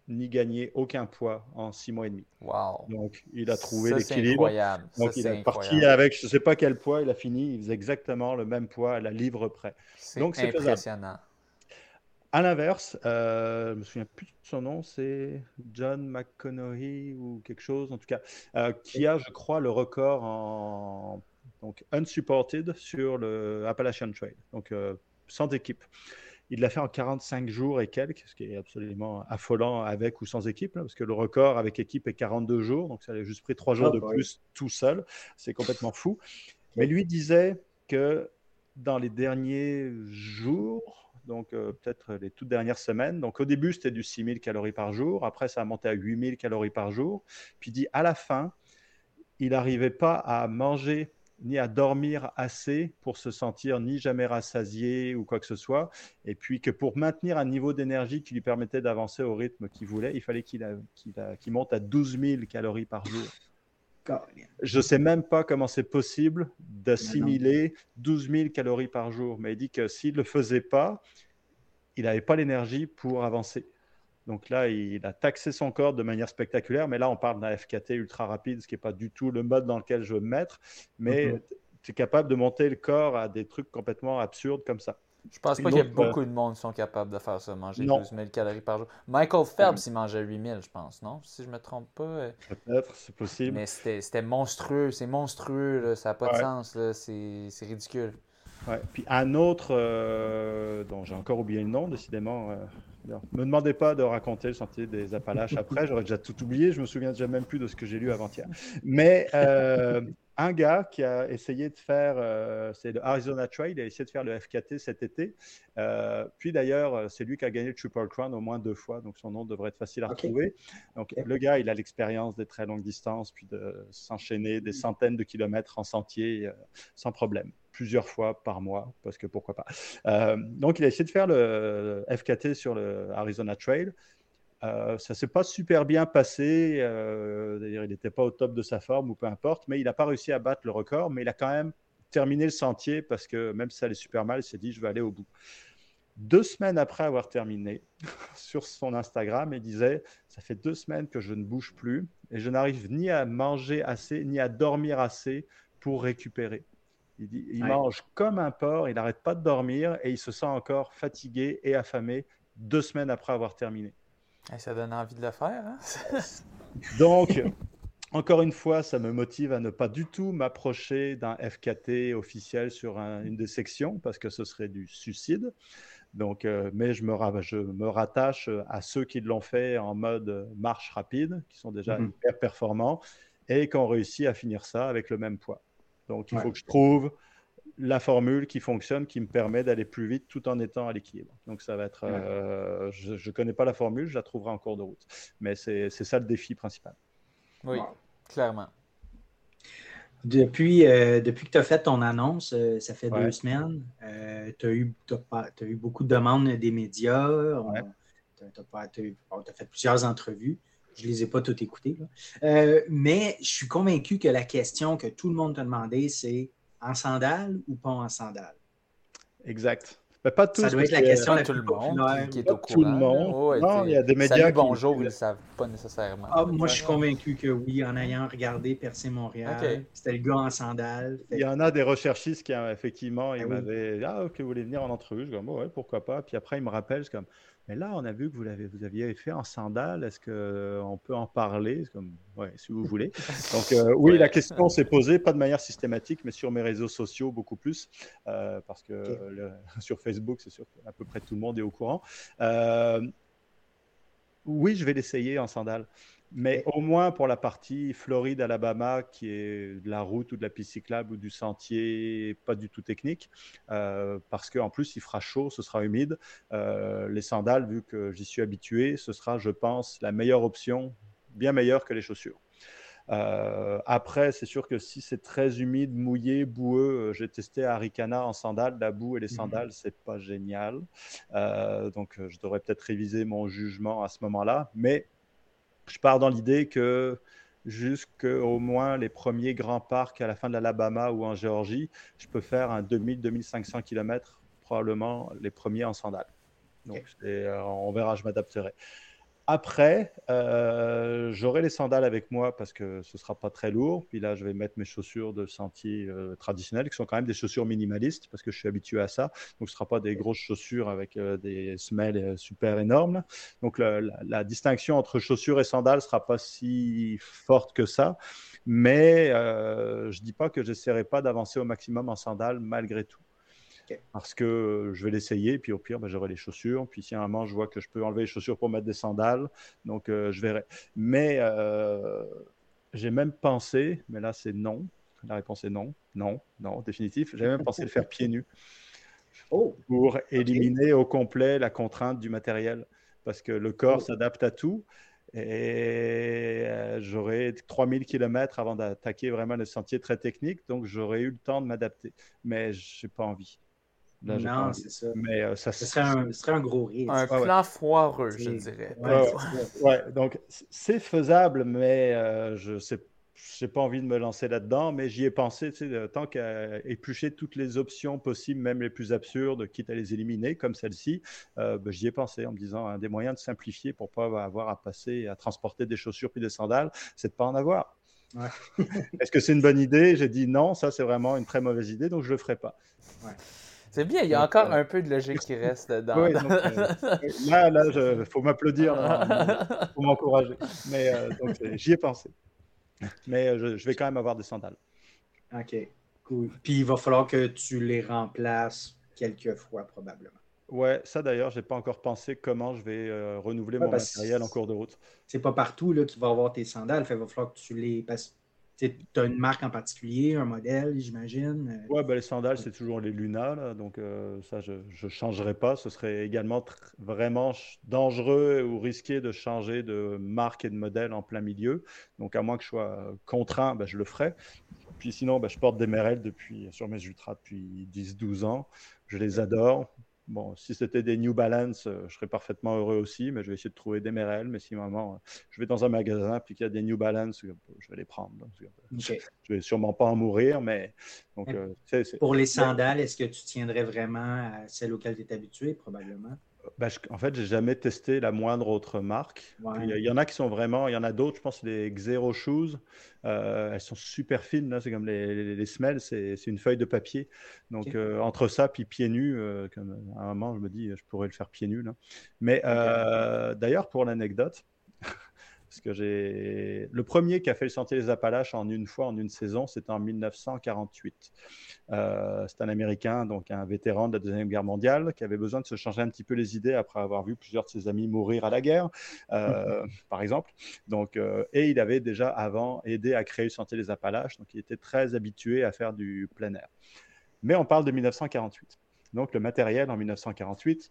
ni gagné aucun poids en six mois et demi. Wow. Donc, il a trouvé l'équilibre. Donc, il est parti avec je ne sais pas quel poids, il a fini, il faisait exactement le même poids à la livre près. Donc, c'est impressionnant. À l'inverse, euh, je ne me souviens plus de son nom, c'est John McConaughey ou quelque chose, en tout cas, euh, qui a, je crois, le record en donc unsupported sur le Appalachian Trail, donc euh, sans équipe. Il l'a fait en 45 jours et quelques, ce qui est absolument affolant avec ou sans équipe, parce que le record avec équipe est 42 jours, donc ça a juste pris trois jours ah, de bah plus tout seul. C'est complètement fou. Mais lui disait que dans les derniers jours, donc euh, peut-être les toutes dernières semaines. Donc au début, c'était du 6000 calories par jour. Après, ça a monté à 8000 calories par jour. Puis dit à la fin, il n'arrivait pas à manger ni à dormir assez pour se sentir ni jamais rassasié ou quoi que ce soit. Et puis que pour maintenir un niveau d'énergie qui lui permettait d'avancer au rythme qu'il voulait, il fallait qu'il monte à 12 000 calories par jour. Je ne sais même pas comment c'est possible d'assimiler 12 000 calories par jour, mais il dit que s'il ne le faisait pas, il n'avait pas l'énergie pour avancer. Donc là, il a taxé son corps de manière spectaculaire, mais là, on parle d'un FKT ultra rapide, ce qui n'est pas du tout le mode dans lequel je veux me mettre, mais mhm. tu es capable de monter le corps à des trucs complètement absurdes comme ça. Je pense pas qu'il y a beaucoup de monde qui sont capables de faire ça, manger 12 000 calories par jour. Michael Phelps, il mangeait 8 000, je pense, non? Si je me trompe pas. Euh. Peut-être, c'est possible. Mais c'était monstrueux, c'est monstrueux, ça n'a pas de sens, c'est ridicule. Ouais. Puis un autre, euh, dont j'ai encore oublié le nom, décidément. Euh, me demandez pas de raconter le sentier des Appalaches après, j'aurais déjà tout oublié, je me souviens déjà même plus de ce que j'ai lu avant-hier. Mais un gars qui a essayé de faire, euh, c'est le Arizona Trail, il a essayé de faire le FKT cet été. Euh, puis d'ailleurs, euh, c'est lui qui a gagné le Triple Crown au moins deux fois, donc son nom devrait être facile à retrouver. Donc le gars, il a l'expérience des très longues distances, puis de s'enchaîner des centaines de kilomètres en sentier sans problème, plusieurs fois par mois, parce que pourquoi pas. donc il a essayé de faire le FKT sur le Arizona Trail. Euh, ça s'est pas super bien passé. Euh, il n'était pas au top de sa forme ou peu importe, mais il n'a pas réussi à battre le record. Mais il a quand même terminé le sentier parce que même si ça allait super mal, il s'est dit je vais aller au bout. Deux semaines après avoir terminé, sur son Instagram, il disait ça fait deux semaines que je ne bouge plus et je n'arrive ni à manger assez ni à dormir assez pour récupérer. Il, dit, il mange comme un porc, il n'arrête pas de dormir et il se sent encore fatigué et affamé deux semaines après avoir terminé ça donne envie de le faire. Hein? Donc, encore une fois, ça me motive à ne pas du tout m'approcher d'un FKT officiel sur une des sections parce que ce serait du suicide. Donc, euh, mais je me, je me, rattache à ceux qui l'ont fait en mode marche rapide, qui sont déjà mhm. hyper performants et qui ont réussi à finir ça avec le même poids. Donc, il faut que je trouve la formule qui fonctionne, qui me permet d'aller plus vite tout en étant à l'équilibre. Donc ça va être, euh, je ne connais pas la formule, je la trouverai en cours de route. Mais c'est ça le défi principal. Oui, clairement. Depuis, depuis que tu as fait ton annonce, ça fait deux semaines, tu as, as, eu beaucoup de demandes des médias. Tu as, fait plusieurs entrevues. Je ne les ai pas toutes écoutées. mais je suis convaincu que la question que tout le monde t'a demandé, c'est en sandales ou pas en sandales? Exact. Mais pas tous, ça doit être la question de tout le monde qui, est au courant. Tout le monde. non, il y a des médias. Salut, bonjour, ils ne le savent pas nécessairement. Ah, moi, je suis convaincu que oui, en ayant regardé Percé Montréal, c'était le gars en sandales. Il y en a des recherchistes qui, effectivement, ils ah m'avaient Ah, ok, vous voulez venir en entrevue Je dis, ouais, pourquoi pas. Puis après, ils me rappellent, comme mais là, on a vu que vous, l'avez, vous aviez fait en sandales. Est-ce qu'on euh, peut en parler? Comme, ouais, Si vous voulez. Donc, euh, oui, la question s'est posée, pas de manière systématique, mais sur mes réseaux sociaux beaucoup plus. Euh, parce que sur Facebook, c'est sûr qu'à peu près tout le monde est au courant. oui, je vais l'essayer en sandales. Mais au moins pour la partie Floride, Alabama, qui est de la route ou de la piste cyclable ou du sentier, pas du tout technique, euh, parce qu'en plus il fera chaud, ce sera humide. Euh, les sandales, vu que j'y suis habitué, ce sera, je pense, la meilleure option, bien meilleure que les chaussures. Euh, après, c'est sûr que si c'est très humide, mouillé, boueux, j'ai testé à Arikana en sandales, la boue et les mhm. sandales, c'est pas génial. donc, je devrais peut-être réviser mon jugement à ce moment-là. Mais je pars dans l'idée que jusqu'au moins les premiers grands parcs à la fin de l'Alabama ou en Géorgie, je peux faire un 2000-2500 km, probablement les premiers en sandales. Donc, euh, on verra, je m'adapterai. Après, euh, j'aurai les sandales avec moi parce que ce sera pas très lourd. Puis là, je vais mettre mes chaussures de sentier euh, traditionnelles, qui sont quand même des chaussures minimalistes parce que je suis habitué à ça. Donc, ce sera pas des grosses chaussures avec euh, des semelles super énormes. Donc, la, distinction entre chaussures et sandales sera pas si forte que ça. Mais je ne dis pas que j'essaierai pas d'avancer au maximum en sandales malgré tout. Parce que je vais l'essayer, puis au pire, ben, j'aurai les chaussures. Puis si à un moment, je vois que je peux enlever les chaussures pour mettre des sandales, donc euh, je verrai. Mais euh, j'ai même pensé, mais là c'est non. La réponse est non, non, non, définitif. J'ai même pensé le faire pieds nus oh, pour éliminer au complet la contrainte du matériel. Parce que le corps oh. s'adapte à tout. Et euh, j'aurais 3000 km avant d'attaquer vraiment le sentier très technique, donc j'aurais eu le temps de m'adapter. Mais je n'ai pas envie non, c'est ça. Mais euh, ça, serait un, serait un, gros risque. Un plan foireux, je dirais. Ouais, donc c'est faisable, mais euh, je sais n'ai pas envie de me lancer là-dedans, mais j'y ai pensé, tu sais, tant qu'à éplucher toutes les options possibles, même les plus absurdes, quitte à les éliminer, comme celle-ci, euh, ben, j'y ai pensé en me disant un des moyens de simplifier pour pas avoir à passer à transporter des chaussures puis des sandales, c'est de pas en avoir. Est-ce que c'est une bonne idée? J'ai dit non, ça c'est vraiment une très mauvaise idée, donc je le ferai pas. C'est bien, il y a encore euh, un peu de logique qui reste dedans. Oui, euh, là, là, il faut m'applaudir, pour m'encourager. Mais euh, j'y ai pensé. Mais je, vais quand même avoir des sandales. OK, cool. Puis il va falloir que tu les remplaces quelques fois, probablement. Ouais, ça d'ailleurs, je n'ai pas encore pensé comment je vais renouveler mon matériel en cours de route. C'est pas partout là, qui va avoir tes sandales. il va falloir que tu les. Tu as une marque en particulier, un modèle, j'imagine? Euh? Ouais, ben, les sandales, c'est toujours les Luna. donc, euh, ça, je ne changerai pas. Ce serait également vraiment dangereux ou risqué de changer de marque et de modèle en plein milieu. Donc, à moins que je sois contraint, ben, je le ferai. Puis sinon, ben, je porte des Merrell depuis, sur mes ultras depuis 10-12 ans. Je les adore. Bon, si c'était des New Balance, euh, je serais parfaitement heureux aussi, mais je vais essayer de trouver des Merrell. Mais si vraiment euh, je vais dans un magasin et qu'il y a des New Balance, euh, je vais les prendre. Je vais sûrement pas en mourir, mais. Donc, Pour les sandales, est-ce que tu tiendrais vraiment à celles auxquelles tu es habitué, probablement? En fait, j'ai jamais testé la moindre autre marque. Il y, en a qui sont vraiment, il y en a d'autres, je pense, les Xero Shoes. Euh, elles sont super fines, c'est comme les, les, semelles, c'est une feuille de papier. Donc, euh, entre ça, puis pieds nus, euh, à un moment, je me dis, je pourrais le faire pieds nus. Là. Mais d'ailleurs, pour l'anecdote, parce que j'ai le premier qui a fait le Sentier des Appalaches en une fois, en une saison, c'était en 1948. Euh, c'est un Américain, donc un vétéran de la Deuxième Guerre mondiale, qui avait besoin de se changer un petit peu les idées après avoir vu plusieurs de ses amis mourir à la guerre, euh, par exemple. Donc, euh, et il avait déjà avant aidé à créer le Sentier des Appalaches, donc il était très habitué à faire du plein air. Mais on parle de 1948. Donc le matériel en 1948,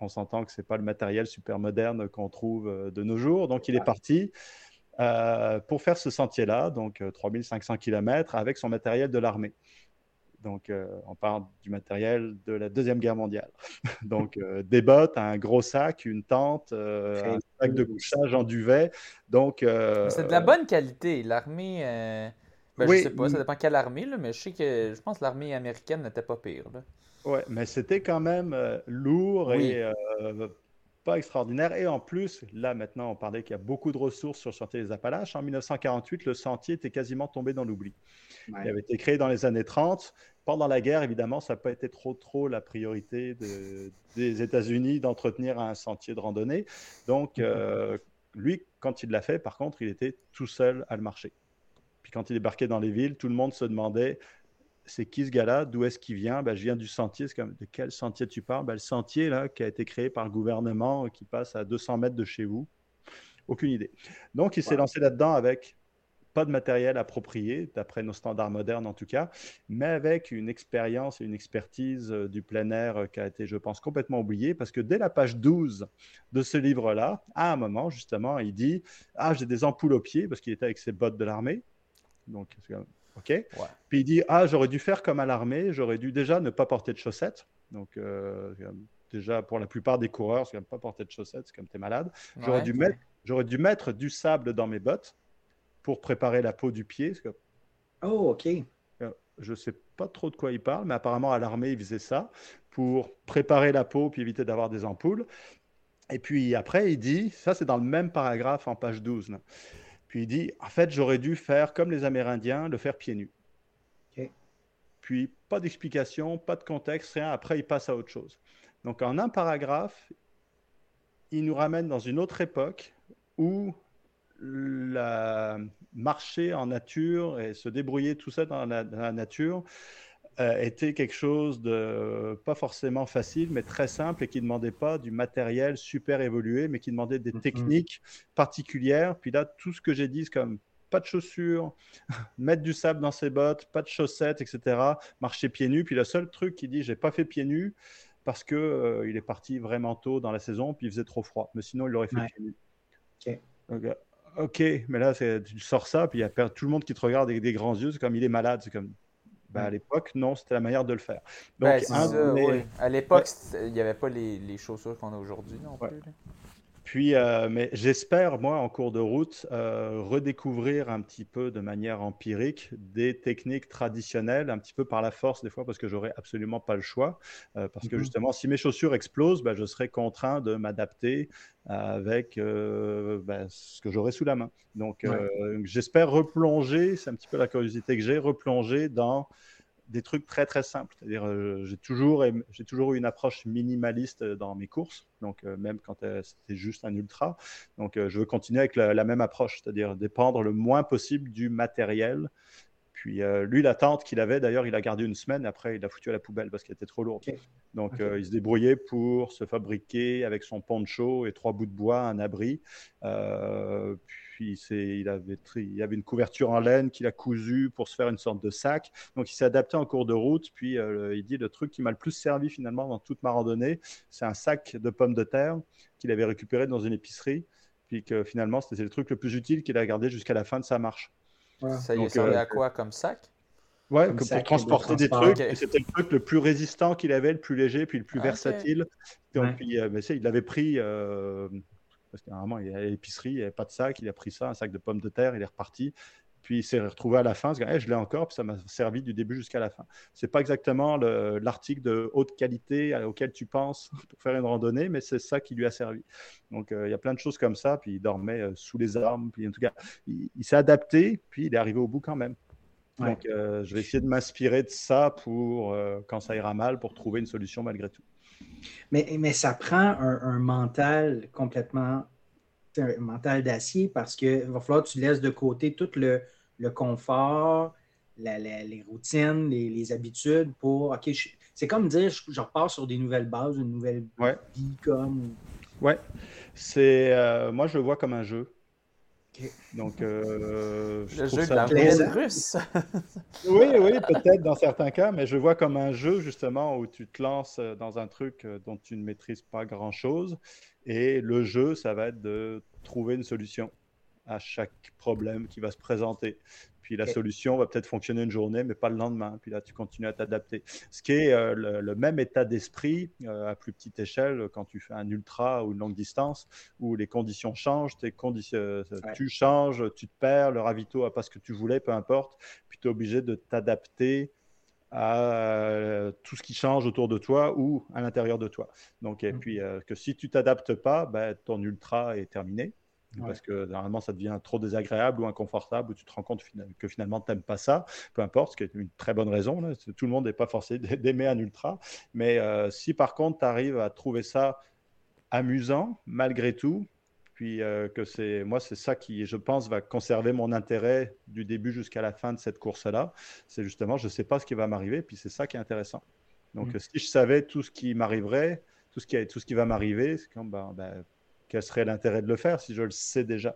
on s'entend que ce n'est pas le matériel super moderne qu'on trouve de nos jours. Donc, il est parti. pour faire ce sentier-là, donc 3500 km, avec son matériel de l'armée. Donc, euh, on parle du matériel de la Deuxième Guerre mondiale. Donc, euh, des bottes, un gros sac, une tente, euh, un sac de couchage en duvet. Donc, c'est de la bonne qualité. L'armée, ben, oui, je sais pas, ça dépend quelle armée, mais je sais que je pense que l'armée américaine n'était pas pire. Oui, mais c'était quand même lourd et pas extraordinaire. Et en plus, là maintenant, on parlait qu'il y a beaucoup de ressources sur le sentier des Appalaches. En 1948, le sentier était quasiment tombé dans l'oubli. Il avait été créé dans les années 30. Pendant la guerre, évidemment, ça n'a pas été trop, trop la priorité des États-Unis d'entretenir un sentier de randonnée. Donc, euh, lui, quand il l'a fait, par contre, il était tout seul à le marcher. Puis quand il débarquait dans les villes, tout le monde se demandait c'est qui ce gars-là? D'où est-ce qu'il vient? Ben, Je viens du sentier. Comme, de quel sentier tu parles? Ben, Le sentier là, qui a été créé par le gouvernement, qui passe à 200 mètres de chez vous. Aucune idée. Donc, il s'est lancé là-dedans avec pas de matériel approprié, d'après nos standards modernes en tout cas, mais avec une expérience et une expertise euh, du plein air euh, qui a été, je pense, complètement oubliée, parce que dès la page 12 de ce livre-là, à un moment, justement, il dit Ah, j'ai des ampoules aux pieds, parce qu'il était avec ses bottes de l'armée. Donc, OK. Puis il dit Ah, j'aurais dû faire comme à l'armée, j'aurais dû déjà ne pas porter de chaussettes. Donc, euh, déjà, pour la plupart des coureurs, c'est comme pas porter de chaussettes, c'est comme tu es malade. J'aurais dû, mettre, dû mettre du sable dans mes bottes pour préparer la peau du pied. Oh, OK. Euh, je ne sais pas trop de quoi il parle, mais apparemment à l'armée, il faisait ça pour préparer la peau puis éviter d'avoir des ampoules. Et puis après, il dit, ça c'est dans le même paragraphe en page 12. Puis il dit, en fait, j'aurais dû faire comme les Amérindiens, le faire pieds nus. Puis pas d'explication, pas de contexte, rien. Après, il passe à autre chose. Donc en un paragraphe, il nous ramène dans une autre époque où la marcher en nature et se débrouiller tout ça dans la, nature euh, était quelque chose de pas forcément facile, mais très simple et qui ne demandait pas du matériel super évolué, mais qui demandait des mm-hmm. techniques particulières. Puis là, tout ce que j'ai dit, c'est comme pas de chaussures, mettre du sable dans ses bottes, pas de chaussettes, etc. Marcher pieds nus. Puis le seul truc qui dit, j'ai pas fait pieds nus parce que euh, il est parti vraiment tôt dans la saison, puis il faisait trop froid. Mais sinon, il aurait fait pieds nus. Ok. OK, mais là, tu sors ça, puis il y a tout le monde qui te regarde avec des grands yeux, c'est comme il est malade, c'est comme. Ben, à l'époque, non, c'était la manière de le faire. Donc, À l'époque, il n'y avait pas les, les chaussures qu'on a aujourd'hui non plus. Puis, euh, mais j'espère, moi, en cours de route, euh, redécouvrir un petit peu de manière empirique des techniques traditionnelles, un petit peu par la force des fois, parce que j'aurais absolument pas le choix. Euh, parce que mhm. justement, si mes chaussures explosent, ben, je serai contraint de m'adapter avec ben, ce que j'aurai sous la main. Donc, j'espère replonger, c'est un petit peu la curiosité que j'ai, replonger dans des trucs très très simples. C'est-à-dire, euh, j'ai toujours, j'ai toujours eu une approche minimaliste euh, dans mes courses, donc euh, même quand c'était juste un ultra. Donc, je veux continuer avec la, même approche, c'est-à-dire dépendre le moins possible du matériel. Puis lui, la tente qu'il avait, d'ailleurs, il a gardé une semaine. Après, il l'a foutu à la poubelle parce qu'elle était trop lourde. Donc, il se débrouillait pour se fabriquer avec son poncho et trois bouts de bois un abri. puis il, avait, il y avait une couverture en laine qu'il a cousu pour se faire une sorte de sac. Donc il s'est adapté en cours de route. Puis euh, il dit le truc qui m'a le plus servi finalement dans toute ma randonnée, c'est un sac de pommes de terre qu'il avait récupéré dans une épisserie. Puis que finalement c'était le truc le plus utile qu'il a gardé jusqu'à la fin de sa marche. Ça y servait à quoi comme sac? Ouais, pour transporter des trucs. C'était le truc le plus résistant qu'il avait, le plus léger, puis le plus ah, versatile. Donc, euh, mais il avait pris, euh, parce qu'à un moment, il est à l'épicerie, il n'y avait pas de sac, il a pris ça, un sac de pommes de terre, il est reparti. Puis il s'est retrouvé à la fin, je l'ai encore, puis ça m'a servi du début jusqu'à la fin. Ce n'est pas exactement l'article de haute qualité auquel tu penses pour faire une randonnée, mais c'est ça qui lui a servi. Donc euh, il y a plein de choses comme ça, puis il dormait euh, sous les arbres, puis en tout cas, il, s'est adapté, puis il est arrivé au bout quand même. Donc euh, je vais essayer de m'inspirer de ça pour, quand ça ira mal, pour trouver une solution malgré tout. Mais, mais ça prend un, mental complètement, un mental d'acier parce qu'il va falloir que tu laisses de côté tout le, le confort, les routines, les, habitudes pour, OK, c'est comme dire, je, repars sur des nouvelles bases, une nouvelle vie comme. Ouais, c'est, euh, moi je le vois comme un jeu. Donc, euh, le jeu de la russe. oui, oui, peut-être dans certains cas, mais je vois comme un jeu justement où tu te lances dans un truc euh, dont tu ne maîtrises pas grand-chose. Et le jeu, ça va être de trouver une solution. à chaque problème qui va se présenter. Puis la solution va peut-être fonctionner une journée, mais pas le lendemain. Puis là, tu continues à t'adapter. Ce qui est euh, le, même état d'esprit euh, à plus petite échelle quand tu fais un ultra ou une longue distance, où les conditions changent, tes conditions, euh, tu changes, tu te perds, le ravito n'a pas ce que tu voulais, peu importe. Puis tu es obligé de t'adapter à tout ce qui change autour de toi ou à l'intérieur de toi. Donc, et mmh. puis que si tu t'adaptes pas, ben, ton ultra est terminé parce que normalement ça devient trop désagréable ou inconfortable, ou tu te rends compte que finalement tu n'aimes pas ça, peu importe, ce qui est une très bonne raison. Tout le monde n'est pas forcé d'aimer un ultra. Mais euh, si par contre tu arrives à trouver ça amusant malgré tout, puis euh, que c'est moi c'est ça qui je pense va conserver mon intérêt du début jusqu'à la fin de cette course là c'est justement je sais pas ce qui va m'arriver puis c'est ça qui est intéressant donc mmh. si je savais tout ce qui m'arriverait tout ce qui tout ce qui va m'arriver c'est comme ben, ben quel serait l'intérêt de le faire si je le sais déjà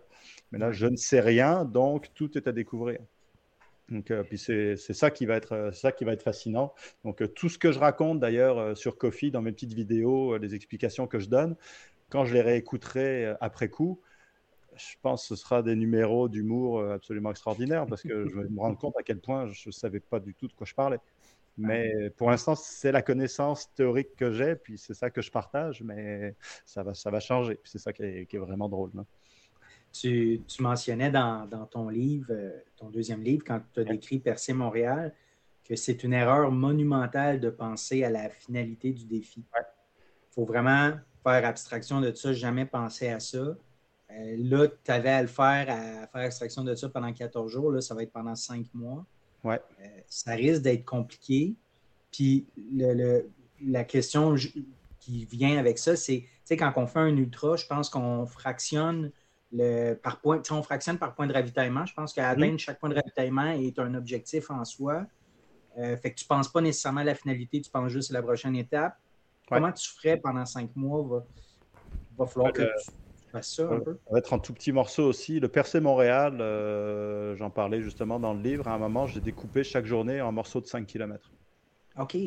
Mais là, je ne sais rien, donc tout est à découvrir. Donc, euh, puis c'est ça qui va être euh, ça qui va être fascinant. Donc euh, tout ce que je raconte d'ailleurs sur Kofi dans mes petites vidéos, les explications que je donne, quand je les réécouterai après coup, je pense que ce sera des numéros d'humour absolument extraordinaires parce que je vais me rendre compte à quel point je ne savais pas du tout de quoi je parlais. Mais pour l'instant, c'est la connaissance théorique que j'ai, puis c'est ça que je partage, mais ça va, ça va changer. C'est ça qui est, vraiment drôle. Tu, tu, mentionnais dans, dans, ton livre, euh, ton deuxième livre, quand tu as décrit Percer Montréal, que c'est une erreur monumentale de penser à la finalité du défi. Il faut vraiment faire abstraction de ça, jamais penser à ça. Euh, là, tu avais à le faire, à faire abstraction de ça pendant 14 jours. Là, ça va être pendant 5 mois. Ouais. Euh, ça risque d'être compliqué. Puis la question qui vient avec ça, c'est quand on fait un ultra, je pense qu'on fractionne le, par point, on fractionne par point de ravitaillement. Je pense qu'atteindre chaque point de ravitaillement est un objectif en soi. Euh, fait que tu ne penses pas nécessairement à la finalité, tu penses juste à la prochaine étape. Comment tu ferais pendant cinq mois? Va, va falloir que tu ça va être en tout petit morceau aussi. Le percé Montréal, euh, j'en parlais justement dans le livre. À un moment, j'ai découpé chaque journée en morceaux de 5 km. OK,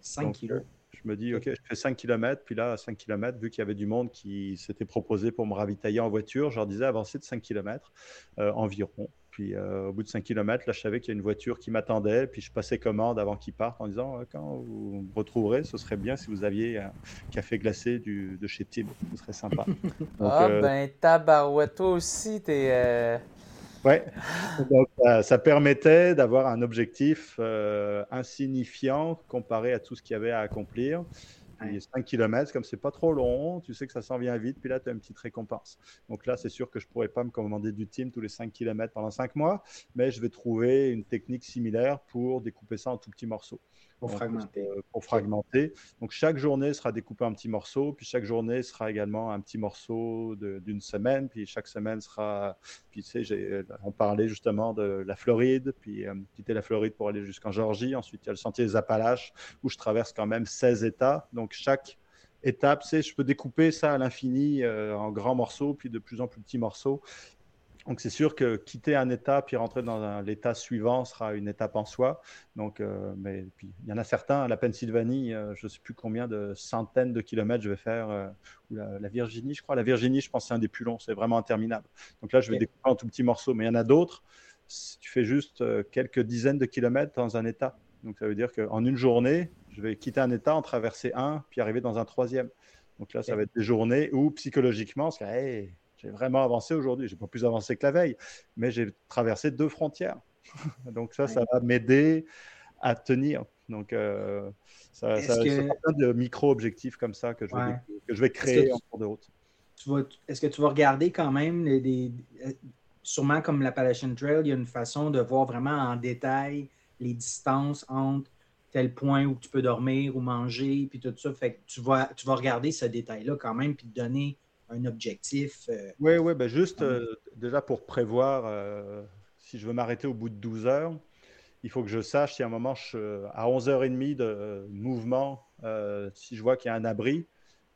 5 km. Je me dis, OK, je fais 5 km. Puis là, à 5 km, vu qu'il y avait du monde qui s'était proposé pour me ravitailler en voiture, je leur disais avancer de 5 km euh, environ. Puis euh, au bout de 5 km, là, je savais qu'il y a une voiture qui m'attendait. Puis je passais commande avant qu'ils partent en disant quand vous me retrouverez, ce serait bien si vous aviez un café glacé du, de chez Tim. Ce serait sympa. ah, euh, ben, tabarouette, toi aussi, t'es. Euh... Ouais. Donc, ça, permettait d'avoir un objectif insignifiant comparé à tout ce qu'il y avait à accomplir. Puis 5 km, comme c'est pas trop long, tu sais que ça s'en vient vite, puis là, tu as une petite récompense. Donc là, c'est sûr que je pourrais pas me commander du team tous les 5 km pendant 5 mois, mais je vais trouver une technique similaire pour découper ça en tout petits morceaux. Pour fragmenter. Euh, pour fragmenter. Donc chaque journée sera découpée en petits morceaux, puis chaque journée sera également un petit morceau d'une semaine, puis chaque semaine sera. Puis tu sais, euh, on parlait justement de la Floride, puis euh, quitter la Floride pour aller jusqu'en Georgie. Ensuite, il y a le sentier des Appalaches où je traverse quand même 16 États. Donc chaque étape, c'est je peux découper ça à l'infini en grands morceaux, puis de plus en plus petits morceaux. Donc c'est sûr que quitter un état puis rentrer dans l'état suivant sera une étape en soi. Donc, euh, mais puis il y en a certains, la Pennsylvanie, euh, je ne sais plus combien de centaines de kilomètres je vais faire, euh, ou la, Virginie, je crois. La Virginie, je pense c'est un des plus longs, c'est vraiment interminable. Donc là, je vais découper en tout petits morceaux. Mais il y en a d'autres, tu fais juste quelques dizaines de kilomètres dans un état. Donc ça veut dire qu'en une journée, je vais quitter un état, en traverser un, puis arriver dans un troisième. Donc là, ça va être des journées où psychologiquement, c'est j'ai vraiment avancé aujourd'hui. J'ai pas plus avancé que la veille, mais j'ai traversé deux frontières. Donc ça, ça va m'aider à tenir. Donc euh, ça, ça c'est plein de micro-objectifs comme ça que je vais, que je vais créer en cours de route. Est-ce que tu vas regarder quand même des, sûrement comme l'Appalachian Trail, il y a une façon de voir vraiment en détail les distances entre tel point où tu peux dormir ou manger, puis tout ça. Fait que tu vas, tu vas regarder ce détail-là quand même, puis te donner un objectif. Euh, oui, oui, ben juste euh, déjà pour prévoir, euh, si je veux m'arrêter au bout de 12 heures, il faut que je sache si à un moment, je, à 11h30 de mouvement, si je vois qu'il y a un abri,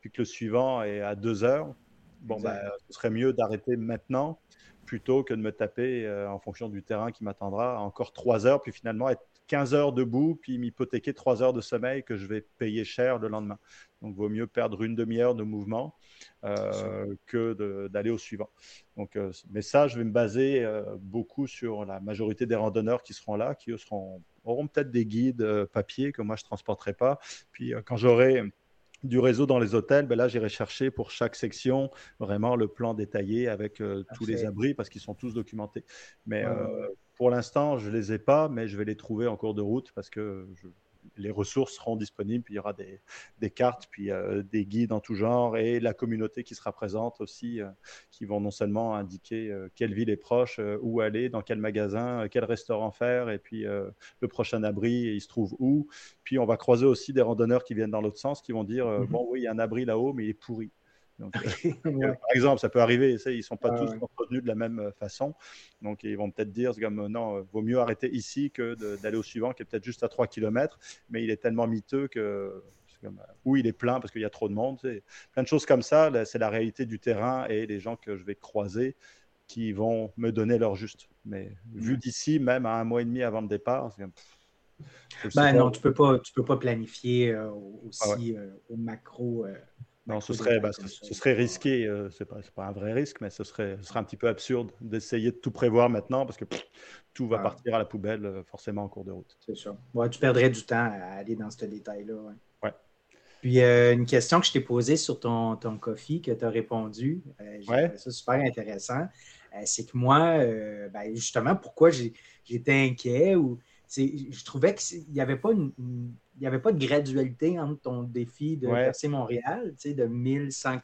puis que le suivant est à 2 heures, bon, ben, ce serait mieux d'arrêter maintenant plutôt que de me taper en fonction du terrain qui m'attendra encore 3 heures, puis finalement être 15 heures debout, puis m'hypothéquer 3 heures de sommeil que je vais payer cher le lendemain. Donc, vaut mieux perdre une demi-heure de mouvement euh, que d'aller au suivant. Donc, euh, mais ça, je vais me baser euh, beaucoup sur la majorité des randonneurs qui seront là, qui eux seront, auront peut-être des guides papier que moi je ne transporterai pas. Puis quand j'aurai du réseau dans les hôtels, ben là, j'irai chercher pour chaque section vraiment le plan détaillé avec tous les abris parce qu'ils sont tous documentés. Mais pour l'instant, je ne les ai pas, mais je vais les trouver en cours de route parce que je, les ressources seront disponibles, puis il y aura des, cartes, puis euh, des guides en tout genre, et la communauté qui sera présente aussi, euh, qui vont non seulement indiquer euh, quelle ville est proche, où aller, dans quel magasin, quel restaurant faire, et puis le prochain abri, il se trouve où. Puis on va croiser aussi des randonneurs qui viennent dans l'autre sens, qui vont dire, mm-hmm. bon oui, il y a un abri là-haut, mais il est pourri. Euh, par exemple, ça peut arriver, ils ne sont pas tous entretenus de la même euh, façon. Donc, ils vont peut-être dire, comme euh, non, vaut mieux arrêter ici que d'aller au suivant, qui est peut-être juste à 3 km, mais il est tellement miteux que. ou il est plein parce qu'il y a trop de monde. Plein de choses comme ça, c'est la réalité du terrain et les gens que je vais croiser qui vont me donner leur juste. Mais vu d'ici, même à un mois et demi avant le départ, ben non, tu ne peux, pas, tu peux pas planifier aussi ah au macro. Non, ce serait, bah, ce, serait risqué. Euh, ce n'est pas, un vrai risque, mais ce serait, ce serait un petit peu absurde d'essayer de tout prévoir maintenant parce que tout va partir à la poubelle euh, forcément en cours de route. C'est sûr. tu perdrais du temps à aller dans ce détail-là. Ouais. Puis euh, une question que je t'ai posée sur ton, ton coffee que tu as répondu, j'ai ça super intéressant. c'est que moi, ben, justement, pourquoi j'étais inquiet ou je trouvais qu'il n'y avait pas une il n'y avait pas de gradualité entre ton défi de passer Montréal, tu sais, de 1100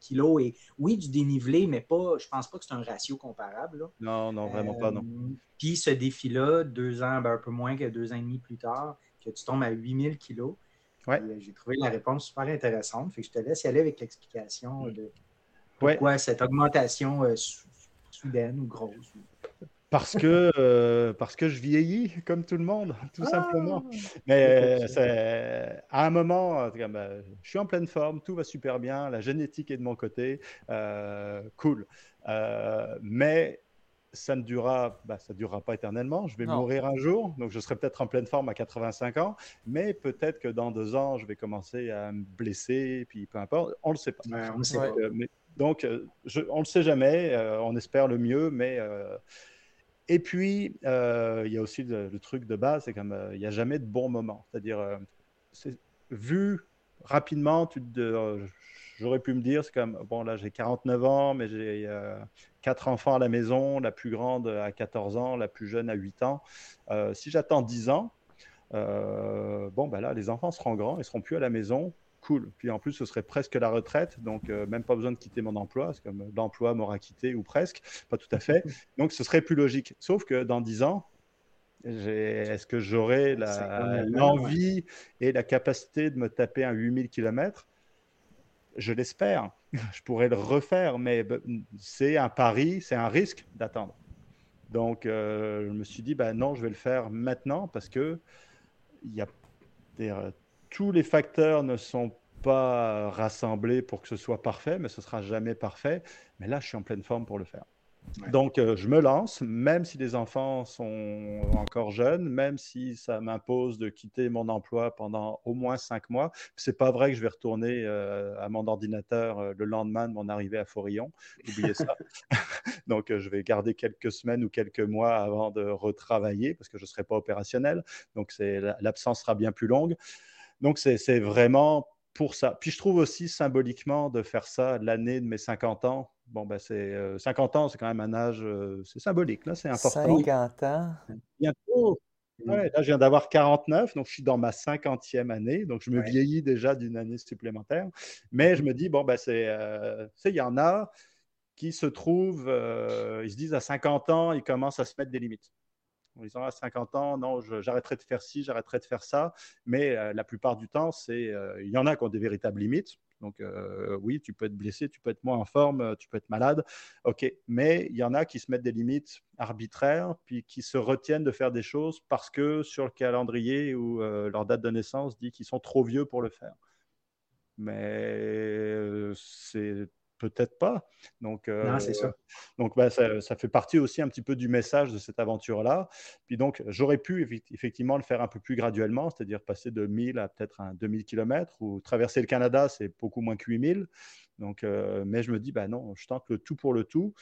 kilos et oui, du dénivelé, mais pas, je pense pas que c'est un ratio comparable. Non, non, vraiment pas, non. Euh, puis ce défi-là, deux ans, ben, un peu moins que deux ans et demi plus tard, que tu tombes à 8000 kilos. Ouais. Euh, j'ai trouvé la réponse super intéressante. Fait que je te laisse y aller avec l'explication de pourquoi cette augmentation euh, soudaine ou grosse. Parce que, euh, parce que je vieillis comme tout le monde, tout ah! simplement. Mais à un moment, euh, ben, je suis en pleine forme, tout va super bien, la génétique est de mon côté, euh, cool. mais ça ne durera, bah, ça durera pas éternellement. Je vais mourir un jour, donc je serai peut-être en pleine forme à 85 ans, mais peut-être que dans deux ans, je vais commencer à me blesser, puis peu importe, on le sait pas. on le sait pas. donc, je, on le sait jamais. on espère le mieux, mais et puis, euh, il y a aussi le, truc de base, c'est qu'il euh, n'y a jamais de bon moment. C'est-à-dire, euh, vu rapidement, j'aurais pu me dire, c'est comme, bon, là, j'ai 49 ans, mais j'ai quatre enfants à la maison, la plus grande à 14 ans, la plus jeune à 8 ans. si j'attends 10 ans, bon, ben là, les enfants seront grands, ils seront plus à la maison cool. Puis en plus, ce serait presque la retraite, donc euh, même pas besoin de quitter mon emploi, c'est comme l'emploi m'aura quitté ou presque, pas tout à fait. Donc ce serait plus logique. Sauf que dans 10 ans, est-ce que j'aurai l'envie et la capacité de me taper un 8000 km Je l'espère. Je pourrais le refaire, mais c'est un pari, c'est un risque d'attendre. Donc, euh, je me suis dit, ben non, je vais le faire maintenant parce que il y a des, tous les facteurs ne sont pas rassemblés pour que ce soit parfait, mais ce sera jamais parfait. Mais là, je suis en pleine forme pour le faire. Donc, euh, je me lance, même si les enfants sont encore jeunes, même si ça m'impose de quitter mon emploi pendant au moins cinq mois. C'est pas vrai que je vais retourner euh, à mon ordinateur euh, le lendemain de mon arrivée à Forillon. Oubliez ça. Donc, je vais garder quelques semaines ou quelques mois avant de retravailler parce que je ne serai pas opérationnel. Donc, l'absence sera bien plus longue. Donc, c'est vraiment pour ça. Puis je trouve aussi symboliquement de faire ça l'année de mes 50 ans. Bon, ben c'est 50 euh, ans, c'est quand même un âge, euh, c'est symbolique, là, c'est important. 50 ans. Bientôt. Ouais, là, je viens d'avoir 49, donc je suis dans ma 50e année, donc je me vieillis déjà d'une année supplémentaire. Mais je me dis, bon, ben c'est, euh, il y en a qui se trouvent, ils se disent à 50 ans, ils commencent à se mettre des limites en disant à 50 ans, non, j'arrêterai de faire ci, j'arrêterai de faire ça. Mais euh, la plupart du temps, c'est, euh, il y en a qui ont des véritables limites. Donc euh, oui, tu peux être blessé, tu peux être moins en forme, tu peux être malade. OK, mais il y en a qui se mettent des limites arbitraires, puis qui se retiennent de faire des choses parce que sur le calendrier ou leur date de naissance dit qu'ils sont trop vieux pour le faire. Mais c'est peut-être pas. Donc, non, c'est ça. Donc, bah, ça, ça, fait partie aussi un petit peu du message de cette aventure-là. Puis donc, j'aurais pu effectivement le faire un peu plus graduellement, c'est-à-dire passer de 1000 à peut-être un 2000 km ou traverser le Canada, c'est beaucoup moins que 8000. Donc, mais je me dis, bah non, je tente le tout pour le tout.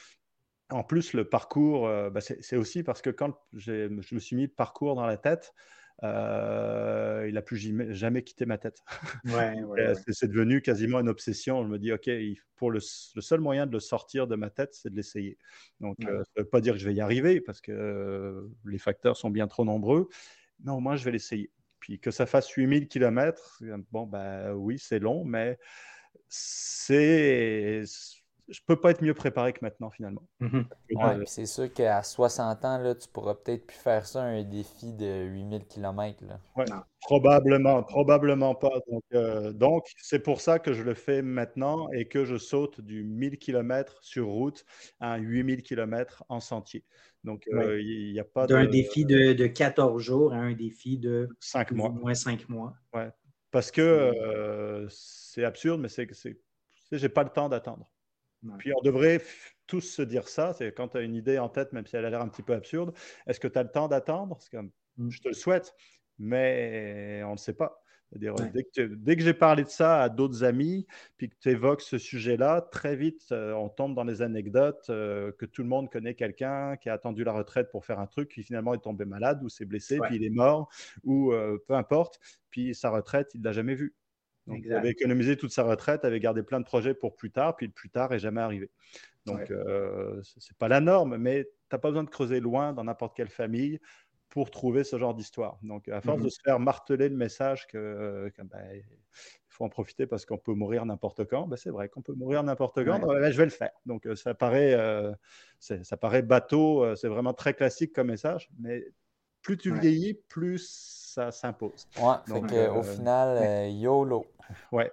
En plus, le parcours, bah, c'est aussi parce que quand je me suis mis le parcours dans la tête, euh, il n'a plus jamais, quitté ma tête. c'est devenu quasiment une obsession. Je me dis, OK, pour le, seul moyen de le sortir de ma tête, c'est de l'essayer. Donc, euh, ça ne veut pas dire que je vais y arriver parce que euh, les facteurs sont bien trop nombreux, mais au moins, je vais l'essayer. Puis que ça fasse 8000 km, bon, bah oui, c'est long, mais c'est je peux pas être mieux préparé que maintenant, finalement. Mhm. Ouais, c'est sûr qu'à 60 ans, là, tu pourras peut-être plus faire ça, un défi de 8000 km. Ouais, probablement, probablement pas. Donc, euh, donc, c'est pour ça que je le fais maintenant et que je saute du 1000 km sur route à 8000 km en sentier. Donc, euh, il n'y a pas D'un défi de, de, 14 jours à un défi de 5 mois. Moins 5 mois. Ouais. Parce que euh, c'est absurde, mais c'est que j'ai pas le temps d'attendre. Puis on devrait tous se dire ça, c'est quand tu as une idée en tête, même si elle a l'air un petit peu absurde, est-ce que tu as le temps d'attendre? Mmh. Je te le souhaite, mais on ne sait pas. Dès que, dès que j'ai parlé de ça à d'autres amis, puis que tu évoques ce sujet-là, très vite, euh, on tombe dans les anecdotes euh, que tout le monde connaît quelqu'un qui a attendu la retraite pour faire un truc, qui finalement est tombé malade ou s'est blessé, puis il est mort, ou euh, peu importe, puis sa retraite, il ne l'a jamais vue. Donc, il avait économisé toute sa retraite, avait gardé plein de projets pour plus tard, puis le plus tard n'est jamais arrivé. Donc, euh, ce n'est pas la norme, mais tu n'as pas besoin de creuser loin dans n'importe quelle famille pour trouver ce genre d'histoire. Donc, à force de mhm. se faire marteler le message que, ben, faut en profiter parce qu'on peut mourir n'importe quand, ben, c'est vrai qu'on peut mourir n'importe quand, ben, je vais le faire. Donc, euh, ça, paraît, euh, ça paraît bateau, c'est vraiment très classique comme message, mais plus tu vieillis, plus ça s'impose. Ouais, Donc, au final, YOLO. Ouais.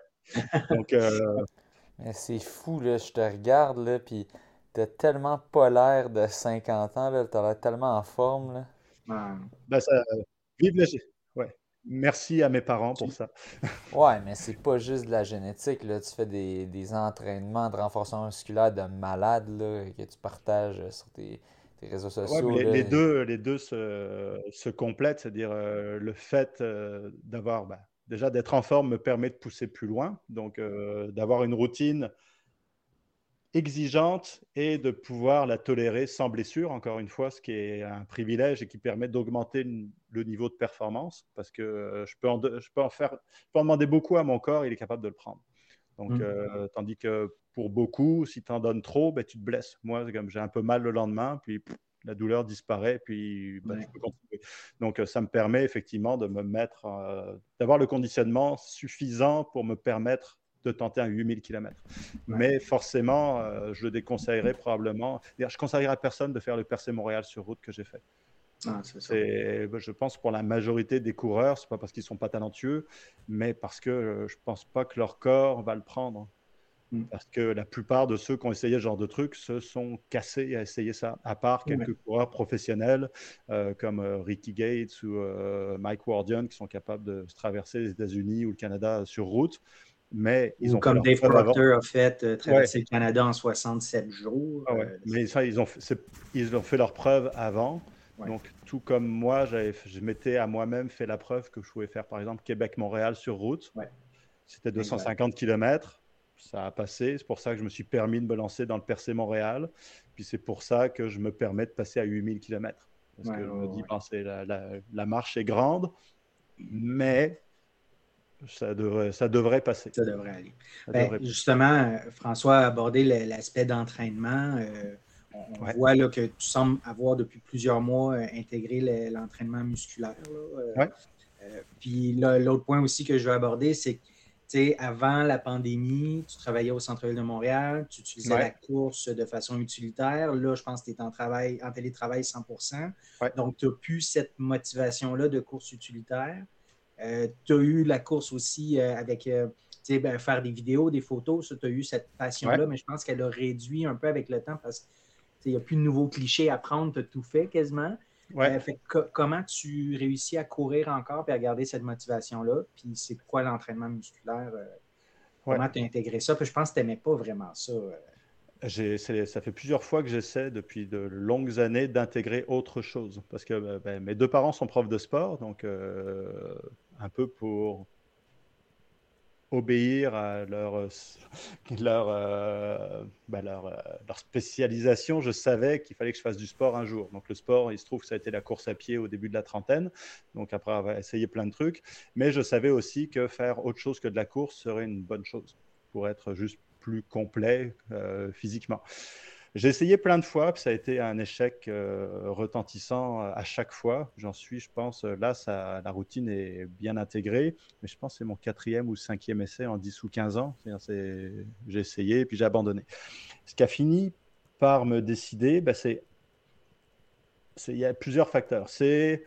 Donc, euh, Mais c'est fou, là. Je te regarde, là, puis t'as tellement pas l'air de 50 ans, là. T'as l'air tellement en forme, là. Ben, ça... Vive le... Ouais. Merci à mes parents pour ça. ouais, mais c'est pas juste de la génétique, là. Tu fais des, des entraînements de renforcement musculaire de malade, là, que tu partages sur tes réseaux sociaux. Ouais, les, deux, les deux se, se complètent, c'est-à-dire euh, le fait euh, d'avoir ben, déjà d'être en forme me permet de pousser plus loin, donc euh, d'avoir une routine exigeante et de pouvoir la tolérer sans blessure, encore une fois, ce qui est un privilège et qui permet d'augmenter le niveau de performance, parce que je, peux en, je, peux en faire, je peux en demander beaucoup à mon corps, il est capable de le prendre. Donc, mmh. euh, tandis que pour beaucoup, si tu en donnes trop, ben, tu te blesses. Moi, comme j'ai un peu mal le lendemain, puis la douleur disparaît, puis bah, je peux continuer. Donc, euh, ça me permet effectivement de me mettre, euh, d'avoir le conditionnement suffisant pour me permettre de tenter un 8000 km. Mais forcément, euh, je le déconseillerais probablement. Je conseillerais à personne de faire le percé Montréal sur route que j'ai fait. Ah, c'est, je pense pour la majorité des coureurs, c'est pas parce qu'ils sont pas talentueux, mais parce que je pense pas que leur corps va le prendre. Mm. Parce que la plupart de ceux qui ont essayé ce genre de truc se sont cassés à essayer ça, à part quelques coureurs professionnels euh, comme euh, Ricky Gates ou euh, Mike Wardian qui sont capables de traverser les États-Unis ou le Canada sur route. Mais ils ou ont comme Dave Proctor a fait traverser le Canada en 67 jours. Ah Mais ça, ils ont, ils ont fait leur preuve avant. Donc, tout comme moi, je m'étais à moi-même fait la preuve que je pouvais faire, par exemple, Québec-Montréal sur route. C'était 250 km ça a passé. C'est pour ça que je me suis permis de me lancer dans le percé Montréal. Puis c'est pour ça que je me permets de passer à 8000 km. Parce que je me dis, la, marche est grande, mais ça devrait, ça devrait passer. Ça devrait aller. Ben, justement, François a abordé l'aspect d'entraînement. Euh, on voit là, que tu sembles avoir depuis plusieurs mois euh, intégré l'entraînement musculaire. Euh, puis l'autre point aussi que je veux aborder, c'est que avant la pandémie, tu travaillais au centre-ville de Montréal, tu utilisais la course de façon utilitaire. Là, je pense que tu es en, travail, en télétravail 100% Donc, tu n'as plus cette motivation-là de course utilitaire. Euh, tu as eu la course aussi euh, avec euh, ben, faire des vidéos, des photos. Tu as eu cette passion-là, mais je pense qu'elle a réduit un peu avec le temps parce qu'il n'y a plus de nouveaux clichés à prendre. Tu as tout fait quasiment. Euh, comment tu réussis à courir encore et à garder cette motivation-là? Puis c'est quoi l'entraînement musculaire? Euh? Comment tu as intégré ça? Puis je pense que tu n'aimais pas vraiment ça. Ça fait plusieurs fois que j'essaie, depuis de longues années, d'intégrer autre chose. Parce que ben, mes deux parents sont profs de sport, donc un peu pour obéir à leur, euh, leur, euh, bah, euh, leur, spécialisation, je savais qu'il fallait que je fasse du sport un jour. Donc le sport, il se trouve que ça a été la course à pied au début de la trentaine, donc après avoir essayé plein de trucs, mais je savais aussi que faire autre chose que de la course serait une bonne chose pour être juste plus complet physiquement. J'ai essayé plein de fois, ça a été un échec euh, retentissant euh, à chaque fois. J'en suis, je pense, euh, là, ça, la routine est bien intégrée, mais je pense que c'est mon quatrième ou cinquième essai en 10 ou 15 ans. J'ai essayé, puis j'ai abandonné. Ce qui a fini par me décider, ben, c'est il y a plusieurs facteurs. C'est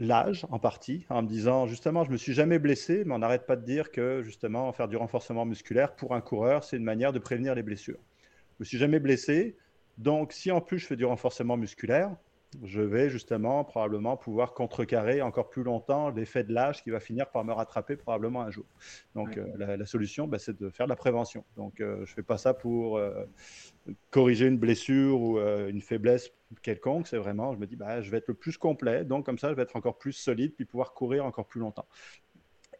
l'âge en partie, en me disant justement, je me suis jamais blessé, mais on n'arrête pas de dire que justement, faire du renforcement musculaire pour un coureur, c'est une manière de prévenir les blessures. Je me suis jamais blessé. Donc, si en plus je fais du renforcement musculaire, je vais justement probablement pouvoir contrecarrer encore plus longtemps l'effet de l'âge qui va finir par me rattraper probablement un jour. Donc euh, la, solution, bah, c'est de faire de la prévention. Donc euh, je ne fais pas ça pour euh, corriger une blessure ou une faiblesse quelconque. C'est vraiment, je me dis, bah, je vais être le plus complet. Donc comme ça, je vais être encore plus solide puis pouvoir courir encore plus longtemps.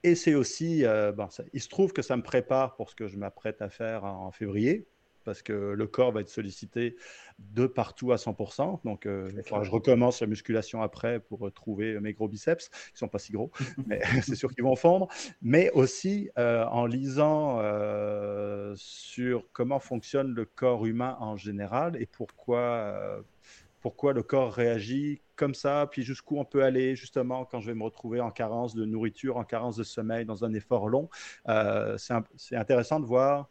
Et c'est aussi, bon, il se trouve que ça me prépare pour ce que je m'apprête à faire en février parce que le corps va être sollicité de partout à 100%. Donc, euh, je recommence la musculation après pour trouver mes gros biceps, qui ne sont pas si gros, mais c'est sûr qu'ils vont fondre. Mais aussi euh, en lisant euh, sur comment fonctionne le corps humain en général et pourquoi pourquoi le corps réagit comme ça, puis jusqu'où on peut aller justement quand je vais me retrouver en carence de nourriture, en carence de sommeil, dans un effort long. c'est intéressant de voir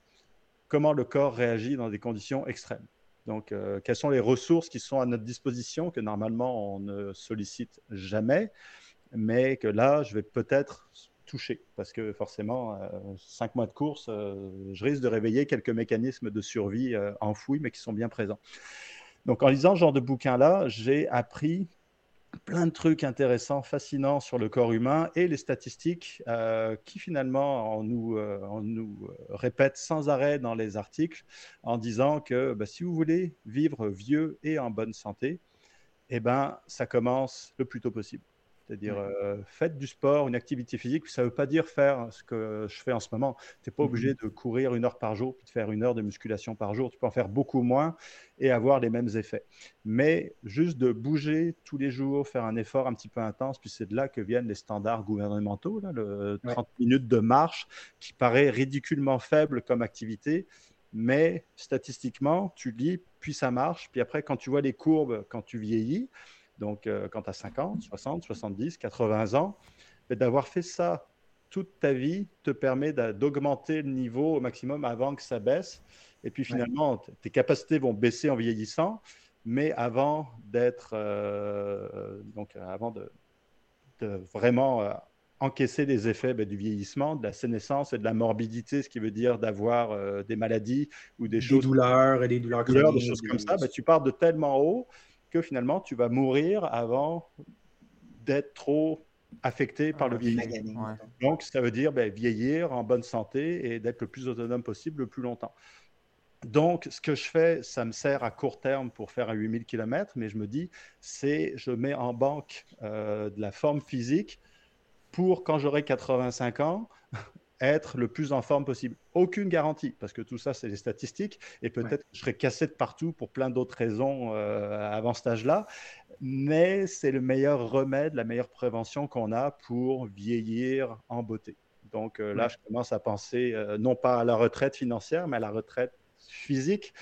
comment le corps réagit dans des conditions extrêmes. Donc, euh, quelles sont les ressources qui sont à notre disposition que normalement on ne sollicite jamais, mais que là, je vais peut-être toucher parce que forcément, euh, cinq mois de course, euh, je risque de réveiller quelques mécanismes de survie enfouis, mais qui sont bien présents. Donc, en lisant ce genre de bouquin-là, j'ai appris plein de trucs intéressants, fascinants sur le corps humain et les statistiques euh, qui finalement on nous, euh, euh, répètent sans arrêt dans les articles en disant que bah, si vous voulez vivre vieux et en bonne santé, eh ben, ça commence le plus tôt possible. C'est-à-dire, euh, faites du sport, une activité physique. Ça ne veut pas dire faire ce que je fais en ce moment. Tu n'es pas obligé mmh de courir une heure par jour puis de faire une heure de musculation par jour. Tu peux en faire beaucoup moins et avoir les mêmes effets. Mais juste de bouger tous les jours, faire un effort un petit peu intense, puis c'est de là que viennent les standards gouvernementaux, le 30 minutes de marche, qui paraît ridiculement faible comme activité. Mais statistiquement, tu lis, puis ça marche. Puis après, quand tu vois les courbes, quand tu vieillis, donc, euh, quand tu as 50, 60, 70, 80 ans, d'avoir fait ça toute ta vie te permet d'augmenter le niveau au maximum avant que ça baisse. Et puis finalement, tes capacités vont baisser en vieillissant, mais avant d'être, euh, donc avant de, vraiment euh, encaisser les effets ben, du vieillissement, de la sénescence et de la morbidité, ce qui veut dire d'avoir des maladies ou des, choses. Des douleurs et des douleurs, douleurs des choses comme ça. Ben, tu pars de tellement haut finalement, tu vas mourir avant d'être trop affecté par le vieillissement. Donc, ça veut dire ben, vieillir en bonne santé et d'être le plus autonome possible le plus longtemps. Donc, ce que je fais, ça me sert à court terme pour faire un 8000 km, mais je me dis, c'est je mets en banque euh, de la forme physique pour quand j'aurai 85 ans, être le plus en forme possible. Aucune garantie, parce que tout ça, c'est les statistiques, et peut-être que je serai cassé de partout pour plein d'autres raisons euh, avant cet âge-là, mais c'est le meilleur remède, la meilleure prévention qu'on a pour vieillir en beauté. Donc euh, là, je commence à penser euh, non pas à la retraite financière, mais à la retraite physique.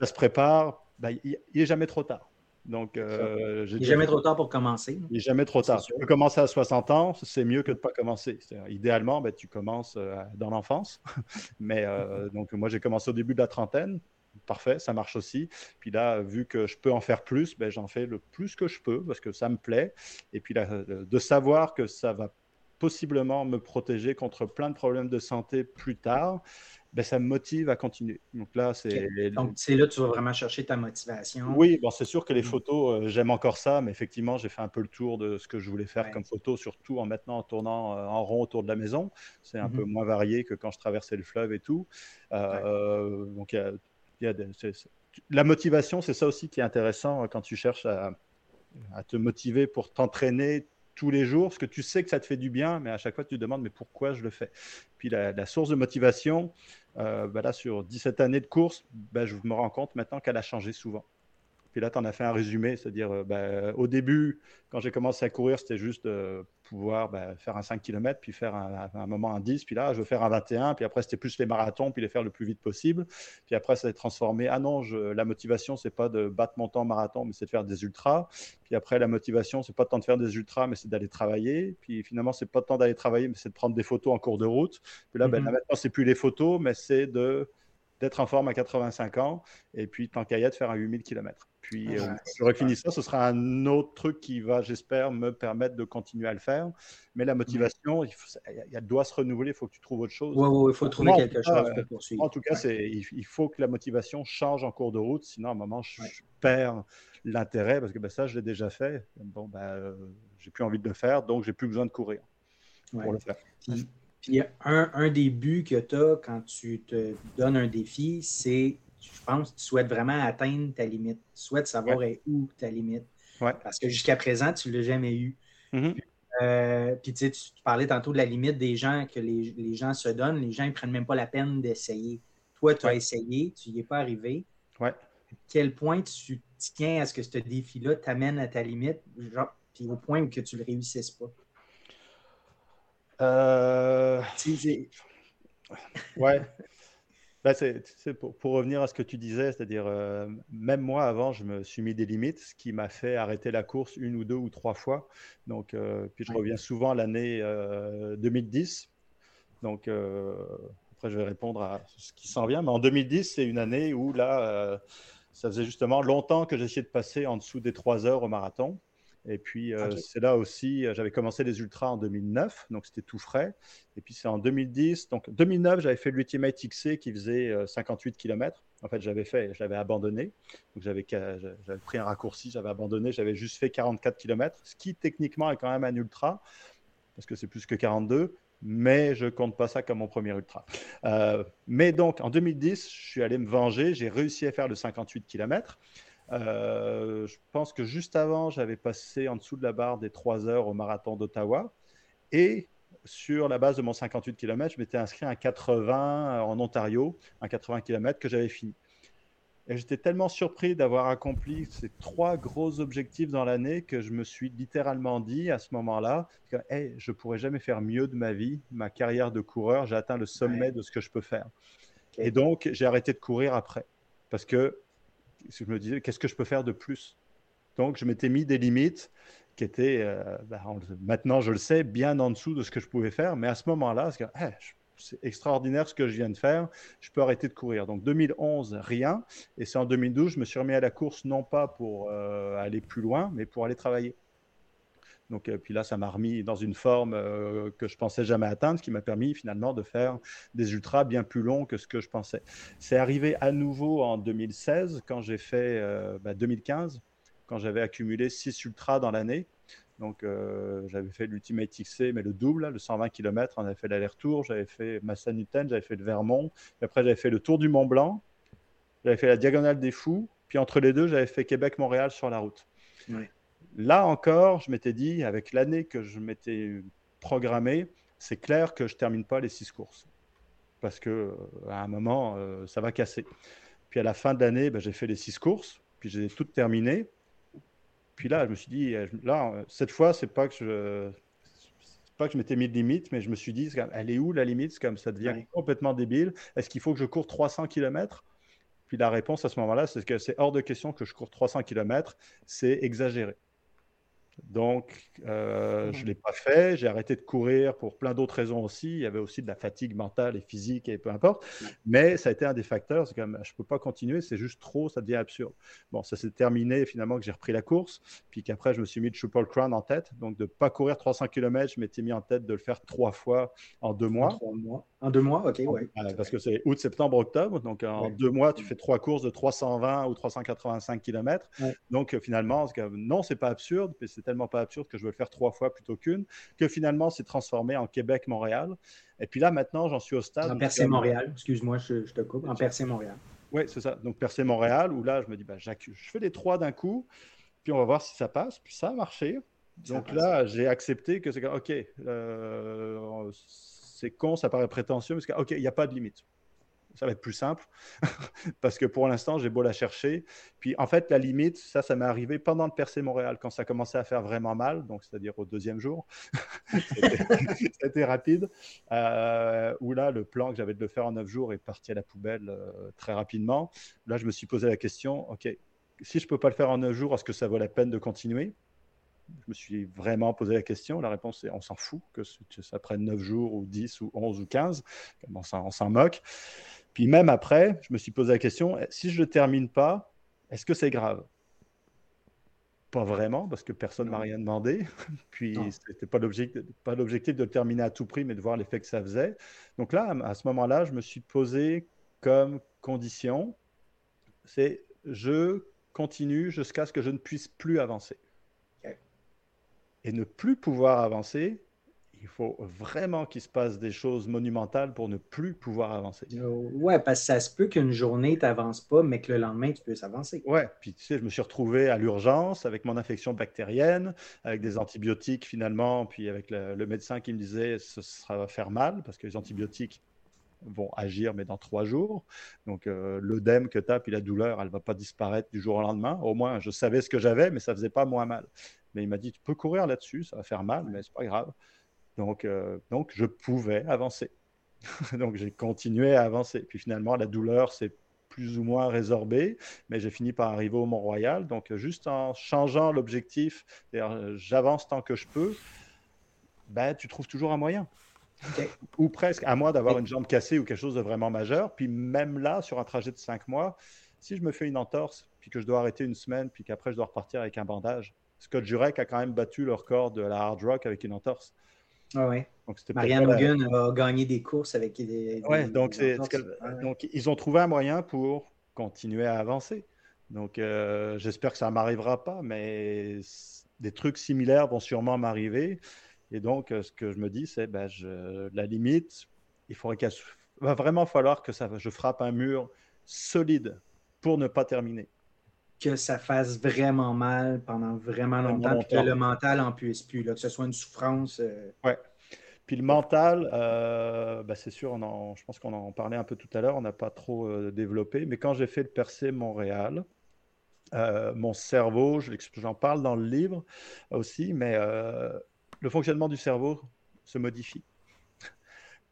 Ça se prépare, ben, il n'est jamais trop tard. Donc, euh, il n'est jamais trop tard pour commencer. Il n'est jamais trop tard. Tu peux commencer à 60 ans, c'est mieux que de ne pas commencer. Idéalement, ben, tu commences euh, dans l'enfance. Mais euh, donc, moi, j'ai commencé au début de la trentaine. Parfait, ça marche aussi. Puis là, vu que je peux en faire plus, ben, j'en fais le plus que je peux parce que ça me plaît. Et puis là, de savoir que ça va possiblement me protéger contre plein de problèmes de santé plus tard, ben, ça me motive à continuer. Donc là, c'est. Donc c'est là que tu vas vraiment chercher ta motivation. Oui, bon, c'est sûr que les mm. photos, euh, j'aime encore ça, mais effectivement, j'ai fait un peu le tour de ce que je voulais faire comme photo, surtout en maintenant en tournant euh, en rond autour de la maison. C'est un peu mm-hmm. moins varié que quand je traversais le fleuve et tout. Euh, donc, y a, la motivation, c'est ça aussi qui est intéressant quand tu cherches à, à te motiver pour t'entraîner tous les jours, parce que tu sais que ça te fait du bien, mais à chaque fois tu te demandes mais pourquoi je le fais? Puis la, source de motivation, euh, bah là sur 17 années de course, bah, je me rends compte maintenant qu'elle a changé souvent. Puis là, tu en as fait un résumé, c'est-à-dire euh, bah, au début, quand j'ai commencé à courir, c'était juste euh, pouvoir bah, faire un 5 km, puis faire un, un, moment un 10, puis là, je veux faire un 21, puis après, c'était plus les marathons, puis les faire le plus vite possible. Puis après, ça s'est transformé. Ah non, je, la motivation, c'est pas de battre mon temps marathon, mais c'est de faire des ultras. Puis après, la motivation, c'est pas tant de faire des ultras, mais c'est d'aller travailler. Puis finalement, c'est pas tant d'aller travailler, mais c'est de prendre des photos en cours de route. Puis là, ben, là, mm-hmm. maintenant, c'est plus les photos, mais c'est de d'être en forme à 85 ans et puis tant qu'à y être, faire un 8000 km. Puis je euh, finis ça, ce sera un autre truc qui va, j'espère, me permettre de continuer à le faire. Mais la motivation, il, elle doit se renouveler, il faut que tu trouves autre chose. Oui, il faut trouver quelque chose pour poursuivre. En tout cas, il, faut que la motivation change en cours de route, sinon à un moment, je, perds l'intérêt parce que ben, ça, je l'ai déjà fait. Bon, ben, euh, j'ai plus envie de le faire, donc j'ai plus besoin de courir pour le faire. Puis un, un des buts que tu as quand tu te donnes un défi, c'est, je pense, tu souhaites vraiment atteindre ta limite. Tu souhaites savoir où ta limite. Parce que jusqu'à présent, tu ne l'as jamais eu. Mm-hmm. Euh, puis tu, tu parlais tantôt de la limite des gens que les, les gens se donnent. Les gens ne prennent même pas la peine d'essayer. Toi, tu as essayé, tu n'y es pas arrivé. Ouais. À quel point tu tiens à ce que ce défi-là t'amène à ta limite, genre, puis au point où que tu ne le réussisses pas? Euh... Ouais. Bah, c'est, pour, pour, revenir à ce que tu disais, c'est-à-dire, euh, même moi, avant, je me suis mis des limites, ce qui m'a fait arrêter la course une ou deux ou trois fois. Donc, euh, puis je reviens souvent à l'année 2010. Euh, Donc, après, je vais répondre à ce qui s'en vient. Mais en 2010, c'est une année où, là, ça faisait justement longtemps que j'essayais de passer en dessous des trois heures au marathon. Et puis, euh, c'est là aussi, euh, j'avais commencé les ultras en 2009, donc c'était tout frais. Et puis, c'est en 2010. Donc, 2009, j'avais fait l'Ultimate XC qui faisait 58 euh, km. En fait, j'avais fait, je l'avais abandonné. Donc, j'avais pris un raccourci, j'avais abandonné, j'avais juste fait 44 km, ce qui techniquement est quand même un ultra, parce que c'est plus que 42 mais je compte pas ça comme mon premier ultra. mais donc, en 2010, je suis allé me venger, j'ai réussi à faire le 58 km. Euh, je pense que juste avant, j'avais passé en dessous de la barre des 3 heures au marathon d'Ottawa. Et sur la base de mon 58 km, je m'étais inscrit à 80 en Ontario, un 80 km que j'avais fini. Et j'étais tellement surpris d'avoir accompli ces trois gros objectifs dans l'année que je me suis littéralement dit à ce moment-là que hey, je pourrais jamais faire mieux de ma vie. Ma carrière de coureur, j'ai atteint le sommet de ce que je peux faire. Et donc, j'ai arrêté de courir après. Parce que je me disais, qu'est-ce que je peux faire de plus? Donc, je m'étais mis des limites qui étaient, euh, bah, maintenant je le sais, bien en dessous de ce que je pouvais faire. Mais à ce moment-là, c'est extraordinaire ce que je viens de faire, je peux arrêter de courir. Donc 2011, rien. Et c'est en 2012, je me suis remis à la course, non pas pour euh, aller plus loin, mais pour aller travailler. Donc, euh, puis là, ça m'a remis dans une forme euh, que je pensais jamais atteindre, ce qui m'a permis finalement de faire des ultras bien plus longs que ce que je pensais. C'est arrivé à nouveau en 2016, quand j'ai fait 2015, euh, bah, quand j'avais accumulé 6 ultras dans l'année. Donc, j'avais fait l'Ultimate XC, mais le double, le 120 km, on avait fait l'aller-retour. J'avais fait Massanuten, j'avais fait le Vermont. Et après, j'avais fait le Tour du Mont Blanc. J'avais fait la Diagonale des Fous. Puis entre les deux, j'avais fait Québec-Montréal sur la route. Oui. Là encore, je m'étais dit, avec l'année que je m'étais programmé, c'est clair que je ne termine pas les six courses. Parce qu'à euh, un moment, euh, ça va casser. Puis à la fin de l'année, ben, j'ai fait les six courses, puis j'ai toutes terminées. Puis là, je me suis dit, euh, là, cette fois, c'est pas que je pas que je m'étais mis de limite, mais je me suis dit, elle est où la limite? C'est comme ça devient complètement débile. Est-ce qu'il faut que je cours 300 km Puis la réponse à ce moment-là, c'est que c'est hors de question que je cours 300 km. C'est exagéré. Donc, euh, je ne l'ai pas fait. J'ai arrêté de courir pour plein d'autres raisons aussi. Il y avait aussi de la fatigue mentale et physique et peu importe. Mais ça a été un des facteurs. C'est comme, je ne peux pas continuer, c'est juste trop, ça devient absurde. Bon, ça s'est terminé finalement que j'ai repris la course. Puis qu'après, je me suis mis le Triple Crown en tête. Donc, de ne pas courir 300 km, je m'étais mis en tête de le faire trois fois en deux mois. En deux mois, OK, oui. parce que c'est août, septembre, octobre. Donc, en deux mois, tu fais trois courses de 320 ou 385 km. Donc, euh, finalement, non, c'est pas absurde, mais c'est tellement pas absurde que je veux le faire trois fois plutôt qu'une, que finalement, c'est transformé en Québec-Montréal. Et puis là, maintenant, j'en suis au stade. En Percé-Montréal, excuse-moi, je, te coupe. En Percé-Montréal. Oui, c'est ça. Donc, Percé-Montréal, où là, je me dis, bah, je fais les trois d'un coup, puis on va voir si ça passe. Puis ça a marché. Donc là, j'ai accepté que c'est OK. Euh, c'est con, ça paraît prétentieux, parce que, il n'y a pas de limite. Ça va être plus simple, parce que pour l'instant, j'ai beau la chercher. Puis en fait, la limite, ça, ça m'est arrivé pendant le percé Montréal, quand ça commençait à faire vraiment mal, donc c'est-à-dire au deuxième jour. C'était rapide. Euh, où là, le plan que j'avais de le faire en neuf jours est parti à la poubelle euh, très rapidement. Là, je me suis posé la question, OK, si je ne peux pas le faire en neuf jours, est-ce que ça vaut la peine de continuer? Je me suis vraiment posé la question. La réponse est on s'en fout que ça prenne 9 jours ou 10 ou 11 ou 15. On s'en moque. Puis même après, je me suis posé la question si je ne termine pas, est-ce que c'est grave? Pas vraiment, parce que personne ne m'a rien demandé. Puis ce n'était pas l'objectif de le terminer à tout prix, mais de voir l'effet que ça faisait. Donc là, à ce moment-là, je me suis posé comme condition c'est je continue jusqu'à ce que je ne puisse plus avancer et ne plus pouvoir avancer, il faut vraiment qu'il se passe des choses monumentales pour ne plus pouvoir avancer. Euh, ouais, parce que ça se peut qu'une journée, tu n'avances pas, mais que le lendemain, tu puisses avancer. Ouais, puis tu sais, je me suis retrouvé à l'urgence avec mon infection bactérienne, avec des antibiotiques finalement, puis avec le, médecin qui me disait ce sera va faire mal, parce que les antibiotiques vont agir, mais dans trois jours. Donc, euh, l'œdème que tu as, puis la douleur, elle ne va pas disparaître du jour au lendemain. Au moins, je savais ce que j'avais, mais ça ne faisait pas moins mal. Mais il m'a dit, tu peux courir là-dessus, ça va faire mal, mais c'est pas grave. Donc, euh, donc je pouvais avancer. donc, j'ai continué à avancer. Puis finalement, la douleur s'est plus ou moins résorbée, mais j'ai fini par arriver au Mont-Royal. Donc, juste en changeant l'objectif, j'avance tant que je peux, ben, tu trouves toujours un moyen. ou presque, à moins d'avoir une jambe cassée ou quelque chose de vraiment majeur. Puis même là, sur un trajet de cinq mois, si je me fais une entorse, puis que je dois arrêter une semaine, puis qu'après je dois repartir avec un bandage, Scott Jurek a quand même battu le record de la hard rock avec une entorse. Ah oui. Marianne Hogan a gagné des courses avec des. Donc, ils ont trouvé un moyen pour continuer à avancer. Donc euh, j'espère que ça ne m'arrivera pas, mais des trucs similaires vont sûrement m'arriver. Et donc, euh, ce que je me dis, c'est ben, la limite, il faudrait va vraiment falloir que ça, je frappe un mur solide pour ne pas terminer que ça fasse vraiment mal pendant vraiment longtemps, que le mental en puisse plus, là, que ce soit une souffrance. Euh. Ouais. Puis le mental, euh, ben, c'est sûr, on je pense qu'on en parlait un peu tout à l'heure, on n'a pas trop euh, développé, mais quand j'ai fait le percé Montréal, mon cerveau, j'en parle dans le livre aussi, mais le fonctionnement du cerveau se modifie.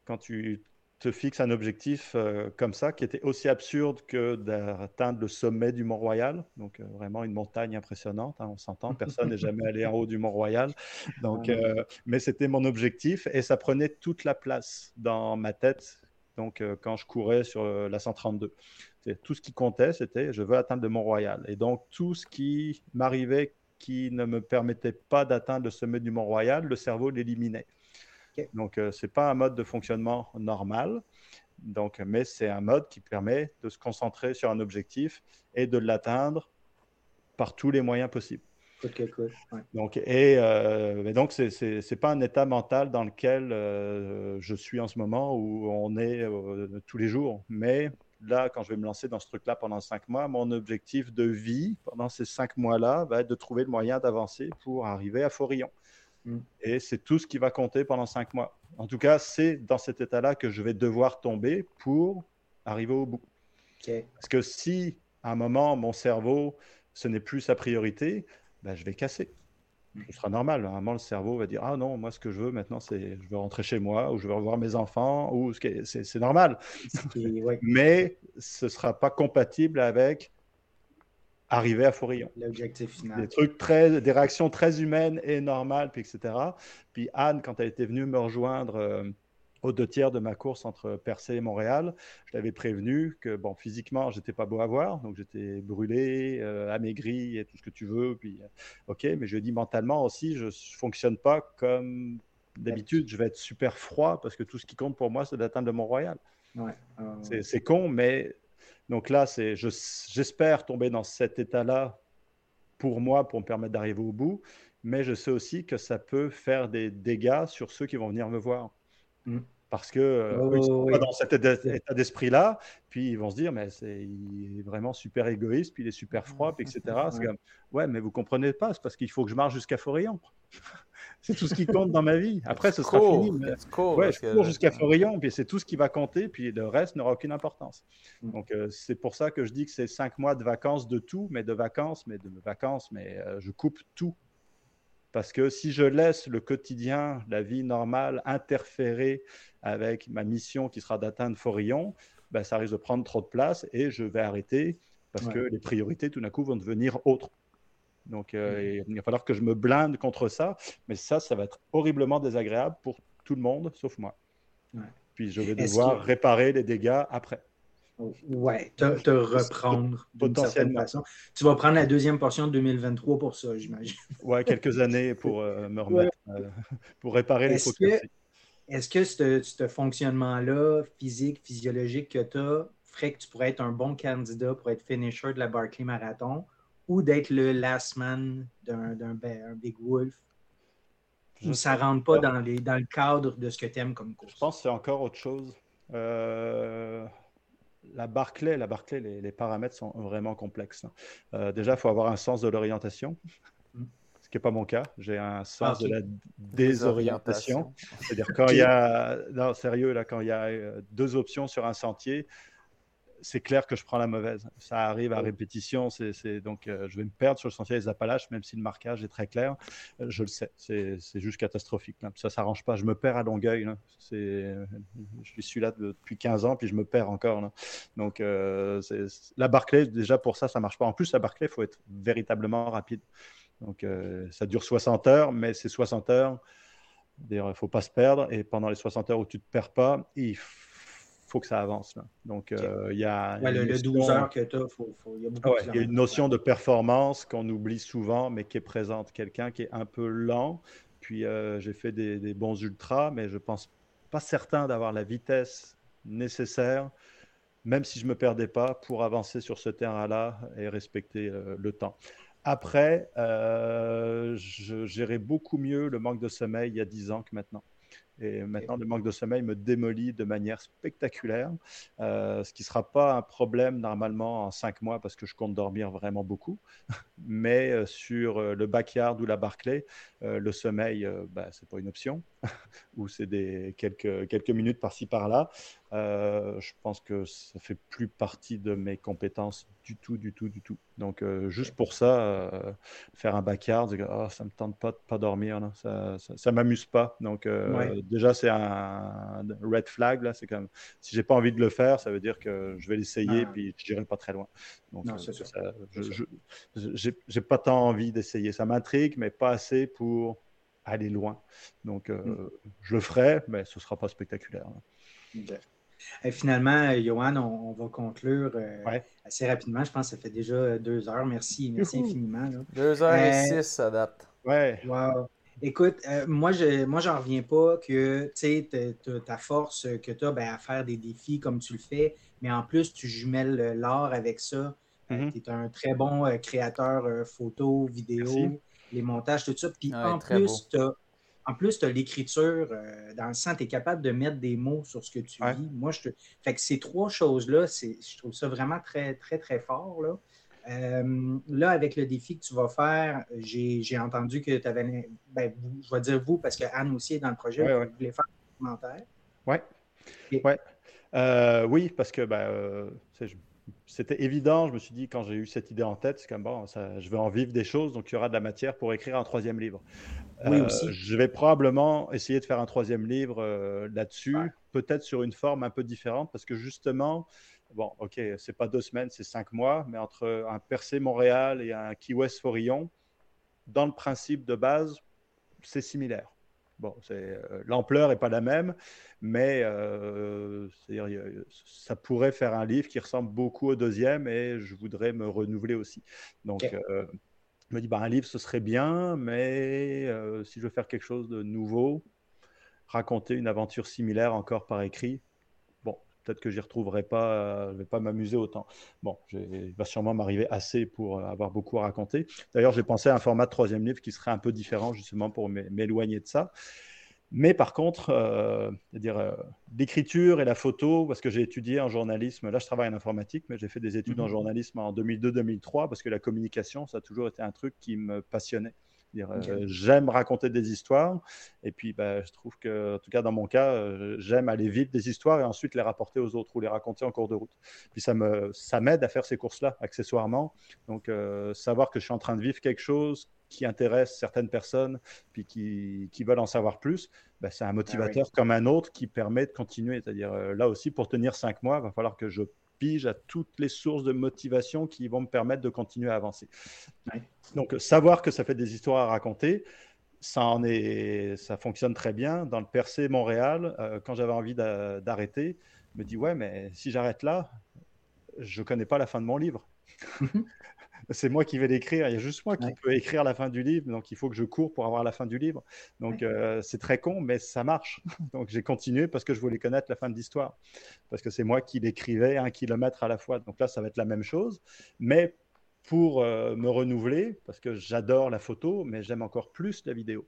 Quand tu te fixe un objectif euh, comme ça, qui était aussi absurde que d'atteindre le sommet du Mont-Royal. Donc, euh, vraiment une montagne impressionnante, hein, on s'entend. Personne n'est jamais allé en haut du Mont-Royal. Donc, euh, mais c'était mon objectif et ça prenait toute la place dans ma tête. Donc, quand je courais sur la 132, tout ce qui comptait, c'était je veux atteindre le Mont-Royal. Et donc, tout ce qui m'arrivait qui ne me permettait pas d'atteindre le sommet du Mont-Royal, le cerveau l'éliminait. Donc, euh, ce n'est pas un mode de fonctionnement normal, donc, mais c'est un mode qui permet de se concentrer sur un objectif et de l'atteindre par tous les moyens possibles. Donc, et euh, mais donc, c'est n'est pas un état mental dans lequel euh, je suis en ce moment où on est tous les jours. Mais là, quand je vais me lancer dans ce truc-là pendant cinq mois, mon objectif de vie pendant ces cinq mois-là va être de trouver le moyen d'avancer pour arriver à Forillon. Mm. Et c'est tout ce qui va compter pendant cinq mois. En tout cas, c'est dans cet état-là que je vais devoir tomber pour arriver au bout. Parce que si à un moment, mon cerveau, ce n'est plus sa priorité, ben, je vais casser. Ce sera normal. À un moment, le cerveau va dire Ah non, moi, ce que je veux maintenant, c'est je veux rentrer chez moi ou je veux revoir mes enfants. ou C'est normal. Mais ce ne sera pas compatible avec arriver à Fourillon. L'objectif final. Des trucs très, des réactions très humaines et normales, puis etc. Puis Anne, quand elle était venue me rejoindre euh, aux deux tiers de ma course entre Percé et Montréal, je l'avais prévenu que bon, physiquement, j'étais pas beau à voir, donc j'étais brûlé, euh, amaigri et tout ce que tu veux. Puis euh, ok, mais je dis mentalement aussi, je fonctionne pas comme d'habitude, je vais être super froid parce que tout ce qui compte pour moi, c'est d'atteindre le Mont-Royal. Ouais. C'est- C'est con, mais donc là, c'est, je- j'espère tomber dans cet état-là pour moi, pour me permettre d'arriver au bout, mais je sais aussi que ça peut faire des dégâts sur ceux qui vont venir me voir. Mm. Parce que euh, Oh, eux, ils sont oui. pas dans cet état d'esprit-là, puis ils vont se dire, mais c'est, il est vraiment super égoïste, puis il est super froid, puis etc. Ouais, mais vous comprenez pas, c'est parce qu'il faut que je marche jusqu'à Forillon. C'est tout ce qui compte dans ma vie. Après, ce sera fini. mais- Ouais, je que- cours jusqu'à Forillon, puis c'est tout ce qui va compter, puis le reste n'aura aucune importance. Mm. Donc, euh, c'est pour ça que je dis que c'est cinq mois de vacances de tout, mais de vacances, mais de vacances, mais euh, je coupe tout. Parce que si je laisse le quotidien, la vie normale, interférer avec ma mission qui sera d'atteindre Forillon, ben, ça risque de prendre trop de place et je vais arrêter parce Ouais. que les priorités, tout d'un coup, vont devenir autres. Donc, euh, Mm. il va falloir que je me blinde contre ça. Mais ça, ça va être horriblement désagréable pour tout le monde, sauf moi. Ouais. Puis je vais devoir que- réparer les dégâts après. Ouais, te, te reprendre d'une certaine façon. Tu vas prendre la deuxième portion de 2023 pour ça, j'imagine. Ouais, quelques années pour euh, me remettre, euh, pour réparer les fautes. Est-ce que ce, ce fonctionnement-là, physique, physiologique que tu as, ferait que tu pourrais être un bon candidat pour être finisher de la Barclay Marathon? Ou d'être le last man d'un Big Wolf? Ou ça ne rentre pas dans, les, dans le cadre de ce que tu aimes comme course? Je pense que c'est encore autre chose. Euh, la Barclay, la Barclay les, les paramètres sont vraiment complexes. hein. Euh, déjà, il faut avoir un sens de l'orientation, Mm. ce qui n'est pas mon cas. J'ai un sens Ah, de la désorientation. C'est-à-dire quand il y a, non, sérieux là, quand il y a euh, deux options sur un sentier, c'est clair que je prends la mauvaise. Ça arrive à répétition, c'est, c'est- donc euh, je vais me perdre sur le sentier des Appalaches, même si le marquage est très clair. Euh, je le sais, c'est, c'est juste catastrophique. là. Ça s'arrange pas. Je me perds à Longueuil. là. C'est, je suis là depuis 15 ans, puis je me perds encore. là. Donc euh, c'est- la Barclay, déjà pour ça, ça marche pas. En plus, la Barclay, il faut être véritablement rapide. Donc ça dure 60 heures, mais ces 60 heures, il ne faut pas se perdre. Et pendant les 60 heures où tu ne te perds pas, il faut que ça avance. là. Donc, euh, il y a. Ouais, le, une le notion- 12 heures que tu as, faut, faut- il y a beaucoup ouais, de il y a une kilomètres. notion de performance qu'on oublie souvent, mais qui est présente. Quelqu'un qui est un peu lent. Puis, euh, j'ai fait des, des bons ultras, mais je pense pas certain d'avoir la vitesse nécessaire, même si je me perdais pas, pour avancer sur ce terrain-là et respecter euh, le temps. Après, euh, je gérais beaucoup mieux le manque de sommeil il y a 10 ans que maintenant. Et maintenant, le manque de sommeil me démolit de manière spectaculaire, euh, ce qui ne sera pas un problème normalement en cinq mois parce que je compte dormir vraiment beaucoup. Mais euh, sur euh, le backyard ou la Barclay, euh, le sommeil, bah, ce n'est pas une option, ou c'est des quelques, quelques minutes par-ci par-là. Euh, je pense que ça fait plus partie de mes compétences du tout, du tout, du tout. Donc, euh, juste pour ça, euh, faire un backyard, que, Ah, ça me tente pas de pas dormir, là. ça, ça, ça m'amuse pas. Donc, Ouais. déjà, c'est un red flag là. C'est comme si j'ai pas envie de le faire, ça veut dire que je vais l'essayer Ah. puis je n'irai pas très loin. Donc, j'ai pas tant envie d'essayer. Ça m'intrigue, mais pas assez pour aller loin. Donc, euh, Mm. je le ferai, mais ce sera pas spectaculaire. Et finalement, euh, Johan, on, on va conclure euh, Ouais. assez rapidement. Je pense que ça fait déjà deux heures. Merci, merci Youhou. infiniment. là. 2h06, Euh, ça date. Ouais. Wow. Écoute, euh, moi, je moi, j'en reviens pas que ta force que tu as ben, à faire des défis comme tu le fais, mais en plus, tu jumelles l'art avec ça. Mhm. tu es un très bon euh, créateur euh, photo, vidéo, Merci. Les montages, tout ça. Puis Ouais, en, plus, t'as- en plus, tu as l'écriture euh, dans le sens, tu es capable de mettre des mots sur ce que tu Ouais. vis. Moi, je te... Fait que ces trois choses-là, c'est- je trouve ça vraiment très, très, très fort. Là. Euh, là, avec le défi que tu vas faire, j'ai j'ai entendu que tu avais. Ben, vous- je vais dire vous, parce que Anne aussi est dans le projet. Ouais, vous voulez faire un commentaire? Ouais. Et- Ouais. Euh, oui, parce que ben, euh, je- c'était évident. Je me suis dit, quand j'ai eu cette idée en tête, c'est comme bon, ça, je vais en vivre des choses, donc il y aura de la matière pour écrire un troisième livre. Oui, Euh, aussi. Je vais probablement essayer de faire un troisième livre euh, là-dessus, Ouais. peut-être sur une forme un peu différente, parce que justement, bon, ok, c'est pas deux semaines, c'est cinq mois, mais entre un Percé Montréal et un Key West Forillon, dans le principe de base, c'est similaire. Bon, c'est, euh, l'ampleur n'est pas la même, mais euh, ça pourrait faire un livre qui ressemble beaucoup au deuxième et je voudrais me renouveler aussi. Donc, euh, je me dis, bah, un livre, ce serait bien, mais euh, si je veux faire quelque chose de nouveau, raconter une aventure similaire encore par écrit. Peut-être que j'y retrouverai pas, euh, je vais pas m'amuser autant. Bon, il va sûrement m'arriver assez pour avoir beaucoup à raconter. D'ailleurs, j'ai pensé à un format de troisième livre qui serait un peu différent justement pour m'éloigner de ça. Mais par contre, euh, dire euh, l'écriture et la photo, parce que j'ai étudié en journalisme, là je travaille en informatique, mais j'ai fait des études en mhm. journalisme en 2002-2003, parce que la communication, ça a toujours été un truc qui me passionnait. Euh, j'aime raconter des histoires, et puis bah, je trouve que, en tout cas dans mon cas, euh, j'aime aller vite des histoires et ensuite les rapporter aux autres ou les raconter en cours de route. Puis ça me, ça m'aide à faire ces courses-là, accessoirement. Donc savoir que je suis en train de vivre quelque chose qui intéresse certaines personnes, puis qui, qui veulent en savoir plus, bah, c'est un ah motivateur comme un autre qui permet de continuer. C'est-à-dire, euh, là aussi, pour tenir cinq mois, il va falloir que je pige à toutes les sources de motivation qui vont me permettre de continuer à avancer. Donc, savoir que ça fait des histoires à raconter, ça, en est, ça fonctionne très bien. Dans le Percé Montréal, euh, quand j'avais envie d'arrêter, je me dis, ouais, mais si j'arrête là, je ne connais pas la fin de mon livre. c'est moi qui vais l'écrire. Il y a juste moi qui peux écrire la fin du livre. Donc, il faut que je cours pour avoir la fin du livre. Donc, euh, c'est très con, mais ça marche. donc, j'ai continué parce que je voulais connaître la fin de l'histoire. Parce que c'est moi qui l'écrivais un kilomètre à la fois. Donc là, ça va être la même chose. Mais pour euh, me renouveler, parce que j'adore la photo, mais j'aime encore plus la vidéo.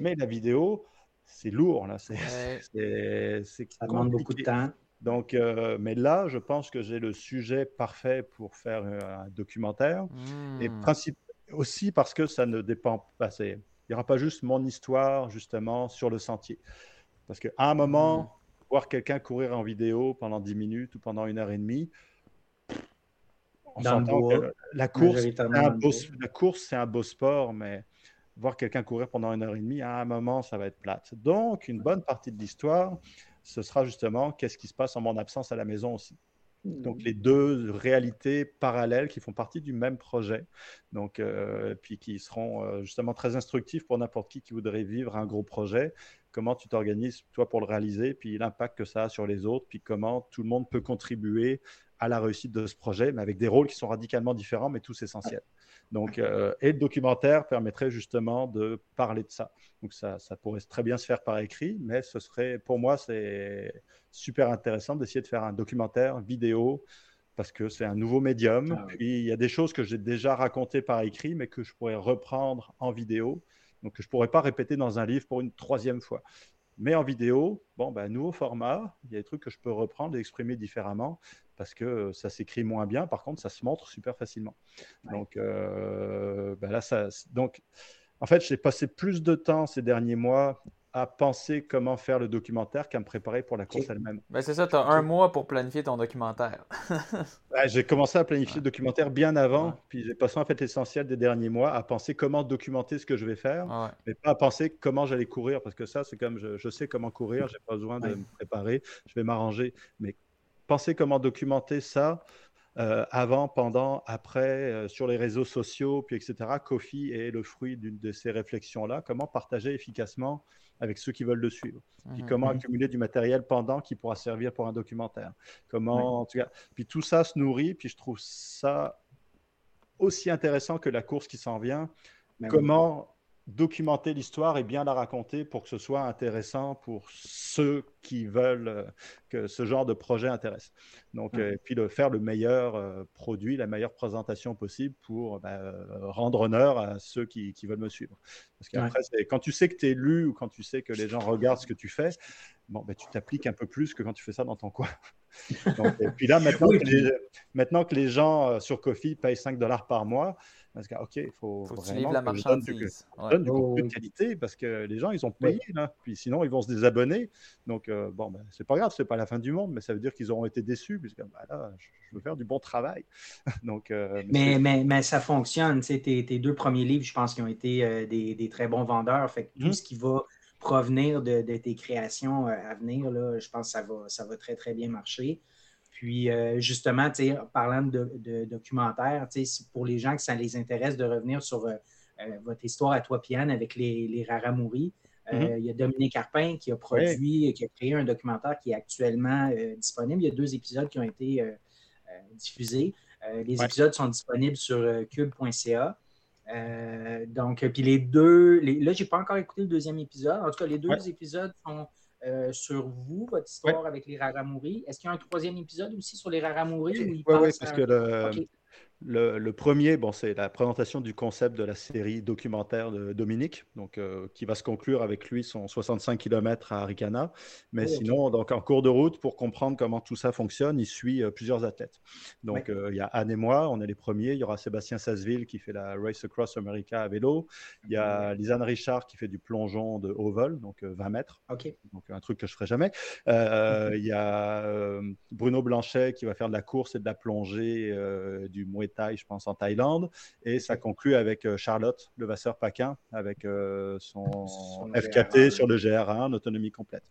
Mais la vidéo, c'est lourd. Là. C'est, ça demande beaucoup de temps. Donc, euh, mais là, je pense que j'ai le sujet parfait pour faire euh, un documentaire. Et hmm. aussi parce que ça ne dépend pas. Il n'y aura pas juste mon histoire, justement, sur le sentier. Parce qu'à un moment, hmm. voir quelqu'un courir en vidéo pendant 10 minutes ou pendant une heure et demie, on s'entend que la course, la course, c'est un beau sport, mais voir quelqu'un courir pendant une heure et demie, à un moment, ça va être plate. Donc, une bonne partie de l'histoire, ce sera justement qu'est-ce qui se passe en mon absence à la maison aussi. Donc les deux réalités parallèles qui font partie du même projet, donc euh, puis qui seront euh, justement très instructifs pour n'importe qui qui voudrait vivre un gros projet. Comment tu t'organises toi pour le réaliser, puis l'impact que ça a sur les autres, puis comment tout le monde peut contribuer à la réussite de ce projet, mais avec des rôles qui sont radicalement différents, mais tous essentiels. Donc, euh, et le documentaire permettrait justement de parler de ça. Donc, ça, ça, pourrait très bien se faire par écrit, mais ce serait, pour moi, c'est super intéressant d'essayer de faire un documentaire vidéo parce que c'est un nouveau médium. Ah Puis, il y a des choses que j'ai déjà racontées par écrit, mais que je pourrais reprendre en vidéo. Donc, que je ne pourrais pas répéter dans un livre pour une troisième fois. Mais en vidéo, bon, ben, nouveau format, il y a des trucs que je peux reprendre et exprimer différemment parce que ça s'écrit moins bien. Par contre, ça se montre super facilement. Donc, euh, ben là, ça, donc, en fait, j'ai passé plus de temps ces derniers mois à penser comment faire le documentaire qu'à me préparer pour la course elle-même. Ben c'est ça, tu as un mois pour planifier ton documentaire. j'ai commencé à planifier le documentaire bien avant, puis j'ai passé en fait l'essentiel des derniers mois à penser comment documenter ce que je vais faire, mais pas à penser comment j'allais courir, parce que ça, c'est comme je, je, sais comment courir, j'ai pas besoin de me préparer, je vais m'arranger. Mais penser comment documenter ça euh, avant, pendant, après, euh, sur les réseaux sociaux, puis etc. Kofi est le fruit d'une de ces réflexions-là. Comment partager efficacement avec ceux qui veulent le suivre? Puis mmh comment mmh accumuler du matériel pendant qui pourra servir pour un documentaire? Comment, en tout cas, puis tout ça se nourrit. Puis je trouve ça aussi intéressant que la course qui s'en vient. comment documenter l'histoire et bien la raconter pour que ce soit intéressant pour ceux qui veulent euh, que ce genre de projet intéresse. Donc, et euh, puis de faire le meilleur euh, produit, la meilleure présentation possible pour bah, rendre honneur à ceux qui, veulent me suivre. Parce qu'après, quand tu sais que tu es lu ou quand tu sais que les gens regardent ce que tu fais, bon, bah, tu t'appliques un peu plus que quand tu fais ça dans ton coin. et puis là, maintenant, que les, maintenant que les gens sur Coffee payent 5 dollars par mois, parce que, OK, il faut, vraiment la marchandise. donne du, contenu de qualité parce que les gens, ils ont payé, là. Puis sinon, ils vont se désabonner. Donc, euh, bon, ben, c'est pas grave, c'est pas la fin du monde, mais ça veut dire qu'ils auront été déçus, puisque bah, là, je veux faire du bon travail. Donc, euh, mais, mais, mais, ça fonctionne. Tes, tes deux premiers livres, je pense qu'ils ont été euh, des, des, très bons vendeurs. Fait que tout mmh. ce qui va provenir de, de tes créations à venir, là, je pense que ça va, ça va très, très bien marcher. Puis, euh, justement, parlant de, de documentaire, pour les gens que ça les intéresse de revenir sur euh, euh, votre histoire à toi, Piane, avec les, les Raramouris, mm-hmm. il y a Dominique Carpin qui a produit, qui a créé un documentaire qui est actuellement disponible. Il y a deux épisodes qui ont été diffusés. les épisodes sont disponibles sur cube.ca. Euh, donc, puis les deux, les, là, j'ai pas encore écouté le deuxième épisode. En tout cas, les deux épisodes sont euh, sur vous, votre histoire avec les Raramuri. Est-ce qu'il y a un troisième épisode aussi sur les Raramuri? Oui, oui, parce que le, le, premier, bon, c'est la présentation du concept de la série documentaire de Dominique, donc, euh, qui va se conclure avec lui son 65 km à Arikana. Mais sinon, donc, en cours de route, pour comprendre comment tout ça fonctionne, il suit euh, plusieurs athlètes. Donc, euh, il y a Anne et moi, on est les premiers. Il y aura Sébastien Sasseville qui fait la Race Across America à vélo. Il y a Lisanne Richard qui fait du plongeon de haut vol, donc 20 mètres. Donc, un truc que je ne ferai jamais. il y a Bruno Blanchet qui va faire de la course et de la plongée du Muay je pense, en Thaïlande. Et ça conclut avec euh, Charlotte Levasseur-Paquin, avec euh, son, FKT sur le GR1, en autonomie complète.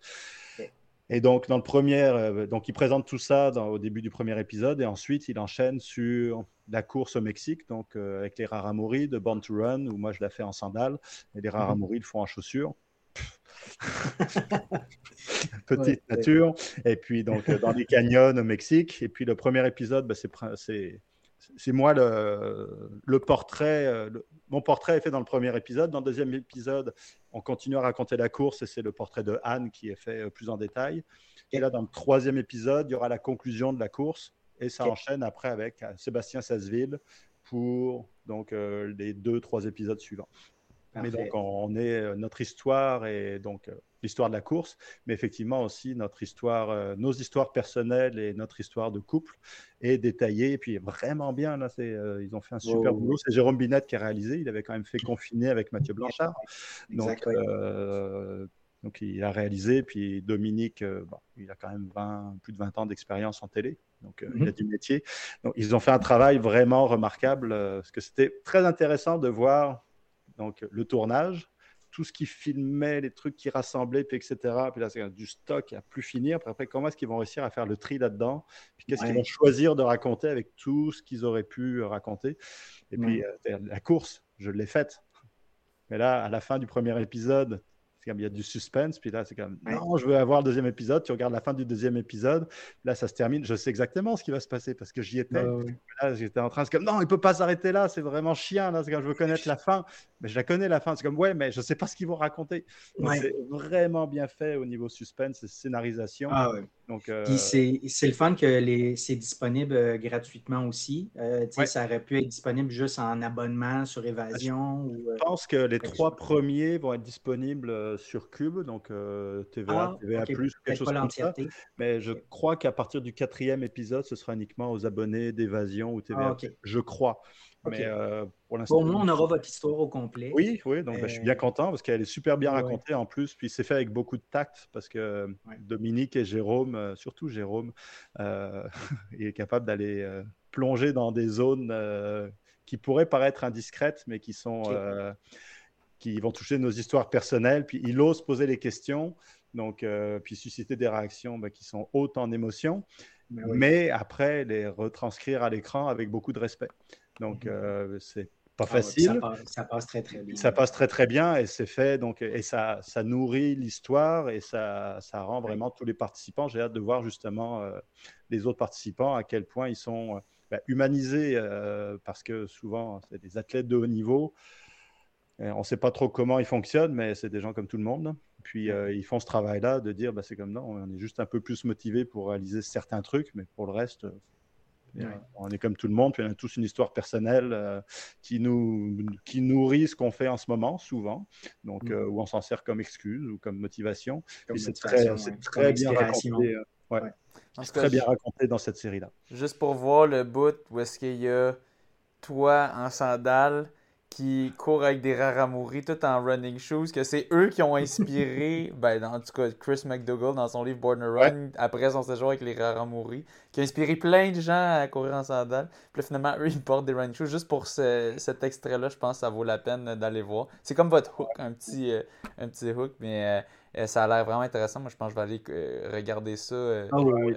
Et donc, dans le premier, euh, donc il présente tout ça au début du premier épisode, et ensuite il enchaîne sur la course au Mexique, donc avec les Raramuri de Born to Run, où moi je la fais en sandales, et les Raramuri le font en chaussures. Petite nature. Et puis, donc, dans les canyons au Mexique. Et puis, le premier épisode, bah, c'est c'est moi le, portrait. Euh, mon portrait est fait dans le premier épisode. Dans le deuxième épisode, on continue à raconter la course et c'est le portrait de Anne qui est fait euh, plus en détail. Et là, dans le troisième épisode, il y aura la conclusion de la course et ça enchaîne après avec euh, Sébastien Sasseville pour donc les deux, trois épisodes suivants. Mais donc, on est notre histoire et donc l'histoire de la course, mais effectivement aussi notre histoire, euh, nos histoires personnelles et notre histoire de couple est détaillée. Et puis vraiment bien, là, c'est, euh, ils ont fait un super boulot. C'est Jérôme Binette qui a réalisé. Il avait quand même fait confiner avec Mathieu Blanchard. Donc, euh, donc il a réalisé. Puis Dominique, il a quand même 20, plus de 20 ans d'expérience en télé. Donc, il a mhm. du métier. Donc, ils ont fait un travail vraiment remarquable parce que c'était très intéressant de voir donc, le tournage, tout ce qui filmait, les trucs qui rassemblaient, puis etc. Puis là, c'est du stock à plus finir. Puis après, comment est-ce qu'ils vont réussir à faire le tri là-dedans? Puis qu'est-ce qu'ils vont choisir de raconter avec tout ce qu'ils auraient pu raconter? Et puis, euh, la course, je l'ai faite. Mais là, à la fin du premier épisode, il y a du suspense, puis là, c'est comme non, je veux avoir le deuxième épisode. Tu regardes la fin du deuxième épisode, là, ça se termine. Je sais exactement ce qui va se passer parce que j'y étais. Là, j'étais en train, de comme non, il peut pas s'arrêter là, c'est vraiment chiant. Là, c'est quand je veux connaître la fin, mais je la connais la fin. C'est comme ouais, mais je sais pas ce qu'ils vont raconter. C'est vraiment bien fait au niveau suspense et scénarisation. Ah, ouais. Donc, euh, c'est le fun que c'est disponible euh, gratuitement aussi. Euh, ça aurait pu être disponible juste en abonnement sur Évasion. Je pense que les trois premiers vont être disponibles sur Cube, donc TVA, ah, TVA, quelque chose comme ça. Mais je crois qu'à partir du quatrième épisode, ce sera uniquement aux abonnés d'Évasion ou TVA. Ah, je crois. Mais euh, pour l'instant. Pour moi, on aura votre histoire au complet. Oui, oui, donc ben, je suis bien content parce qu'elle est super bien racontée en plus. Puis c'est fait avec beaucoup de tact parce que Dominique et Jérôme, euh, surtout Jérôme, euh, il est capable d'aller plonger dans des zones qui pourraient paraître indiscrètes, mais qui sont. qui vont toucher nos histoires personnelles, puis il ose poser les questions, donc puis susciter des réactions ben, qui sont hautes en émotion, ben mais après les retranscrire à l'écran avec beaucoup de respect. Donc, mhm. euh, c'est pas ah facile. Ça passe, très très bien. Ça passe très très bien et c'est fait donc et ça, ça nourrit l'histoire et ça, ça rend vraiment tous les participants. J'ai hâte de voir justement euh, les autres participants à quel point ils sont euh, bah, humanisés parce que souvent c'est des athlètes de haut niveau. on ne sait pas trop comment ils fonctionnent, mais c'est des gens comme tout le monde. Puis ils font ce travail-là de dire bah, c'est comme non, on est juste un peu plus motivé pour réaliser certains trucs, mais pour le reste, on est comme tout le monde, puis on a tous une histoire personnelle euh, qui, nous, qui nourrit ce qu'on fait en ce moment, souvent, donc, mm. euh, où on s'en sert comme excuse ou comme motivation. c'est très, très bien raconté. Euh, c'est très bien raconté dans cette série-là. Juste pour voir le bout où est-ce qu'il y a toi en sandales qui courent avec des Raramuri tout en running shoes, que c'est eux qui ont inspiré, ben, en tout cas, Chris McDougall dans son livre Born to Run, après son séjour avec les Raramuri, qui a inspiré plein de gens à courir en sandales. Puis là, finalement, eux, ils portent des running shoes. Juste pour cet extrait-là, je pense que ça vaut la peine d'aller voir. C'est comme votre hook, un petit, euh, un petit hook, mais euh, euh, ça a l'air vraiment intéressant. Moi, je pense que je vais aller regarder ça. ah oui,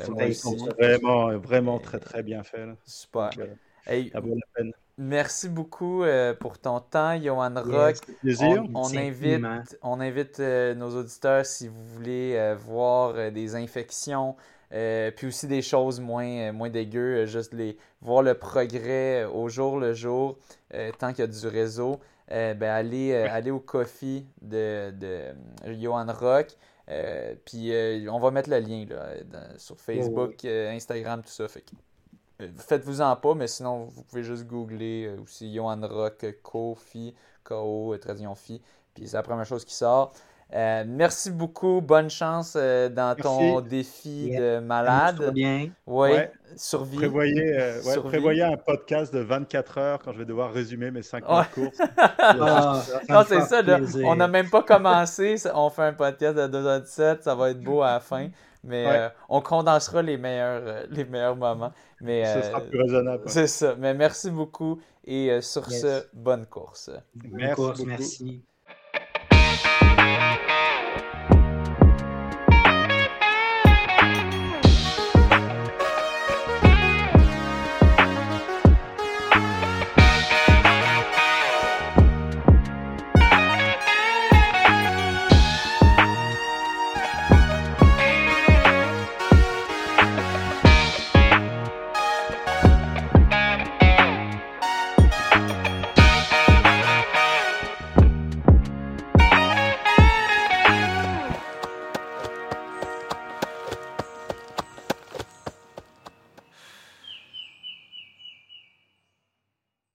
vraiment, vraiment très, très bien fait. Super. ça vaut la peine. Merci beaucoup euh, pour ton temps, Johan Rock. On, invite, on invite euh, nos auditeurs, si vous voulez euh, voir des infections puis aussi des choses moins, moins dégueu, juste les, voir le progrès au jour le jour, tant qu'il y a du réseau. ben allez, au coffee de, de Johan Rock. puis on va mettre le lien là, sur Facebook, Instagram, tout ça. Fait Faites-vous-en pas, mais sinon, vous pouvez juste googler aussi Johan Rock, Kofi, KO, Tradition Fi. Puis c'est la première chose qui sort. Euh, merci beaucoup. Bonne chance euh, dans ton défi de malade. bien. Oui, ouais. Prévoyez, euh, prévoyez, un podcast de 24 heures quand je vais devoir résumer mes 5 ouais. courses. ah, non, c'est ça. on n'a même pas commencé. On fait un podcast de 2h17. Ça va être beau à la fin. Mais on condensera les meilleurs, les meilleurs moments. Mais, ce sera plus raisonnable. C'est ça. Mais merci beaucoup. Et sur ce, bonne course. Bonne merci course, beaucoup. merci.